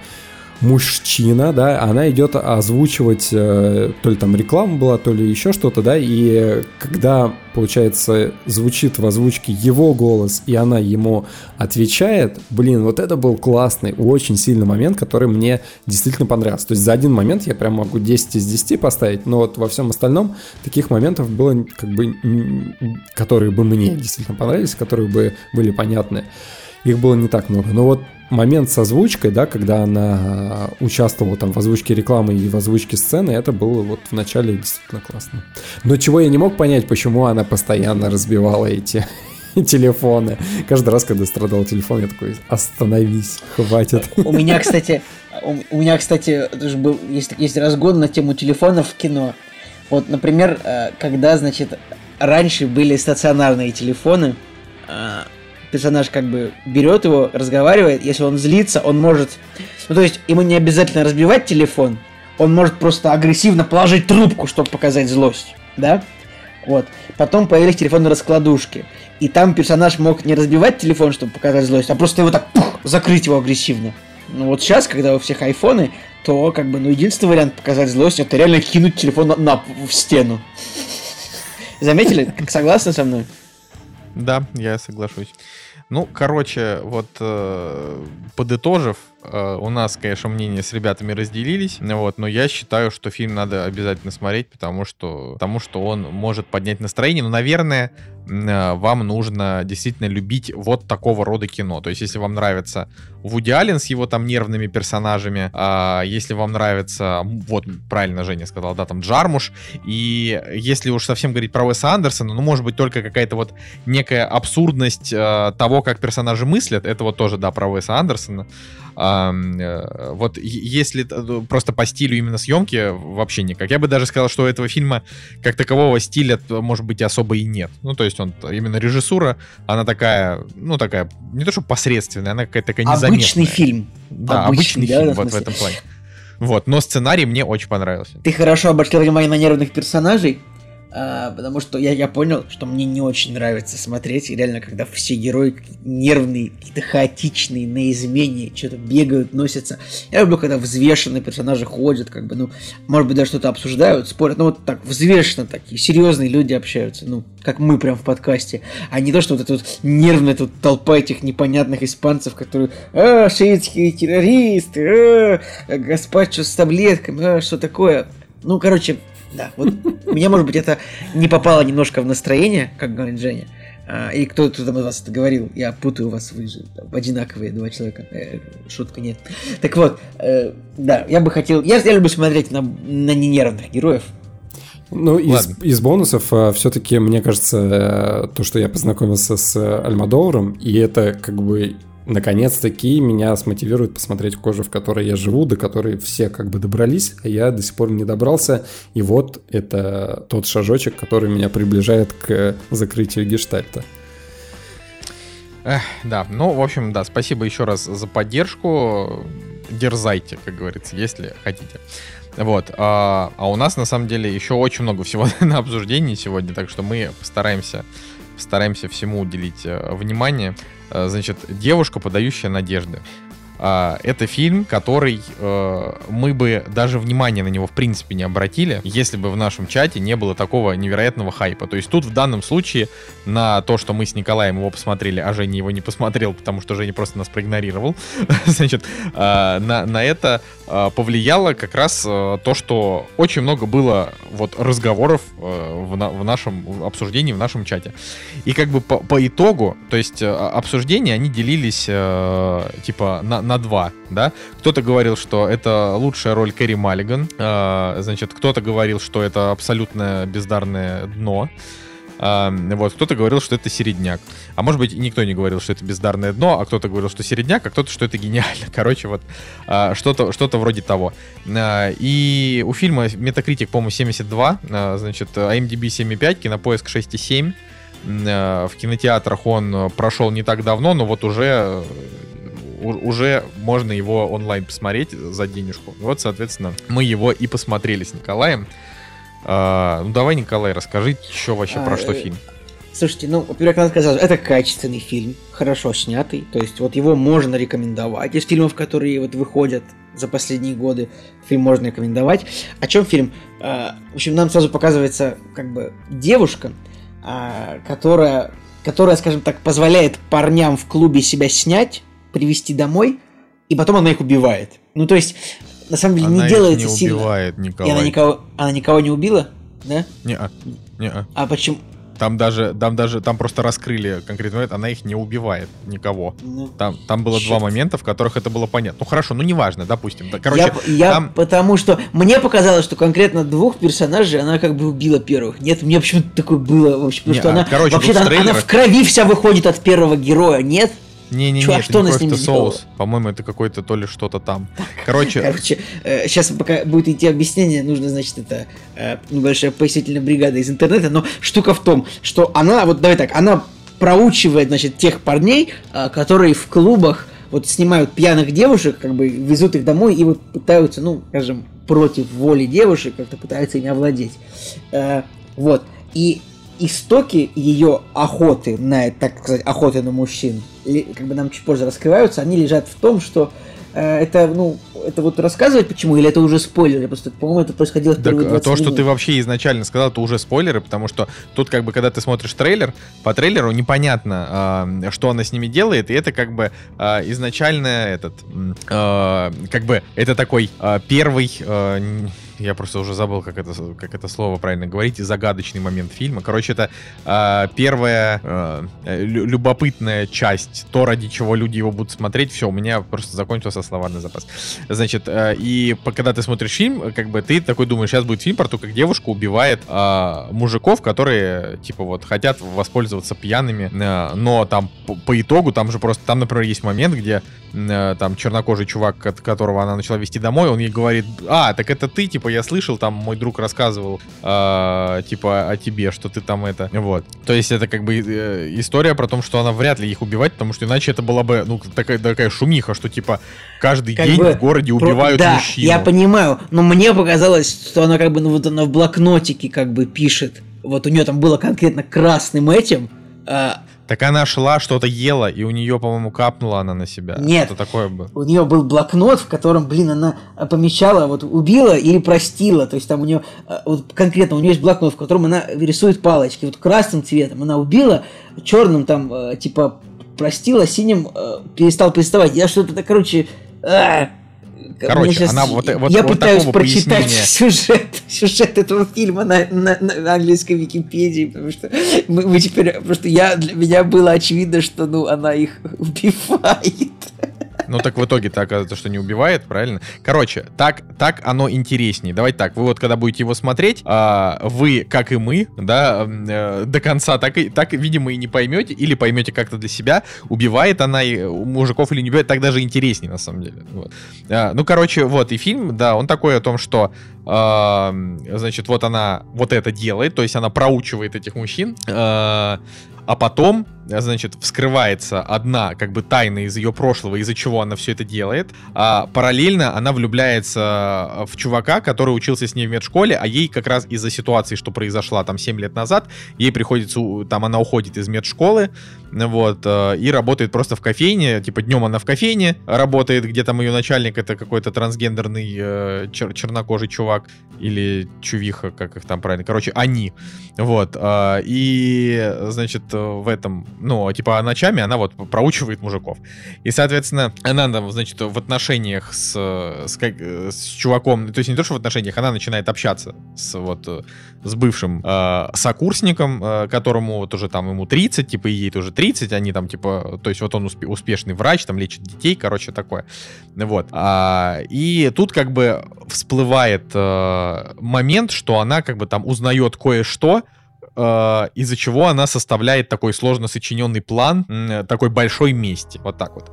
мужчина, да, она идет озвучивать, э, то ли там реклама была, то ли еще что-то, да, и когда, получается, звучит в озвучке его голос, и она ему отвечает, блин, вот это был классный, очень сильный момент, который мне действительно понравился. То есть за один момент я прям могу 10 из 10 поставить, но вот во всем остальном таких моментов было, как бы, которые бы мне действительно понравились, которые бы были понятны. Их было не так много. Но вот момент с озвучкой, да, когда она участвовала там в озвучке рекламы и в озвучке сцены, это было вот в начале действительно классно. Но чего я не мог понять, почему она постоянно разбивала эти телефоны. Каждый раз, когда страдал телефон, я такой, остановись, хватит. У меня, кстати, у, меня, кстати, тоже был, есть, есть разгон на тему телефонов в кино. Вот, например, э, когда, значит, раньше были стационарные телефоны, э, персонаж как бы берет его, разговаривает, если он злится, он может... Ну, то есть, ему не обязательно разбивать телефон, он может просто агрессивно положить трубку, чтобы показать злость, да? Вот. Потом появились телефонные раскладушки. И там персонаж мог не разбивать телефон, чтобы показать злость, а просто его так пух, закрыть его агрессивно. Ну вот сейчас, когда у всех айфоны, то как бы, ну, единственный вариант показать злость, это реально кинуть телефон на, на в стену. Заметили? Согласны со мной? Да, я соглашусь. Ну, короче, вот э, подытожив, у нас, конечно, мнения с ребятами разделились, вот, но я считаю, что фильм надо обязательно смотреть, потому что, потому что он может поднять настроение. Но, наверное, э, вам нужно действительно любить вот такого рода кино. То есть, если вам нравится Вуди Аллен с его там нервными персонажами, э, если вам нравится, вот правильно Женя сказал, да, там Джармуш, и если уж совсем говорить про Уэса Андерсона, ну, может быть, только какая-то вот некая абсурдность э, того, как персонажи мыслят, это вот тоже, да, про Уэса Андерсона. А, э, вот если э, просто по стилю именно съемки вообще никак. Я бы даже сказал, что у этого фильма как такового стиля, может быть, особо и нет. Ну, то есть он именно режиссура, она такая, ну, такая, не то что посредственная, она какая-то такая незаметная. Обычный фильм. Да, обычный, обычный да, фильм вот в этом плане. Вот, но сценарий мне очень понравился. Ты хорошо обратил внимание на нервных персонажей. А, потому что я, я понял, что мне не очень нравится смотреть, реально, когда все герои нервные, какие-то хаотичные, на измене, что-то бегают, носятся. Я люблю, когда взвешенные персонажи ходят, как бы, ну, может быть, даже что-то обсуждают, спорят, ну, вот так, взвешенно такие, серьезные люди общаются, ну, как мы прям в подкасте, а не то, что вот эта вот нервная тут толпа этих непонятных испанцев, которые, а, шиитские террористы, а, гаспачо с таблетками, а, что такое. Ну, короче, да, вот мне, может быть, это не попало немножко в настроение, как говорит Женя. А, и кто-то там из вас это говорил, я путаю вас, вы же там, одинаковые два человека. Э, шутка нет. Так вот, э, да, я бы хотел. Я, я люблю смотреть на, на ненервных героев. Ну, из, из бонусов э, все-таки, мне кажется, э, то, что я познакомился с Альмадовром, и это как бы наконец-таки меня смотивирует посмотреть кожу, в которой я живу, до которой все как бы добрались, а я до сих пор не добрался. И вот это тот шажочек, который меня приближает к закрытию гештальта. Эх, да, ну, в общем, да, спасибо еще раз за поддержку. Дерзайте, как говорится, если хотите. Вот. А, а у нас на самом деле еще очень много всего на обсуждении сегодня, так что мы постараемся, постараемся всему уделить э, внимание. Э, значит, девушка, подающая надежды. А, это фильм, который э, мы бы даже внимания на него в принципе не обратили, если бы в нашем чате не было такого невероятного хайпа. То есть тут в данном случае на то, что мы с Николаем его посмотрели, а Женя его не посмотрел, потому что Женя просто нас проигнорировал, значит, э, на, на это повлияло как раз э, то, что очень много было вот разговоров э, в, на, в нашем обсуждении, в нашем чате. И как бы по, по итогу, то есть обсуждения, они делились типа на, на два, да. Кто-то говорил, что это лучшая роль Кэрри Маллиган, значит, кто-то говорил, что это абсолютное бездарное дно. Uh, вот, кто-то говорил, что это середняк. А может быть, никто не говорил, что это бездарное дно, а кто-то говорил, что середняк, а кто-то, что это гениально. Короче, вот uh, что-то что вроде того. Uh, и у фильма Metacritic, по-моему, 72, значит, IMDb 7,5, кинопоиск 6,7. В кинотеатрах он прошел не так давно, но вот уже уже можно его онлайн посмотреть за денежку. Вот, соответственно, мы его и посмотрели с Николаем. А, ну давай, Николай, расскажи, что вообще а, про что э, фильм. Слушайте, ну, во-первых, надо сказать, это качественный фильм, хорошо снятый, то есть вот его можно рекомендовать. Из фильмов, которые вот выходят за последние годы, фильм можно рекомендовать. О чем фильм? А, в общем, нам сразу показывается как бы девушка, а, которая, которая, скажем так, позволяет парням в клубе себя снять, привести домой, и потом она их убивает. Ну, то есть, на самом деле, она не делается не сильно. Убивает Николай. И она никого, она никого не убила, да? Не-а. Не-а. А почему? Там даже, там даже, там просто раскрыли конкретный момент, она их не убивает никого. Ну, там, там было черт. два момента, в которых это было понятно. Ну хорошо, ну неважно, допустим. Да, короче, я, я там... потому что мне показалось, что конкретно двух персонажей она как бы убила первых. Нет, мне почему-то такое было вообще, потому не, что а, она, короче, вообще она в крови вся выходит от первого героя, нет? Не-не-не, Чувак, это что не кровь, это соус. По-моему, это какой-то то ли что-то там. Короче... Короче, э, сейчас пока будет идти объяснение, нужно, значит, это э, небольшая пояснительная бригада из интернета, но штука в том, что она, вот давай так, она проучивает, значит, тех парней, э, которые в клубах вот снимают пьяных девушек, как бы везут их домой и вот пытаются, ну, скажем, против воли девушек как-то пытаются ими овладеть. Э, вот. И истоки ее охоты на, так сказать, охоты на мужчин, как бы нам чуть позже раскрываются, они лежат в том, что э, это, ну, это вот рассказывать почему, или это уже спойлеры? Просто, по-моему, это происходило в первые так, То, минут. что ты вообще изначально сказал, это уже спойлеры, потому что тут, как бы, когда ты смотришь трейлер, по трейлеру непонятно, э, что она с ними делает, и это, как бы, э, изначально этот, э, как бы, это такой э, первый... Э, я просто уже забыл, как это, как это слово правильно говорить, загадочный момент фильма. Короче, это э, первая э, любопытная часть, то, ради чего люди его будут смотреть. Все, у меня просто закончился словарный запас. Значит, э, и когда ты смотришь фильм, как бы ты такой думаешь, сейчас будет фильм про то, как девушка убивает э, мужиков, которые, типа, вот, хотят воспользоваться пьяными, э, но там по, по итогу, там же просто, там, например, есть момент, где э, там чернокожий чувак, которого она начала вести домой, он ей говорит, а, так это ты, типа, я слышал, там мой друг рассказывал, э, типа, о тебе, что ты там это, вот. То есть это как бы э, история про то, что она вряд ли их убивать, потому что иначе это была бы, ну, такая, такая шумиха, что, типа, каждый как день бы, в городе убивают про... да, мужчину. я понимаю, но мне показалось, что она как бы, ну, вот она в блокнотике как бы пишет, вот у нее там было конкретно красным этим, э, так она шла, что-то ела, и у нее, по-моему, капнула она на себя. Нет. Что такое было? У нее был блокнот, в котором, блин, она помечала, вот убила или простила. То есть там у нее, э, вот конкретно у нее есть блокнот, в котором она рисует палочки. Вот красным цветом она убила, черным там, э, типа, простила, синим перестал приставать. Я что-то, короче, Короче, сейчас... она вот, вот Я вот пытаюсь прочитать сюжет, сюжет этого фильма на, на, на английской Википедии, потому что мы, мы теперь, просто я, для меня было очевидно, что ну, она их убивает. Ну так в итоге-то оказывается, что не убивает, правильно? Короче, так, так оно интереснее. Давайте так, вы вот когда будете его смотреть, а, вы, как и мы, да, э, до конца так, и, так, видимо, и не поймете, или поймете как-то для себя, убивает она и мужиков или не убивает, так даже интереснее, на самом деле. Вот. А, ну, короче, вот, и фильм, да, он такой о том, что значит, вот она вот это делает, то есть она проучивает этих мужчин, а потом значит, вскрывается одна как бы тайна из ее прошлого, из-за чего она все это делает, а параллельно она влюбляется в чувака, который учился с ней в медшколе, а ей как раз из-за ситуации, что произошла там 7 лет назад, ей приходится, там она уходит из медшколы, вот, э, и работает просто в кофейне, типа днем она в кофейне работает, где там ее начальник это какой-то трансгендерный э, чер чернокожий чувак, или чувиха, как их там правильно, короче, они, вот, и, значит, в этом ну, типа, ночами она вот проучивает мужиков. И, соответственно, она там, значит, в отношениях с, с, как, с чуваком, то есть не то, что в отношениях, она начинает общаться с вот с бывшим э, сокурсником, э, которому вот уже там ему 30, типа, и ей тоже 30, они там, типа, то есть вот он успе- успешный врач, там лечит детей, короче, такое. Вот. А, и тут как бы всплывает э, момент, что она как бы там узнает кое-что, э, из-за чего она составляет такой сложно сочиненный план э, такой большой мести. Вот так вот.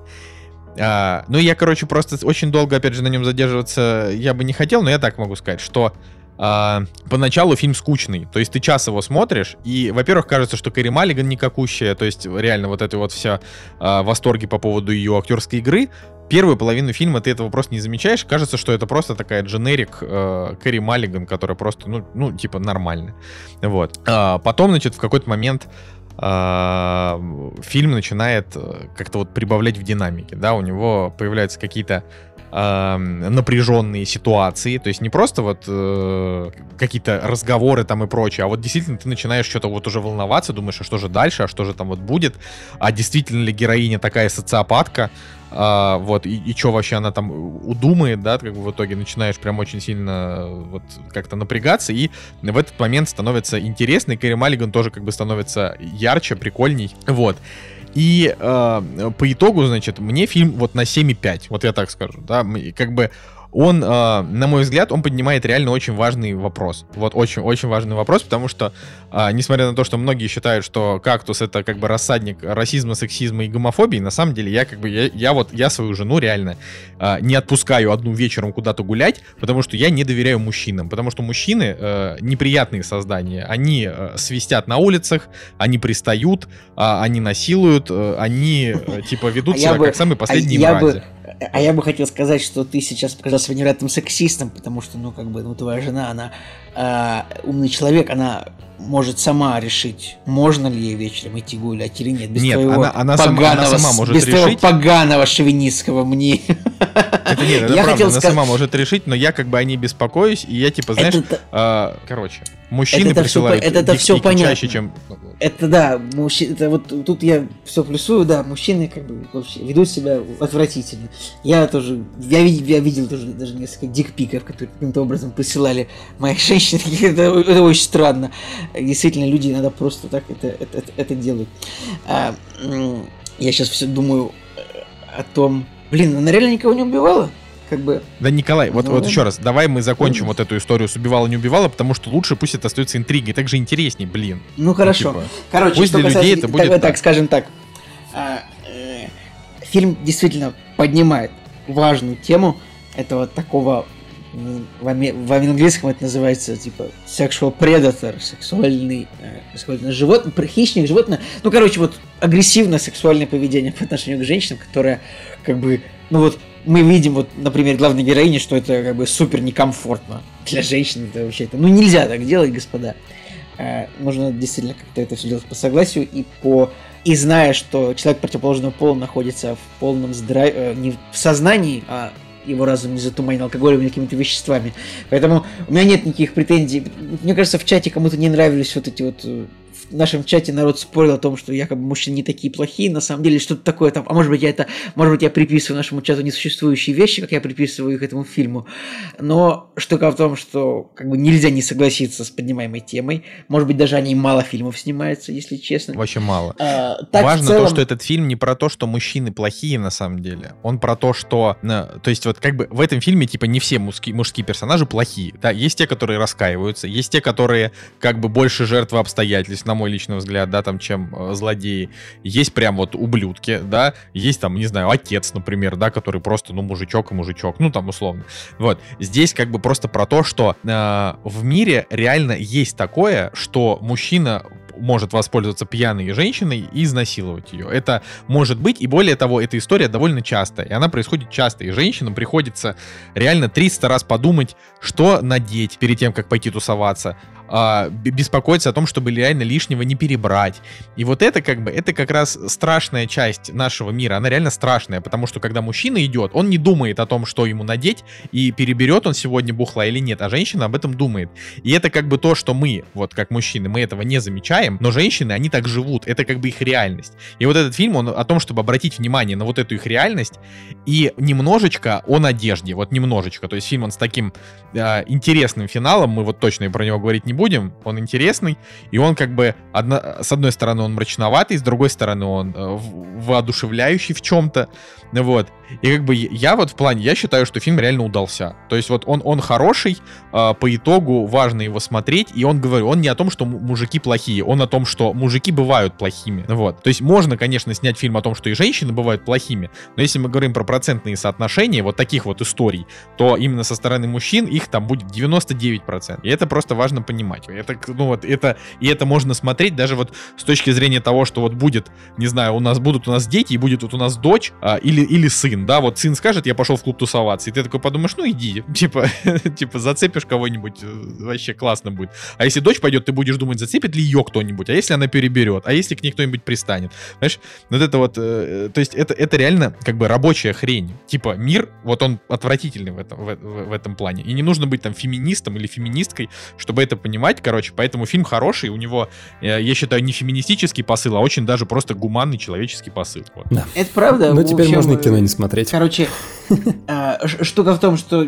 А, ну, я, короче, просто очень долго, опять же, на нем задерживаться я бы не хотел, но я так могу сказать, что а, поначалу фильм скучный. То есть ты час его смотришь, и, во-первых, кажется, что Кэрри Маллиган никакущая, то есть реально вот это вот все а, восторги по поводу ее актерской игры, первую половину фильма ты этого просто не замечаешь. Кажется, что это просто такая дженерик э, Кэрри Маллиган, которая просто, ну, ну типа, нормальная. Вот. А потом, значит, в какой-то момент э, фильм начинает э, как-то вот прибавлять в динамике, да, у него появляются какие-то э, напряженные ситуации, то есть не просто вот э, какие-то разговоры там и прочее, а вот действительно ты начинаешь что-то вот уже волноваться, думаешь, а что же дальше, а что же там вот будет, а действительно ли героиня такая социопатка, а, вот, и, и что вообще она там удумает, да, как бы в итоге начинаешь прям очень сильно вот как-то напрягаться, и в этот момент становится интересно, и Кэрри Маллиган тоже как бы становится ярче, прикольней, вот. И э, по итогу, значит, мне фильм вот на 7,5, вот я так скажу, да, как бы он, э, на мой взгляд, он поднимает реально очень важный вопрос. Вот очень-очень важный вопрос, потому что, э, несмотря на то, что многие считают, что кактус это как бы рассадник расизма, сексизма и гомофобии, на самом деле я как бы, я, я вот, я свою жену реально э, не отпускаю одну вечером куда-то гулять, потому что я не доверяю мужчинам, потому что мужчины э, неприятные создания, они э, свистят на улицах, они пристают, э, они насилуют, э, они э, типа ведут а себя как самые последние а мрази. Бы а я бы хотел сказать, что ты сейчас показался невероятным сексистом, потому что, ну, как бы, ну, твоя жена, она э, умный человек, она может сама решить, можно ли ей вечером идти гулять или нет. Без нет, твоего она, она, поганого, сама, она сама может без решить. Без поганого шовинистского мнения. Это нет, это я правда, она сказать... сама может решить, но я как бы о ней беспокоюсь, и я типа, знаешь, это... э, короче, мужчины это присылают это все понятно. чаще, чем... Это да, мужчины, это вот тут я все плюсую, да, мужчины как бы вообще ведут себя отвратительно. Я тоже, я, я видел тоже даже несколько дикпиков, которые каким-то образом присылали моих женщин, это, это очень странно. Действительно, люди иногда просто так это, это, это, это делают. А, я сейчас все думаю о том, Блин, она реально никого не убивала? Как бы... Да, Николай, вот, ну, вот еще раз, давай мы закончим вот эту историю с убивала не убивала, потому что лучше пусть это остается интригой, так же интереснее, блин. Ну хорошо. Ну, типа, Короче, пусть для людей это будет. Так, так скажем так. А, э, фильм действительно поднимает важную тему этого такого в, в английском это называется типа sexual predator, сексуальный, э, сексуальное животное, хищник, животное. Ну, короче, вот агрессивное сексуальное поведение по отношению к женщинам, которое как бы, ну вот мы видим вот, например, главной героине, что это как бы супер некомфортно для женщин. Это вообще это, ну нельзя так делать, господа. Э, нужно действительно как-то это все делать по согласию и по и зная, что человек противоположного пола находится в полном здравии, э, не в сознании, а его разум не затуманен алкоголем или какими-то веществами. Поэтому у меня нет никаких претензий. Мне кажется, в чате кому-то не нравились вот эти вот э, в нашем чате народ спорил о том, что якобы мужчины не такие плохие, на самом деле что-то такое там, а может быть я это, может быть я приписываю нашему чату несуществующие вещи, как я приписываю их этому фильму, но штука в том, что как бы нельзя не согласиться с поднимаемой темой, может быть даже они мало фильмов снимаются, если честно. Вообще мало. А, Важно целом... то, что этот фильм не про то, что мужчины плохие на самом деле, он про то, что, то есть вот как бы в этом фильме типа не все мужские, мужские персонажи плохие, да, есть те, которые раскаиваются, есть те, которые как бы больше жертвы обстоятельств, на мой личный взгляд, да, там, чем э, злодеи. Есть прям вот ублюдки, да, есть там, не знаю, отец, например, да, который просто, ну, мужичок и мужичок, ну, там, условно. Вот. Здесь как бы просто про то, что э, в мире реально есть такое, что мужчина может воспользоваться пьяной женщиной и изнасиловать ее. Это может быть, и более того, эта история довольно частая, и она происходит часто, и женщинам приходится реально 300 раз подумать, что надеть перед тем, как пойти тусоваться, а, беспокоиться о том, чтобы реально лишнего не перебрать. И вот это как бы, это как раз страшная часть нашего мира, она реально страшная, потому что когда мужчина идет, он не думает о том, что ему надеть, и переберет он сегодня бухла или нет, а женщина об этом думает. И это как бы то, что мы, вот как мужчины, мы этого не замечаем, но женщины, они так живут, это как бы их реальность. И вот этот фильм, он о том, чтобы обратить внимание на вот эту их реальность, и немножечко о надежде, вот немножечко. То есть фильм, он с таким э, интересным финалом, мы вот точно про него говорить не будем, будем, он интересный, и он как бы, одно, с одной стороны, он мрачноватый, с другой стороны, он э, воодушевляющий в чем-то, вот. И как бы я вот в плане, я считаю, что фильм реально удался. То есть вот он, он хороший, э, по итогу важно его смотреть, и он говорит, он не о том, что мужики плохие, он о том, что мужики бывают плохими, вот. То есть можно, конечно, снять фильм о том, что и женщины бывают плохими, но если мы говорим про процентные соотношения вот таких вот историй, то именно со стороны мужчин их там будет 99%. И это просто важно понимать. Это, ну вот, это, и это можно смотреть даже вот с точки зрения того, что вот будет, не знаю, у нас будут у нас дети, и будет вот у нас дочь, а, или, или сын, да, вот сын скажет, я пошел в клуб тусоваться, и ты такой подумаешь, ну иди, типа, типа зацепишь кого-нибудь, э, вообще классно будет. А если дочь пойдет, ты будешь думать, зацепит ли ее кто-нибудь, а если она переберет, а если к ней кто-нибудь пристанет, знаешь, вот это вот, э, то есть это, это реально как бы рабочая хрень, типа мир, вот он отвратительный в этом, в, в, в этом плане, и не нужно быть там феминистом или феминисткой, чтобы это понимать, короче, поэтому фильм хороший, у него, э, я считаю, не феминистический посыл, а очень даже просто гуманный человеческий посыл. Вот. Да. Это правда. Ну, теперь можно кино не смотреть. Короче, а, штука в том, что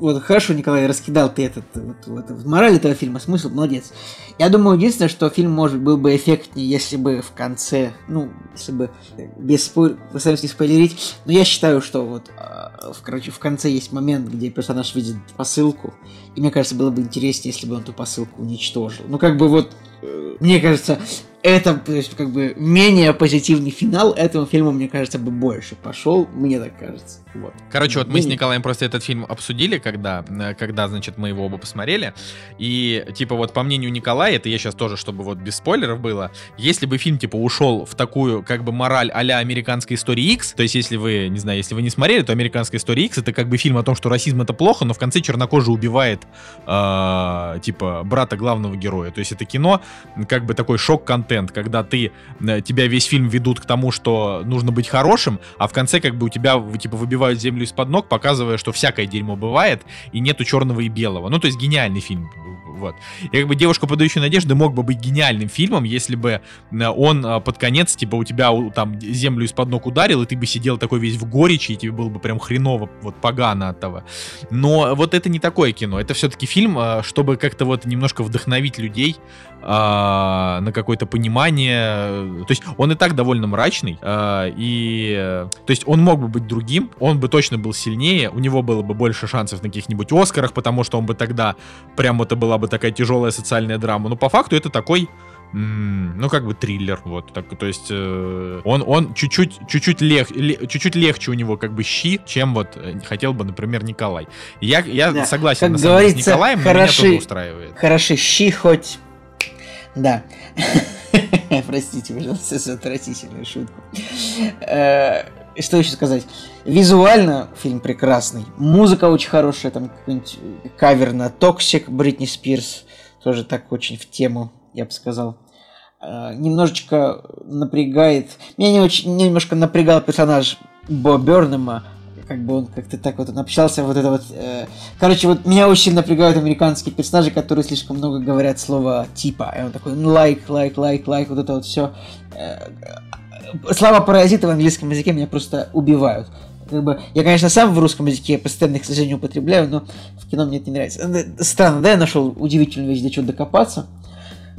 вот хорошо, Николай, раскидал ты этот вот, вот, мораль этого фильма, смысл, молодец. Я думаю, единственное, что фильм может был бы эффектнее, если бы в конце, ну, если бы без вы сами не спойлерить, но я считаю, что вот, э, в, короче, в конце есть момент, где персонаж видит посылку, и мне кажется, было бы интереснее, если бы он эту посылку уничтожил. Ну, как бы вот, э, мне кажется, это, то есть, как бы, менее позитивный финал этому фильму, мне кажется, бы больше пошел, мне так кажется. Вот. Короче, вот мы с Николаем просто этот фильм обсудили, когда, э, когда, значит, мы его оба посмотрели, и, типа, вот по мнению Николая, это я сейчас тоже, чтобы вот без спойлеров было, если бы фильм, типа, ушел в такую, как бы, мораль а-ля американской истории X, то есть, если вы, не знаю, если вы не смотрели, то американская история X это как бы фильм о том, что расизм это плохо, но в конце чернокожий убивает, э, типа, брата главного героя, то есть, это кино, как бы, такой шок-контент контент, когда ты, э, тебя весь фильм ведут к тому, что нужно быть хорошим, а в конце как бы у тебя типа выбивают землю из-под ног, показывая, что всякое дерьмо бывает, и нету черного и белого. Ну, то есть гениальный фильм. Вот. И как бы «Девушка, подающая надежды» мог бы быть гениальным фильмом, если бы э, он э, под конец, типа, у тебя там землю из-под ног ударил, и ты бы сидел такой весь в горечи, и тебе было бы прям хреново, вот погано от того. Но вот это не такое кино. Это все-таки фильм, чтобы как-то вот немножко вдохновить людей а, на какое-то понимание. То есть он и так довольно мрачный, а, и то есть он мог бы быть другим, он бы точно был сильнее, у него было бы больше шансов на каких-нибудь Оскарах, потому что он бы тогда прям это была бы такая тяжелая социальная драма. Но по факту это такой ну, как бы триллер, вот, так, то есть э, он, он чуть-чуть, чуть-чуть, лег, ле, чуть-чуть легче у него как бы щи, чем вот э, хотел бы, например, Николай. Я, я да. согласен как на самом деле с Николаем, хороши, но меня тоже устраивает. Хороши щи хоть да. Простите, пожалуйста, за отвратительную шутку. Э, что еще сказать? Визуально фильм прекрасный. Музыка очень хорошая. Там какой-нибудь кавер на Toxic Бритни Спирс. Тоже так очень в тему, я бы сказал. Э, немножечко напрягает... Меня не очень, немножко напрягал персонаж Бо Бернема, как бы он как-то так вот он общался, вот это вот... Э... Короче, вот меня очень напрягают американские персонажи, которые слишком много говорят слово типа. И он такой, лайк, лайк, лайк, лайк, вот это вот все. Э... Слова паразиты в английском языке меня просто убивают. Как бы, я, конечно, сам в русском языке постоянно их, к сожалению, употребляю, но в кино мне это не нравится. Э, странно, да, я нашел удивительную вещь, до чего докопаться.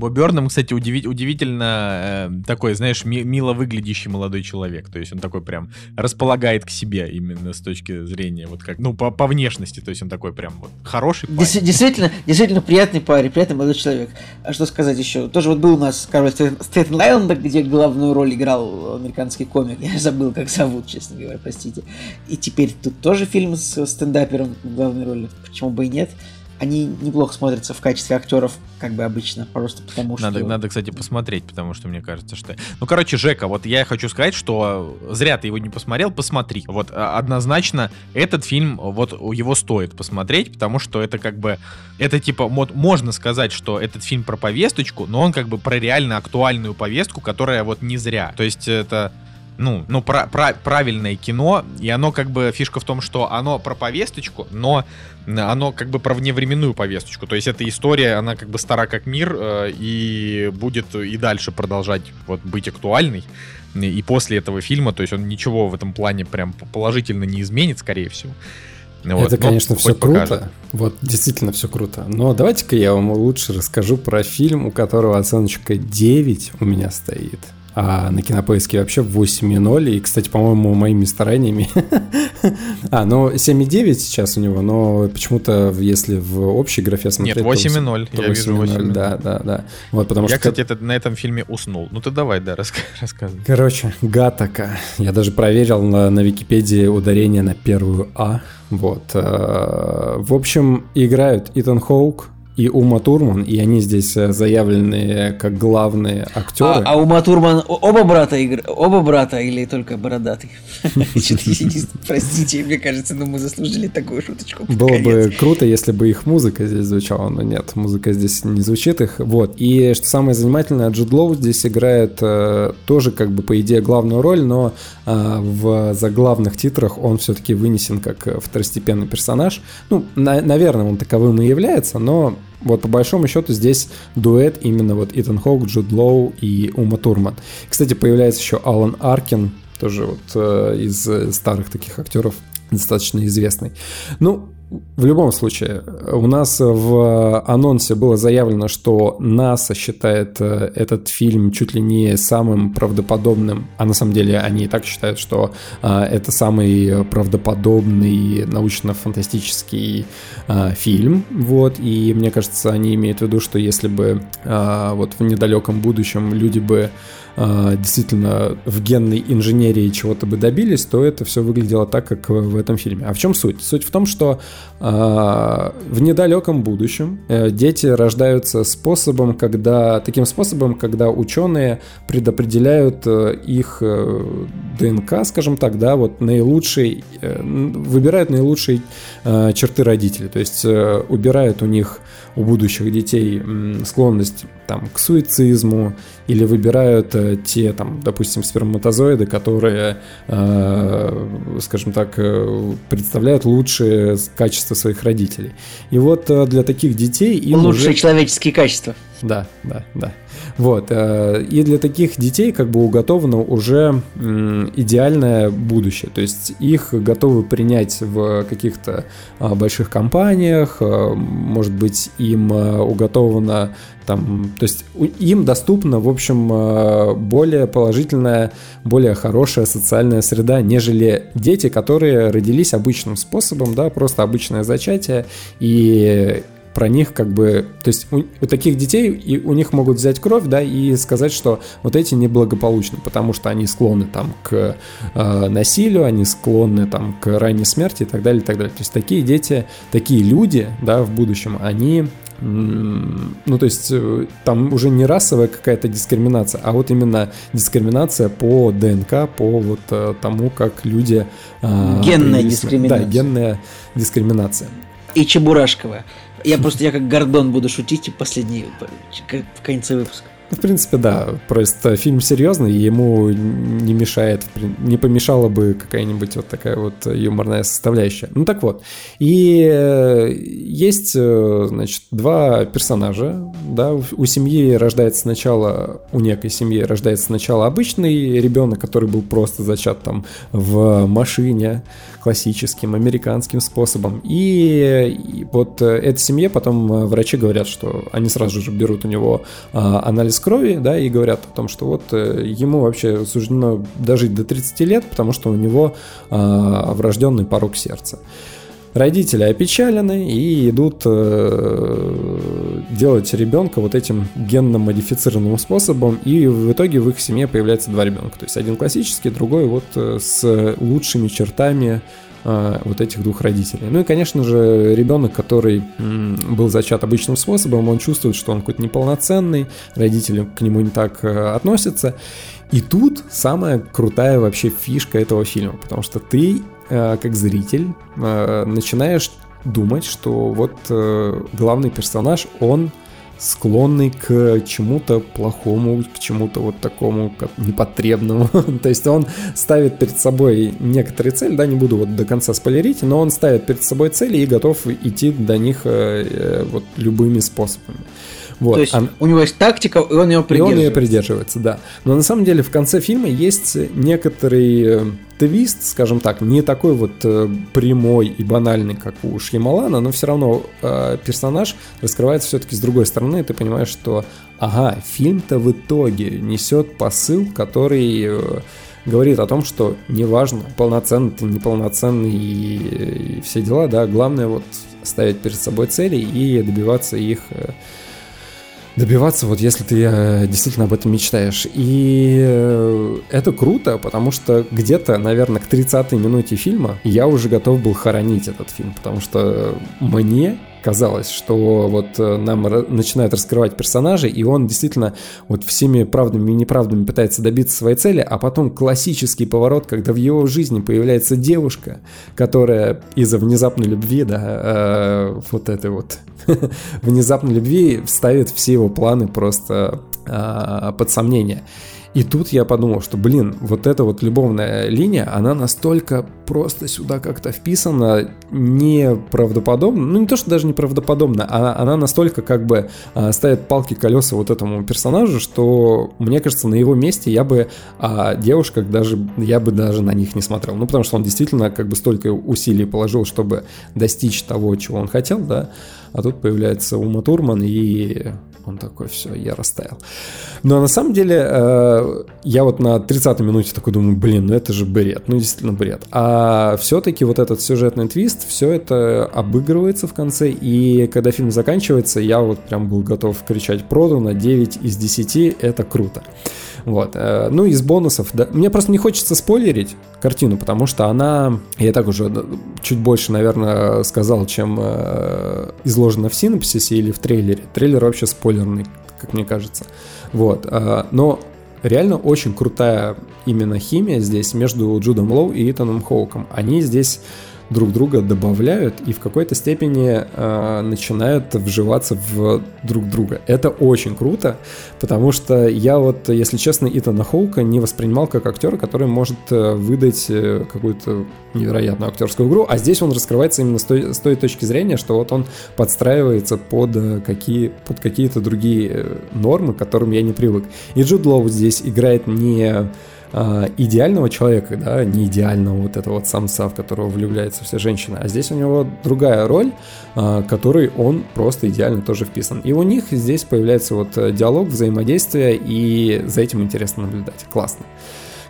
Боб Бёрнам, кстати, удиви- удивительно э, такой, знаешь, ми- мило выглядящий молодой человек. То есть он такой прям располагает к себе именно с точки зрения, вот как, ну, по, по внешности. То есть он такой прям вот хороший парень. Дес- действительно, действительно приятный парень, приятный молодой человек. А что сказать еще? Тоже вот был у нас король Стейтен Айленда, где главную роль играл американский комик. Я забыл, как зовут, честно говоря, простите. И теперь тут тоже фильм с стендапером в главной роли. Почему бы и нет? Они неплохо смотрятся в качестве актеров, как бы обычно, просто потому что... Надо, надо, кстати, посмотреть, потому что мне кажется, что... Ну, короче, Жека, вот я хочу сказать, что зря ты его не посмотрел, посмотри. Вот а, однозначно этот фильм, вот его стоит посмотреть, потому что это как бы... Это типа, вот, можно сказать, что этот фильм про повесточку, но он как бы про реально актуальную повестку, которая вот не зря. То есть это ну, ну про, про, правильное кино, и оно как бы фишка в том, что оно про повесточку, но оно как бы про вневременную повесточку. То есть эта история, она как бы стара как мир э, и будет и дальше продолжать вот быть актуальной. И после этого фильма, то есть он ничего в этом плане прям положительно не изменит, скорее всего. Вот, это, конечно, все круто. Покажет. Вот, действительно все круто. Но давайте-ка я вам лучше расскажу про фильм, у которого оценочка 9 у меня стоит а на кинопоиске вообще 8.0. И, кстати, по-моему, моими стараниями... а, ну 7.9 сейчас у него, но почему-то, если в общей графе смотреть... Нет, 8.0, я вижу 8.0. Да, да, да. Вот, потому я, что... кстати, это, на этом фильме уснул. Ну ты давай, да, рассказывай. Короче, Гатака. Я даже проверил на, на Википедии ударение на первую А. Вот. Э, в общем, играют Итан Хоук, и Ума Турман, и они здесь э, заявлены как главные актеры. А, а Ума Турман оба брата игр... оба брата или только бородатый? Простите, мне кажется, но мы заслужили такую шуточку. Было бы круто, если бы их музыка здесь звучала, но нет, музыка здесь не звучит их. Вот. И что самое занимательное, Джуд Лоу здесь играет э, тоже как бы по идее главную роль, но э, в заглавных титрах он все-таки вынесен как второстепенный персонаж. Ну, на, наверное, он таковым и является, но вот по большому счету здесь дуэт именно вот Итан Хоук, Джуд Лоу и Ума Турман. Кстати, появляется еще Алан Аркин, тоже вот э, из старых таких актеров достаточно известный. Ну, в любом случае, у нас в анонсе было заявлено, что НАСА считает э, этот фильм чуть ли не самым правдоподобным, а на самом деле они и так считают, что э, это самый правдоподобный научно-фантастический э, фильм. Вот, и мне кажется, они имеют в виду, что если бы вот в недалеком будущем люди бы действительно в генной инженерии чего-то бы добились, то это все выглядело так, как в этом фильме. А в чем суть? Суть в том, что а, в недалеком будущем э, дети рождаются способом, когда таким способом, когда ученые предопределяют э, их э, ДНК, скажем так, да, вот наилучший, выбирают наилучшие черты родителей, то есть убирают у них у будущих детей склонность там, к суицизму или выбирают э, те, там, допустим, сперматозоиды, которые, э, скажем так, э, представляют лучшие качества своих родителей. И вот э, для таких детей... Лучшие уже... человеческие качества. Да, да, да. Вот. Э, и для таких детей как бы уготовано уже идеальное будущее. То есть их готовы принять в каких-то а, больших компаниях, э, может быть, им э, уготовано там, то есть им доступна, в общем, более положительная, более хорошая социальная среда, нежели дети, которые родились обычным способом, да, просто обычное зачатие, и про них как бы, то есть у, у таких детей и у них могут взять кровь, да, и сказать, что вот эти неблагополучны, потому что они склонны там к э, насилию, они склонны там к ранней смерти и так далее, и так далее. То есть такие дети, такие люди, да, в будущем, они ну, то есть э, там уже не расовая какая-то дискриминация, а вот именно дискриминация по ДНК, по вот э, тому, как люди... Э, генная дискриминация. Да, генная дискриминация. И Чебурашковая. Я просто, я как Гордон буду шутить и последний, в конце выпуска. В принципе, да. Просто фильм серьезный, ему не мешает, не помешала бы какая-нибудь вот такая вот юморная составляющая. Ну так вот. И э, есть, э, значит, два персонажа, да, у семьи рождается сначала, у некой семьи рождается сначала обычный ребенок, который был просто зачат там в машине, классическим американским способом. И, и вот э, этой семье потом э, врачи говорят, что они сразу же берут у него а, анализ крови, да, и говорят о том, что вот э, ему вообще суждено дожить до 30 лет, потому что у него а, врожденный порог сердца. Родители опечалены и идут э, делать ребенка вот этим генно модифицированным способом, и в итоге в их семье появляется два ребенка. То есть один классический, другой вот э, с лучшими чертами э, вот этих двух родителей. Ну и, конечно же, ребенок, который был зачат обычным способом, он чувствует, что он какой-то неполноценный, родители к нему не так относятся. И тут самая крутая вообще фишка этого фильма, потому что ты, как зритель, э, начинаешь думать, что вот э, главный персонаж, он склонный к чему-то плохому, к чему-то вот такому как непотребному. То есть он ставит перед собой некоторые цели, да, не буду вот до конца спойлерить, но он ставит перед собой цели и готов идти до них э, э, вот любыми способами. Вот. То есть а... у него есть тактика, и он ее придерживается. И он ее придерживается, да. Но на самом деле в конце фильма есть некоторый э, твист, скажем так, не такой вот э, прямой и банальный, как у Шьямалана, но все равно э, персонаж раскрывается все-таки с другой стороны, и ты понимаешь, что, ага, фильм-то в итоге несет посыл, который... Э, говорит о том, что неважно, полноценный ты, неполноценный и, все дела, да, главное вот ставить перед собой цели и добиваться их добиваться, вот если ты э, действительно об этом мечтаешь. И э, это круто, потому что где-то, наверное, к 30-й минуте фильма я уже готов был хоронить этот фильм, потому что мне казалось, что вот э, нам начинают раскрывать персонажей, и он действительно вот всеми правдами и неправдами пытается добиться своей цели, а потом классический поворот, когда в его жизни появляется девушка, которая из-за внезапной любви, да, э, вот этой вот внезапной любви ставит все его планы просто э, под сомнение. И тут я подумал, что, блин, вот эта вот любовная линия, она настолько просто сюда как-то вписана неправдоподобно, ну не то, что даже неправдоподобно, а она настолько как бы а, ставит палки колеса вот этому персонажу, что мне кажется, на его месте я бы о девушках даже, я бы даже на них не смотрел. Ну потому что он действительно как бы столько усилий положил, чтобы достичь того, чего он хотел, да, а тут появляется Ума Турман и он такой, все, я растаял. Но на самом деле, э, я вот на 30-й минуте такой думаю, блин, ну это же бред, ну действительно бред. А все-таки вот этот сюжетный твист, все это обыгрывается в конце, и когда фильм заканчивается, я вот прям был готов кричать продано, 9 из 10, это круто. Вот. Э, ну, из бонусов, да. Мне просто не хочется спойлерить картину, потому что она, я так уже чуть больше, наверное, сказал, чем э, изложено в синопсисе или в трейлере. Трейлер вообще спойлерный, как мне кажется. Вот. Э, но реально очень крутая именно химия здесь между Джудом Лоу и Итаном Хоуком. Они здесь друг друга добавляют и в какой-то степени э, начинают вживаться в друг друга. Это очень круто, потому что я вот, если честно, Итана Хоука не воспринимал как актера, который может э, выдать э, какую-то невероятную актерскую игру, а здесь он раскрывается именно с той, с той точки зрения, что вот он подстраивается под, э, какие, под какие-то другие нормы, к которым я не привык. И Джуд Лоу здесь играет не э, идеального человека, да, не идеального вот этого вот самца, в которого влюбляется вся женщина, а здесь у него другая роль, э, которой он просто идеально тоже вписан. И у них здесь появляется вот э, диалог, взаимодействие, и за этим интересно наблюдать. Классно.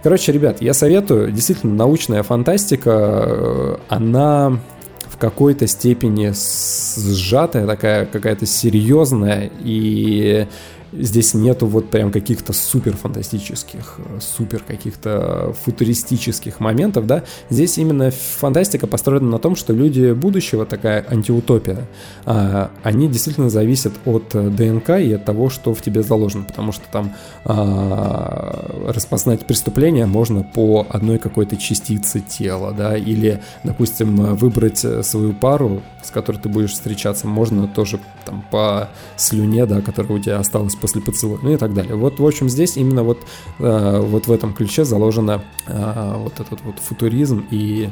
Короче, ребят, я советую, действительно, научная фантастика, э, она в какой-то степени сжатая, такая какая-то серьезная, и Здесь нету вот прям каких-то супер фантастических, супер каких-то футуристических моментов, да. Здесь именно фантастика построена на том, что люди будущего, такая антиутопия, а, они действительно зависят от ДНК и от того, что в тебе заложено, потому что там а, распознать преступление можно по одной какой-то частице тела, да, или, допустим, выбрать свою пару, с которой ты будешь встречаться, можно тоже там по слюне, да, которая у тебя осталась после поцелуя, ну и так далее. Вот, в общем, здесь именно вот, э, вот в этом ключе заложено э, вот этот вот футуризм и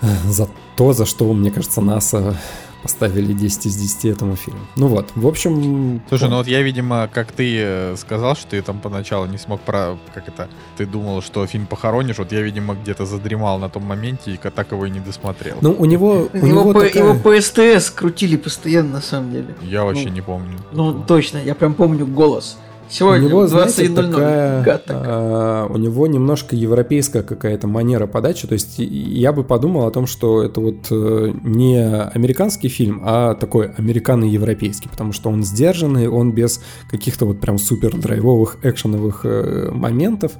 э, за то, за что, мне кажется, НАСА поставили 10 из 10 этому фильму. Ну вот, в общем... Слушай, ну вот я, видимо, как ты э, сказал, что ты там поначалу не смог про... Как это? Ты думал, что фильм похоронишь, вот я, видимо, где-то задремал на том моменте и так его и не досмотрел. Ну, у него... У его, него по, такая... его по СТС крутили постоянно, на самом деле. Я вообще ну, не помню. Ну, точно, я прям помню голос Сегодня у него, знаете, такая, а, у него немножко европейская какая-то манера подачи. То есть я бы подумал о том, что это вот э, не американский фильм, а такой американо-европейский, потому что он сдержанный, он без каких-то вот прям супер драйвовых экшеновых э, моментов.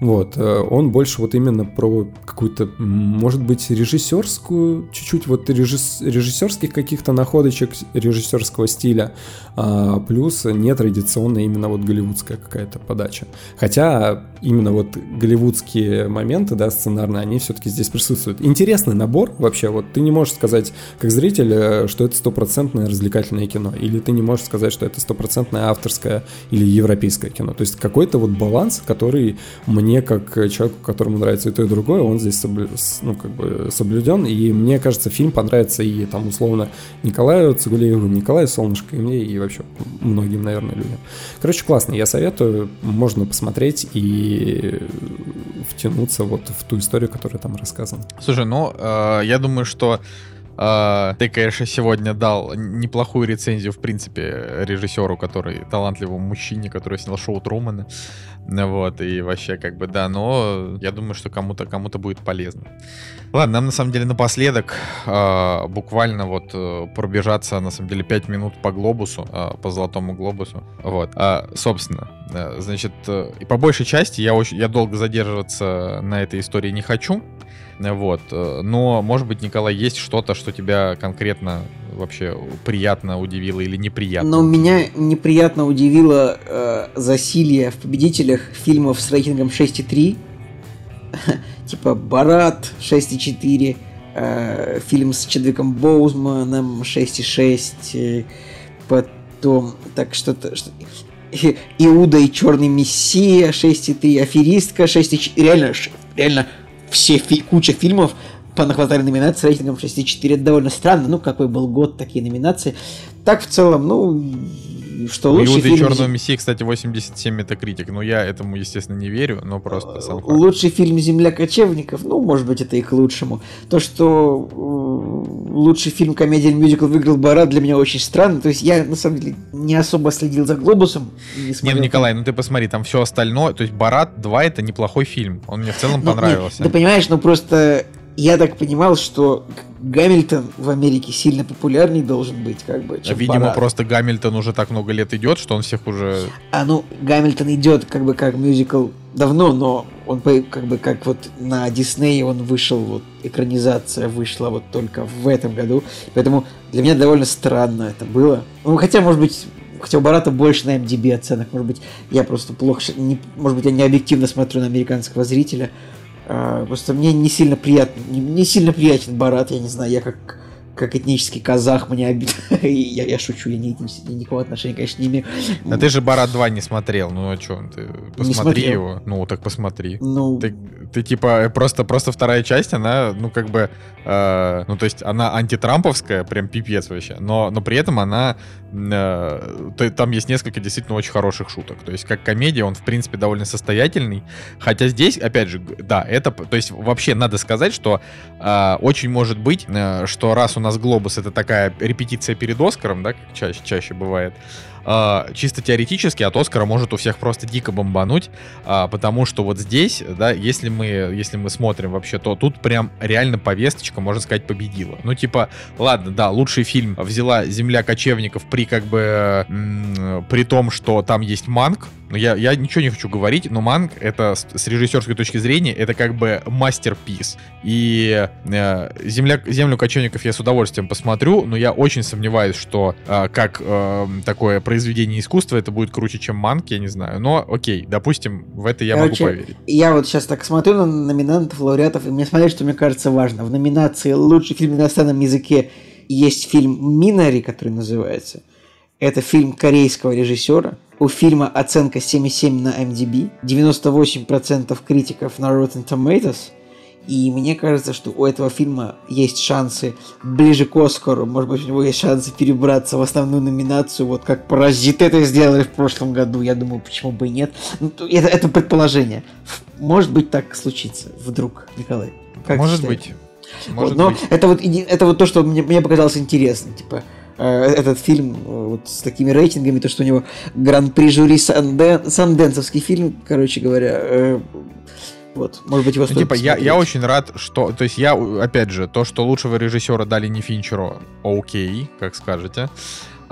Вот, э, он больше вот именно про какую-то, может быть, режиссерскую, чуть-чуть вот режисс, режиссерских каких-то находочек режиссерского стиля, а, плюс нетрадиционная именно вот голливудская какая-то подача. Хотя именно вот голливудские моменты, да, сценарные, они все-таки здесь присутствуют. Интересный набор вообще, вот ты не можешь сказать как зритель, э, что это стопроцентное развлекательное кино, или ты не можешь сказать, что это стопроцентное авторское или европейское кино. То есть какой-то вот баланс, который мне как человеку, которому нравится и то, и другое, он здесь соблю... ну, как бы соблюден. И мне кажется, фильм понравится и там условно Николаю Цигулееву, Николаю Солнышко, и мне, и вообще многим, наверное, людям. Короче, классно. Я советую, можно посмотреть и втянуться вот в ту историю, которая там рассказана. Слушай, ну, э, я думаю, что Uh, ты, конечно, сегодня дал неплохую рецензию, в принципе, режиссеру, который талантливому мужчине, который снял шоу Трумана. Вот, и вообще, как бы, да, но я думаю, что кому-то кому-то будет полезно. Ладно, нам на самом деле напоследок э, буквально вот э, пробежаться, на самом деле, 5 минут по глобусу, э, по золотому глобусу. Вот, э, собственно, значит, э, и по большей части я, очень, я долго задерживаться на этой истории не хочу. Вот. Но, может быть, Николай, есть что-то, что тебя конкретно вообще приятно удивило или неприятно? Но меня неприятно удивило э, засилье в победителях фильмов с рейтингом 6,3. типа Барат 6,4, э, фильм с Чедвиком Боузманом 6,6, э, потом так что-то... Что Иуда и Черный Мессия 6,3, Аферистка 6,4. Реально, реально все фи- куча фильмов понахватали номинации рейтингом 6,4. Это довольно странно. Ну, какой был год, такие номинации. Так, в целом, ну, что лучший фильм... Черного Мессии, кстати, 87 это критик. Но я этому, естественно, не верю, но просто сам факт. Лучший фильм «Земля кочевников», ну, может быть, это и к лучшему. То, что э, лучший фильм комедия мюзикл выиграл Барат, для меня очень странно. То есть я, на самом деле, не особо следил за «Глобусом». Не, не ну, Николай, ну ты посмотри, там все остальное. То есть «Барат 2» это неплохой фильм. Он мне в целом ну, понравился. Нет, ты понимаешь, ну просто я так понимал, что Гамильтон в Америке сильно популярней должен быть, как бы. Чем Видимо, Барат. просто Гамильтон уже так много лет идет, что он всех уже. А ну, Гамильтон идет как бы как мюзикл давно, но он как бы как вот на Дисней он вышел, вот экранизация вышла вот только в этом году. Поэтому для меня довольно странно это было. Ну, хотя, может быть, хотя у Барата больше на MDB оценок. Может быть, я просто плохо, не, может быть, я не объективно смотрю на американского зрителя. А, просто мне не сильно приятно, не, не сильно приятен Барат, я не знаю, я как как этнический казах, мне обидно. я, я шучу, я, не, я никакого отношения, конечно, не имею. А ты же Барат 2 не смотрел, ну а что, ты посмотри его. Ну, так посмотри. Ну... Ты, ты типа, просто, просто вторая часть, она, ну, как бы, э, ну, то есть она антитрамповская, прям пипец вообще, но, но при этом она, э, там есть несколько действительно очень хороших шуток. То есть как комедия он, в принципе, довольно состоятельный, хотя здесь, опять же, да, это, то есть вообще надо сказать, что э, очень может быть, э, что раз у нас «Глобус» — это такая репетиция перед «Оскаром», да, как чаще, чаще бывает, э, чисто теоретически от Оскара может у всех просто дико бомбануть, э, потому что вот здесь, да, если мы, если мы смотрим вообще, то тут прям реально повесточка, можно сказать, победила. Ну, типа, ладно, да, лучший фильм взяла «Земля кочевников» при как бы, м- при том, что там есть манг, но я, я ничего не хочу говорить, но манг это с, с режиссерской точки зрения это как бы мастерпис. И э, земля, землю кочевников я с удовольствием посмотрю, но я очень сомневаюсь, что э, как э, такое произведение искусства это будет круче, чем манг, я не знаю. Но окей, допустим, в это я Короче, могу поверить. Я вот сейчас так смотрю на номинантов, лауреатов, и мне смотреть, что мне кажется важно. В номинации «Лучший фильм на иностранном языке» есть фильм «Минари», который называется. Это фильм корейского режиссера, у фильма оценка 7,7 на MDB, 98% критиков на Rotten Tomatoes, и мне кажется, что у этого фильма есть шансы ближе к Оскару, может быть, у него есть шансы перебраться в основную номинацию, вот как «Паразит» это сделали в прошлом году, я думаю, почему бы и нет. Ну, это, это предположение. Может быть, так случится вдруг, Николай. Как может быть. Может вот, но быть. Это, вот, это вот то, что мне, мне показалось интересным. Типа, этот фильм э, вот с такими рейтингами, то, что у него гран-при жюри Санден, Санденсовский фильм, короче говоря, э, вот, может быть, его ну, типа, я, я очень рад, что... То есть я, опять же, то, что лучшего режиссера дали не Финчеру, окей, как скажете.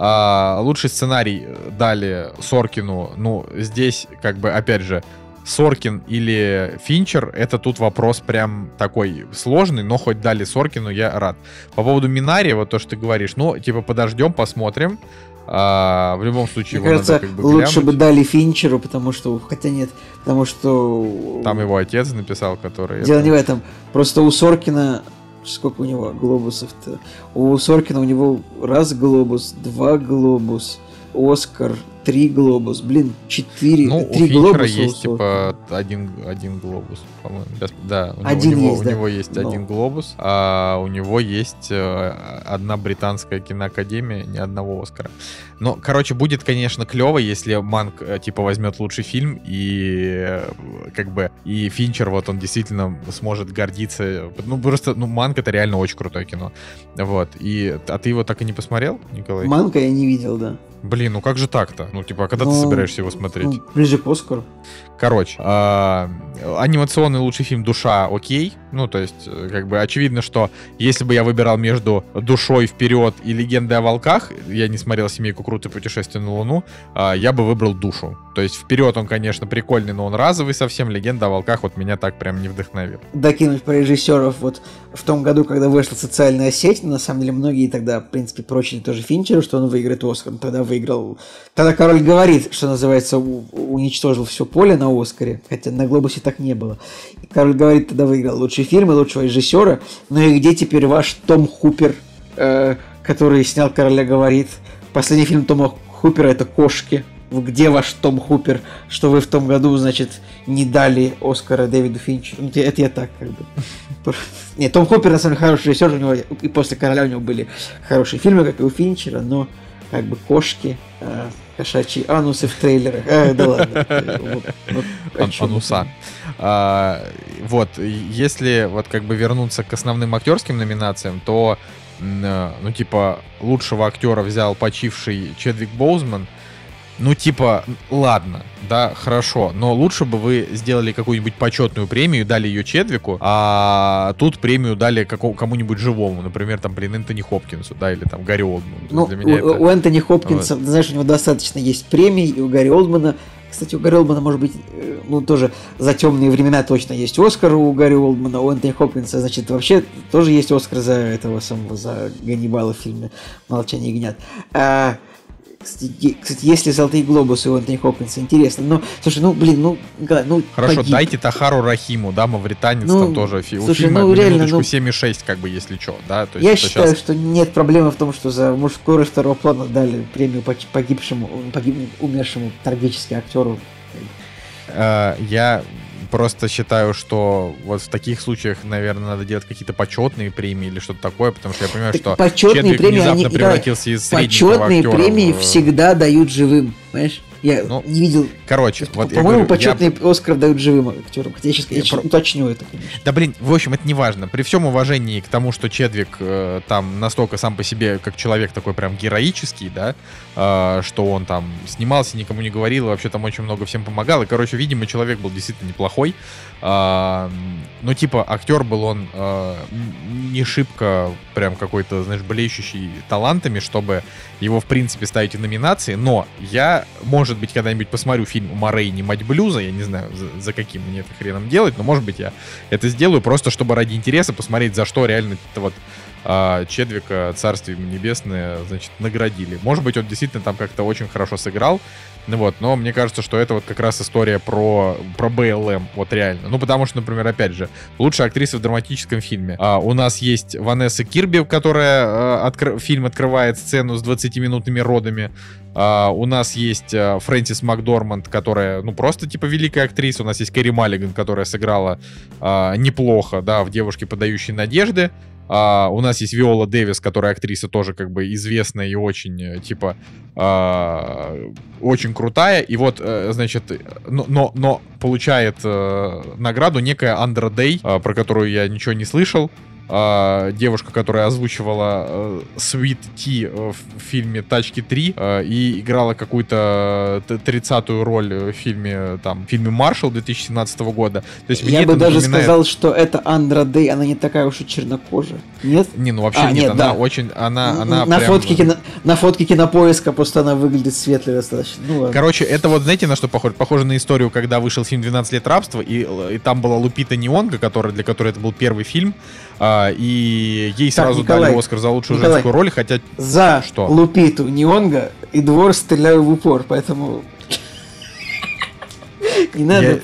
А, лучший сценарий дали Соркину. Ну, здесь, как бы, опять же, Соркин или Финчер, это тут вопрос прям такой сложный, но хоть дали Соркину, я рад. По поводу Минари, вот то, что ты говоришь, ну, типа, подождем, посмотрим. А, в любом случае, Мне кажется, надо, как бы, лучше бы дали Финчеру, потому что, хотя нет, потому что... Там его отец написал, который... Дело это... не в этом. Просто у Соркина сколько у него глобусов-то? У Соркина у него раз глобус, два глобус, Оскар, три глобус, блин, четыре, ну, три у глобуса. есть типа один, один глобус, по-моему. Да, у один него, есть, у да. него есть Но. один глобус, а у него есть э, одна британская киноакадемия, ни одного Оскара. Но, короче, будет, конечно, клево, если Манк э, типа возьмет лучший фильм и э, как бы и Финчер вот он действительно сможет гордиться. Ну просто, ну Манк это реально очень крутое кино, вот. И а ты его так и не посмотрел, Николай? Манка я не видел, да. Блин, ну как же так-то? Ну, типа, а когда ну, ты собираешься его смотреть? Ну, ближе к Оскару. Короче, э, анимационный лучший фильм «Душа» окей. Ну, то есть, э, как бы очевидно, что если бы я выбирал между «Душой вперед» и «Легендой о волках», я не смотрел «Семейку круто путешествие на Луну», э, я бы выбрал «Душу». То есть, «Вперед» он, конечно, прикольный, но он разовый совсем. «Легенда о волках» вот меня так прям не вдохновил. Докинуть про режиссеров. Вот в том году, когда вышла социальная сеть, на самом деле, многие тогда, в принципе, прочили тоже Финчеру, что он выиграет Оскар. Тогда выиграл... Тогда король говорит, что называется, уничтожил все поле на Оскаре, хотя на Глобусе так не было. И король говорит, тогда выиграл лучший фильм и лучшего режиссера. Ну и где теперь ваш Том Хупер, э, который снял «Короля говорит»? Последний фильм Тома Хупера это «Кошки». Где ваш Том Хупер, что вы в том году, значит, не дали Оскара Дэвиду Финчеру? Ну, это я так, как бы. Нет, Том Хупер, на самом деле, хороший режиссер, у него и после «Короля» у него были хорошие фильмы, как и у Финчера, но как бы кошки, э, кошачьи анусы в трейлерах. А, да ладно. Ануса. А, вот, если вот как бы вернуться к основным актерским номинациям, то ну, типа, лучшего актера взял почивший Чедвик Боузман — ну, типа, ладно, да, хорошо, но лучше бы вы сделали какую-нибудь почетную премию, дали ее Чедвику, а тут премию дали какому- кому-нибудь живому, например, там, блин, Энтони Хопкинсу, да, или там Гарри Олдману. Ну, Для меня у, это... у Энтони Хопкинса, вот. знаешь, у него достаточно есть премий, и у Гарри Олдмана кстати, у Гарри Олдмана, может быть, э, ну, тоже за темные времена точно есть Оскар у Гарри Олдмана, у Энтони Хопкинса, значит, вообще тоже есть Оскар за этого самого, за Ганнибала в фильме «Молчание ягнят». А, кстати, кстати, есть ли золотые глобусы у Антони Хопкинса? Интересно. Ну, слушай, ну, блин, ну, ну Хорошо, погиб. дайте Тахару Рахиму, да, мавританец ну, там тоже. Фи, слушай, у фильма ну, реально, ну, 7,6, как бы, если что, да? То есть я считаю, сейчас... что нет проблемы в том, что за мужскую роль второго плана дали премию погибшему, погиб, умершему трагически актеру. Uh, я просто считаю, что вот в таких случаях, наверное, надо делать какие-то почетные премии или что-то такое, потому что я понимаю, так что почетные премии, внезапно они, превратился да, из Почетные премии в... всегда дают живым, понимаешь? Я ну, не видел. Короче, вот По-моему, почетный я... Оскар дают живым актерам. Хотя я сейчас, я про... уточню это, конечно. Да блин, в общем, это не важно. При всем уважении к тому, что Чедвик э, там настолько сам по себе, как человек такой прям героический, да, э, что он там снимался, никому не говорил, вообще там очень много всем помогал. И, короче, видимо, человек был действительно неплохой. Э, ну, типа, актер был он э, не шибко прям какой-то, знаешь, блещущий талантами, чтобы его, в принципе, ставить в номинации. Но я, может быть, когда-нибудь посмотрю фильм «Морейни. Мать блюза». Я не знаю, за, за каким мне это хреном делать, но, может быть, я это сделаю просто, чтобы ради интереса посмотреть, за что реально это вот а, Чедвика, царствие небесное, значит, наградили. Может быть, он действительно там как-то очень хорошо сыграл, вот, но мне кажется, что это вот как раз история про, про БЛМ, вот реально. Ну, потому что, например, опять же, лучшая актриса в драматическом фильме. А, у нас есть Ванесса Кирби, которая а, откр... фильм открывает сцену с 20-минутными родами. А, у нас есть а, Фрэнсис Макдорманд, которая, ну, просто, типа, великая актриса. У нас есть Кэрри Маллиган, которая сыграла а, неплохо, да, в «Девушке, подающей надежды». А, у нас есть Виола Дэвис, которая актриса тоже как бы известная и очень, э, типа, а, очень крутая. И вот, а, значит, но, но, но получает а, награду некая Андра Дэй, а, про которую я ничего не слышал. Э, девушка, которая озвучивала э, Sweet Tea в фильме «Тачки 3» э, и играла какую-то 30-ю роль в фильме, там, в фильме «Маршал» 2017 года. То есть, Я бы даже напоминает... сказал, что это Андра Дэй, она не такая уж и чернокожая. Нет? Не, ну вообще а, нет, нет, она да. очень, она, она на прям... фотке кино, на фотке кинопоиска просто она выглядит светлой достаточно. Ну, Короче, это вот знаете на что похоже? Похоже на историю, когда вышел фильм «12 лет рабства», и, и там была Лупита Неонга, которая, для которой это был первый фильм, а, и ей так, сразу Николай, дали Оскар за лучшую Николай, женскую роль, хотя... За что? Лупиту Неонга и двор стреляю в упор, поэтому... Не надо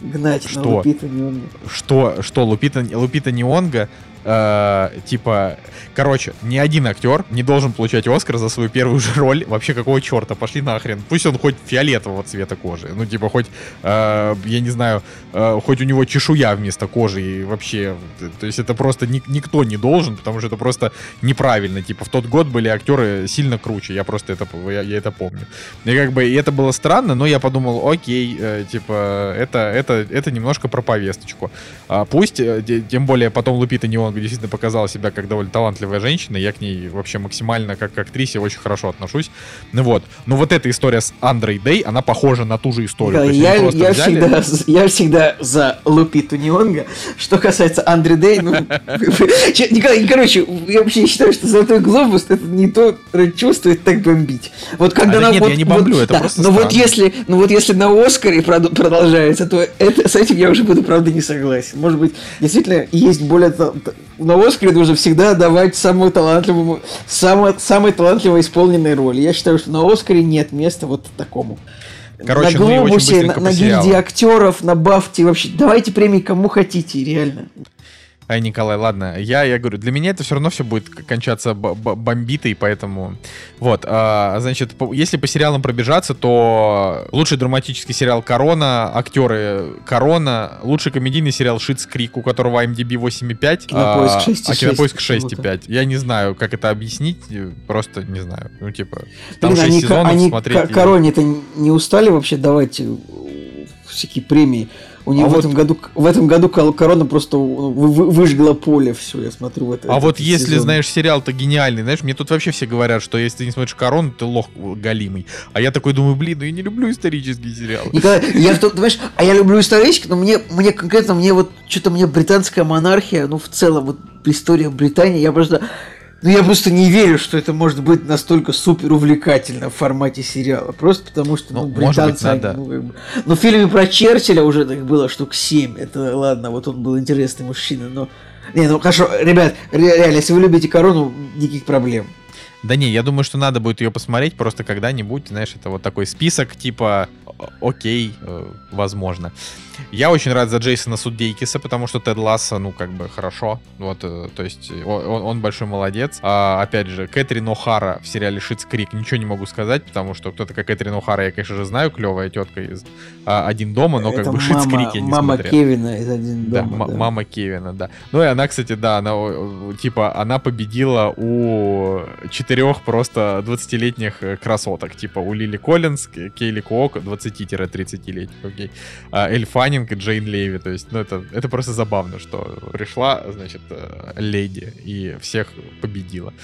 гнать что? на Лупиту Неонга. Что? Что? Лупита, Лупита Неонга э, типа, короче, ни один актер не должен получать Оскар за свою первую же роль. Вообще, какого черта? Пошли нахрен. Пусть он хоть фиолетового цвета кожи. Ну, типа, хоть, э, я не знаю, э, хоть у него чешуя вместо кожи. И вообще, то есть это просто ни, никто не должен, потому что это просто неправильно. Типа, в тот год были актеры сильно круче. Я просто это, я, я это помню. И как бы, и это было странно, но я подумал, окей, э, типа, это, это, это немножко про повесточку. А пусть, э, тем более, потом Лупита не он действительно показала себя как довольно талантливая женщина. Я к ней вообще максимально как к актрисе очень хорошо отношусь. Ну вот. Но вот эта история с Андрей Дэй, она похожа на ту же историю. Да, я, я, взяли... всегда, я всегда за Лупиту Нионга. Что касается Андре Дэй, ну... Николай, короче, я вообще считаю, что Золотой Глобус это не то чувствует так бомбить. Вот когда а, нет, я не бомблю, это просто Но вот если, ну вот если на Оскаре продолжается, то это, с этим я уже буду, правда, не согласен. Может быть, действительно есть более на Оскаре нужно всегда давать самую талантливую, самую, самой талантливо исполненной роли. Я считаю, что на Оскаре нет места вот такому. Короче, на Глобусе, ну на, на гильдии актеров, на Бафте вообще. Давайте премии кому хотите, реально. Ай, Николай, ладно, я, я говорю, для меня это все равно все будет кончаться бомбитой, поэтому... Вот, а, значит, по, если по сериалам пробежаться, то лучший драматический сериал «Корона», актеры «Корона», лучший комедийный сериал «Шиц Крик», у которого IMDb 8,5, Кинопоиск 6,6. А, а Кинопоиск 6,5. Я не знаю, как это объяснить, просто не знаю. Ну, типа, там Блин, 6 они, сезонов они смотреть... «Короне»-то не устали вообще давать всякие премии? У него а в, вот... этом году, в этом году корона просто выжгла поле, все, я смотрю. Это, а вот если, сезон. знаешь, сериал-то гениальный, знаешь, мне тут вообще все говорят, что если ты не смотришь корону, ты лох галимый. А я такой думаю, блин, ну я не люблю исторические сериалы. Николай, я, знаешь, а я люблю исторические, но мне, мне конкретно, мне вот, что-то мне британская монархия, ну в целом, вот история Британии, я просто ну, я просто не верю, что это может быть настолько супер увлекательно в формате сериала. Просто потому что, ну, ну британцы... Быть, надо. Ну, как бы... ну, в фильме про Черчилля уже так было штук 7. Это ладно, вот он был интересный мужчина, но... Не, ну хорошо, ребят, реально, если вы любите корону, никаких проблем. Да не, я думаю, что надо будет ее посмотреть просто когда-нибудь, знаешь, это вот такой список типа окей, э, возможно. Я очень рад за Джейсона Судейкиса, потому что Тед Ласса, ну, как бы, хорошо. Вот, э, то есть, он, он большой молодец. А, опять же, Кэтрин О'Хара в сериале Шиц Крик, ничего не могу сказать, потому что кто такая Кэтрин О'Хара, я, конечно же, знаю, клевая тетка из а, «Один дома», но как бы Шиц Крик я не мама смотрел. Кевина из «Один дома». Да, да. мама Кевина, да. Ну, и она, кстати, да, она, типа, она победила у четырех просто 20-летних э, красоток, типа, у Лили Коллинз, Кейли Куок, 20-30-летних, окей, а, Эльфа Фаннинг и Джейн Леви. То есть, ну, это, это просто забавно, что пришла, значит, э, леди и всех победила.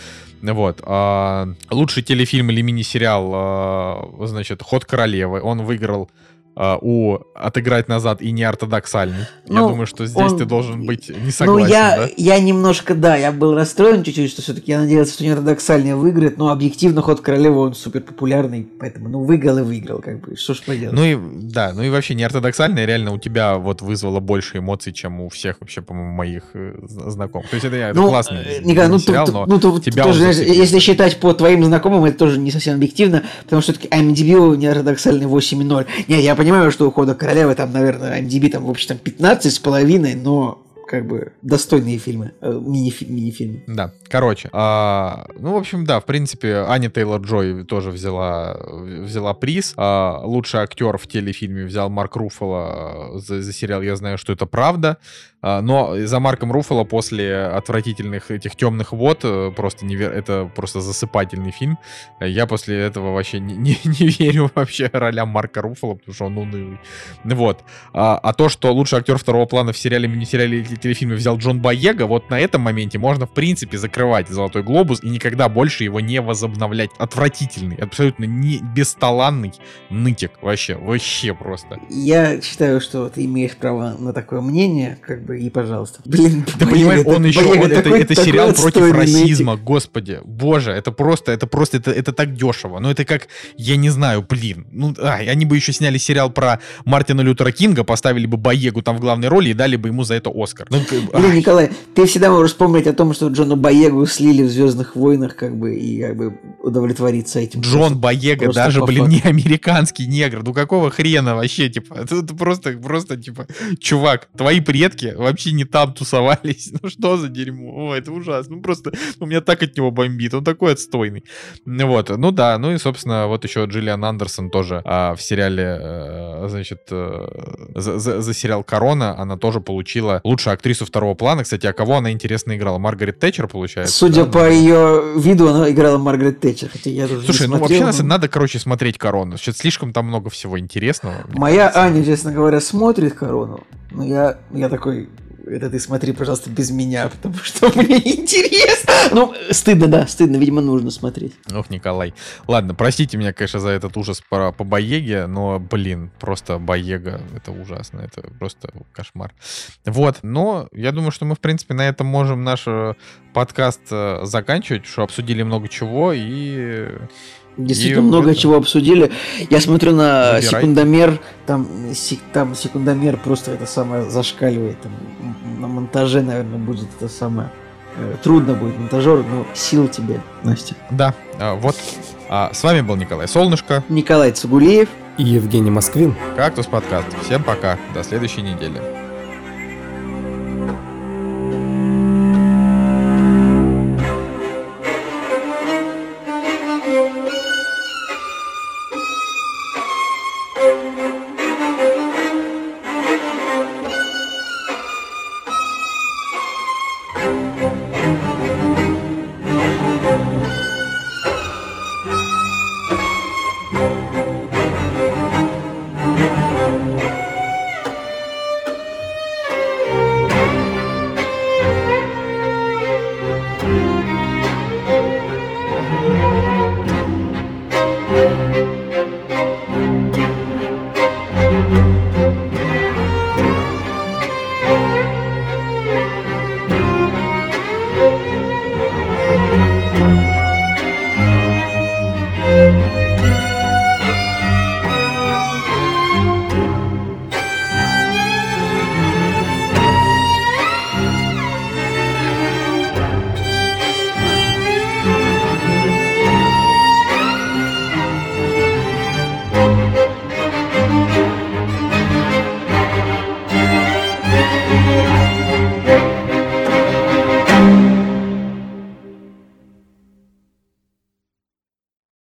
Вот. А, лучший телефильм или мини-сериал, а, значит, «Ход королевы». Он выиграл а, у отыграть назад и неортодоксальный. Ну, я думаю, что здесь он... ты должен быть не согласен. Ну, я, да? я немножко, да, я был расстроен чуть-чуть, что все-таки я надеялся, что неортодоксальный выиграет, но объективно ход королевы он супер популярный, поэтому, ну, выиграл и выиграл, как бы, что ж поделать. Ну и, да, ну и вообще неортодоксальный реально у тебя вот вызвало больше эмоций, чем у всех вообще, по-моему, моих э, знакомых. То есть это, это ну, классный э, Николай, ну, сериал, но ну, то, тебя тоже, если считать по твоим знакомым, это тоже не совсем объективно, потому что все-таки IMDb неортодоксальный 8.0. Не, я понимаю, что ухода королевы там, наверное, MDB там, в общем, там 15 с половиной, но как бы достойные фильмы, э, мини-фи- мини-фильмы. Да, короче, а, ну, в общем, да, в принципе, Аня Тейлор-Джой тоже взяла, взяла приз. А, лучший актер в телефильме взял Марк Руффало за, за сериал «Я знаю, что это правда». А, но за Марком Руффало после отвратительных этих темных вод э, просто не вер... это просто засыпательный фильм. Я после этого вообще не, не, не верю вообще ролям Марка Руффало, потому что он унылый. Вот. А, а то, что лучший актер второго плана в сериале, мини-сериале телефильме взял Джон Боега, вот на этом моменте можно, в принципе, закрывать «Золотой глобус» и никогда больше его не возобновлять. Отвратительный, абсолютно не бесталанный нытик. Вообще, вообще просто. Я считаю, что ты имеешь право на такое мнение, как бы, и пожалуйста. Блин, ты понимаешь, он еще, он, такой, это, это сериал против расизма, нытик. господи, боже, это просто, это просто, это, это так дешево. Ну, это как, я не знаю, блин, ну, а, они бы еще сняли сериал про Мартина Лютера Кинга, поставили бы Боегу там в главной роли и дали бы ему за это Оскар. Ну, Блин, Николай, ты всегда можешь вспомнить о том, что Джона Боегу слили в Звездных войнах, как бы, и как бы удовлетвориться этим. Джон Боега, даже, блин, не американский негр. Ну какого хрена вообще, типа, это, это просто, просто, типа, чувак, твои предки вообще не там тусовались. Ну что за дерьмо? О, это ужасно. Ну просто, у меня так от него бомбит. Он такой отстойный. Вот, ну да, ну и, собственно, вот еще Джиллиан Андерсон тоже а, в сериале, а, значит, а, за, за, за сериал «Корона» она тоже получила лучшую актрису второго плана. Кстати, а кого она интересно играла? Маргарет Тэтчер, получается? Судя да? по ну, ее виду, она играла Маргарет Тэтчер. Хотя я даже Слушай, ну вообще но... надо, короче, смотреть «Корону». Сейчас слишком там много всего интересного. Моя кажется. Аня, честно говоря, смотрит «Корону». Но я, я такой, это ты смотри, пожалуйста, без меня, потому что мне интересно. Ну, стыдно, да, стыдно, видимо, нужно смотреть. Ох, Николай. Ладно, простите меня, конечно, за этот ужас по, по Боеге, но, блин, просто Боега, это ужасно, это просто кошмар. Вот, но я думаю, что мы, в принципе, на этом можем наш э, подкаст э, заканчивать, что обсудили много чего и Действительно, и много это... чего обсудили. Я смотрю на Выбирай. секундомер, там, там секундомер просто это самое зашкаливает. Там, на монтаже, наверное, будет это самое. Э, трудно будет монтажеру, но сил тебе, Настя. Да, а, вот. А, с вами был Николай Солнышко. Николай Цугулеев. И Евгений Москвин. Кактус подкаст. Всем пока. До следующей недели.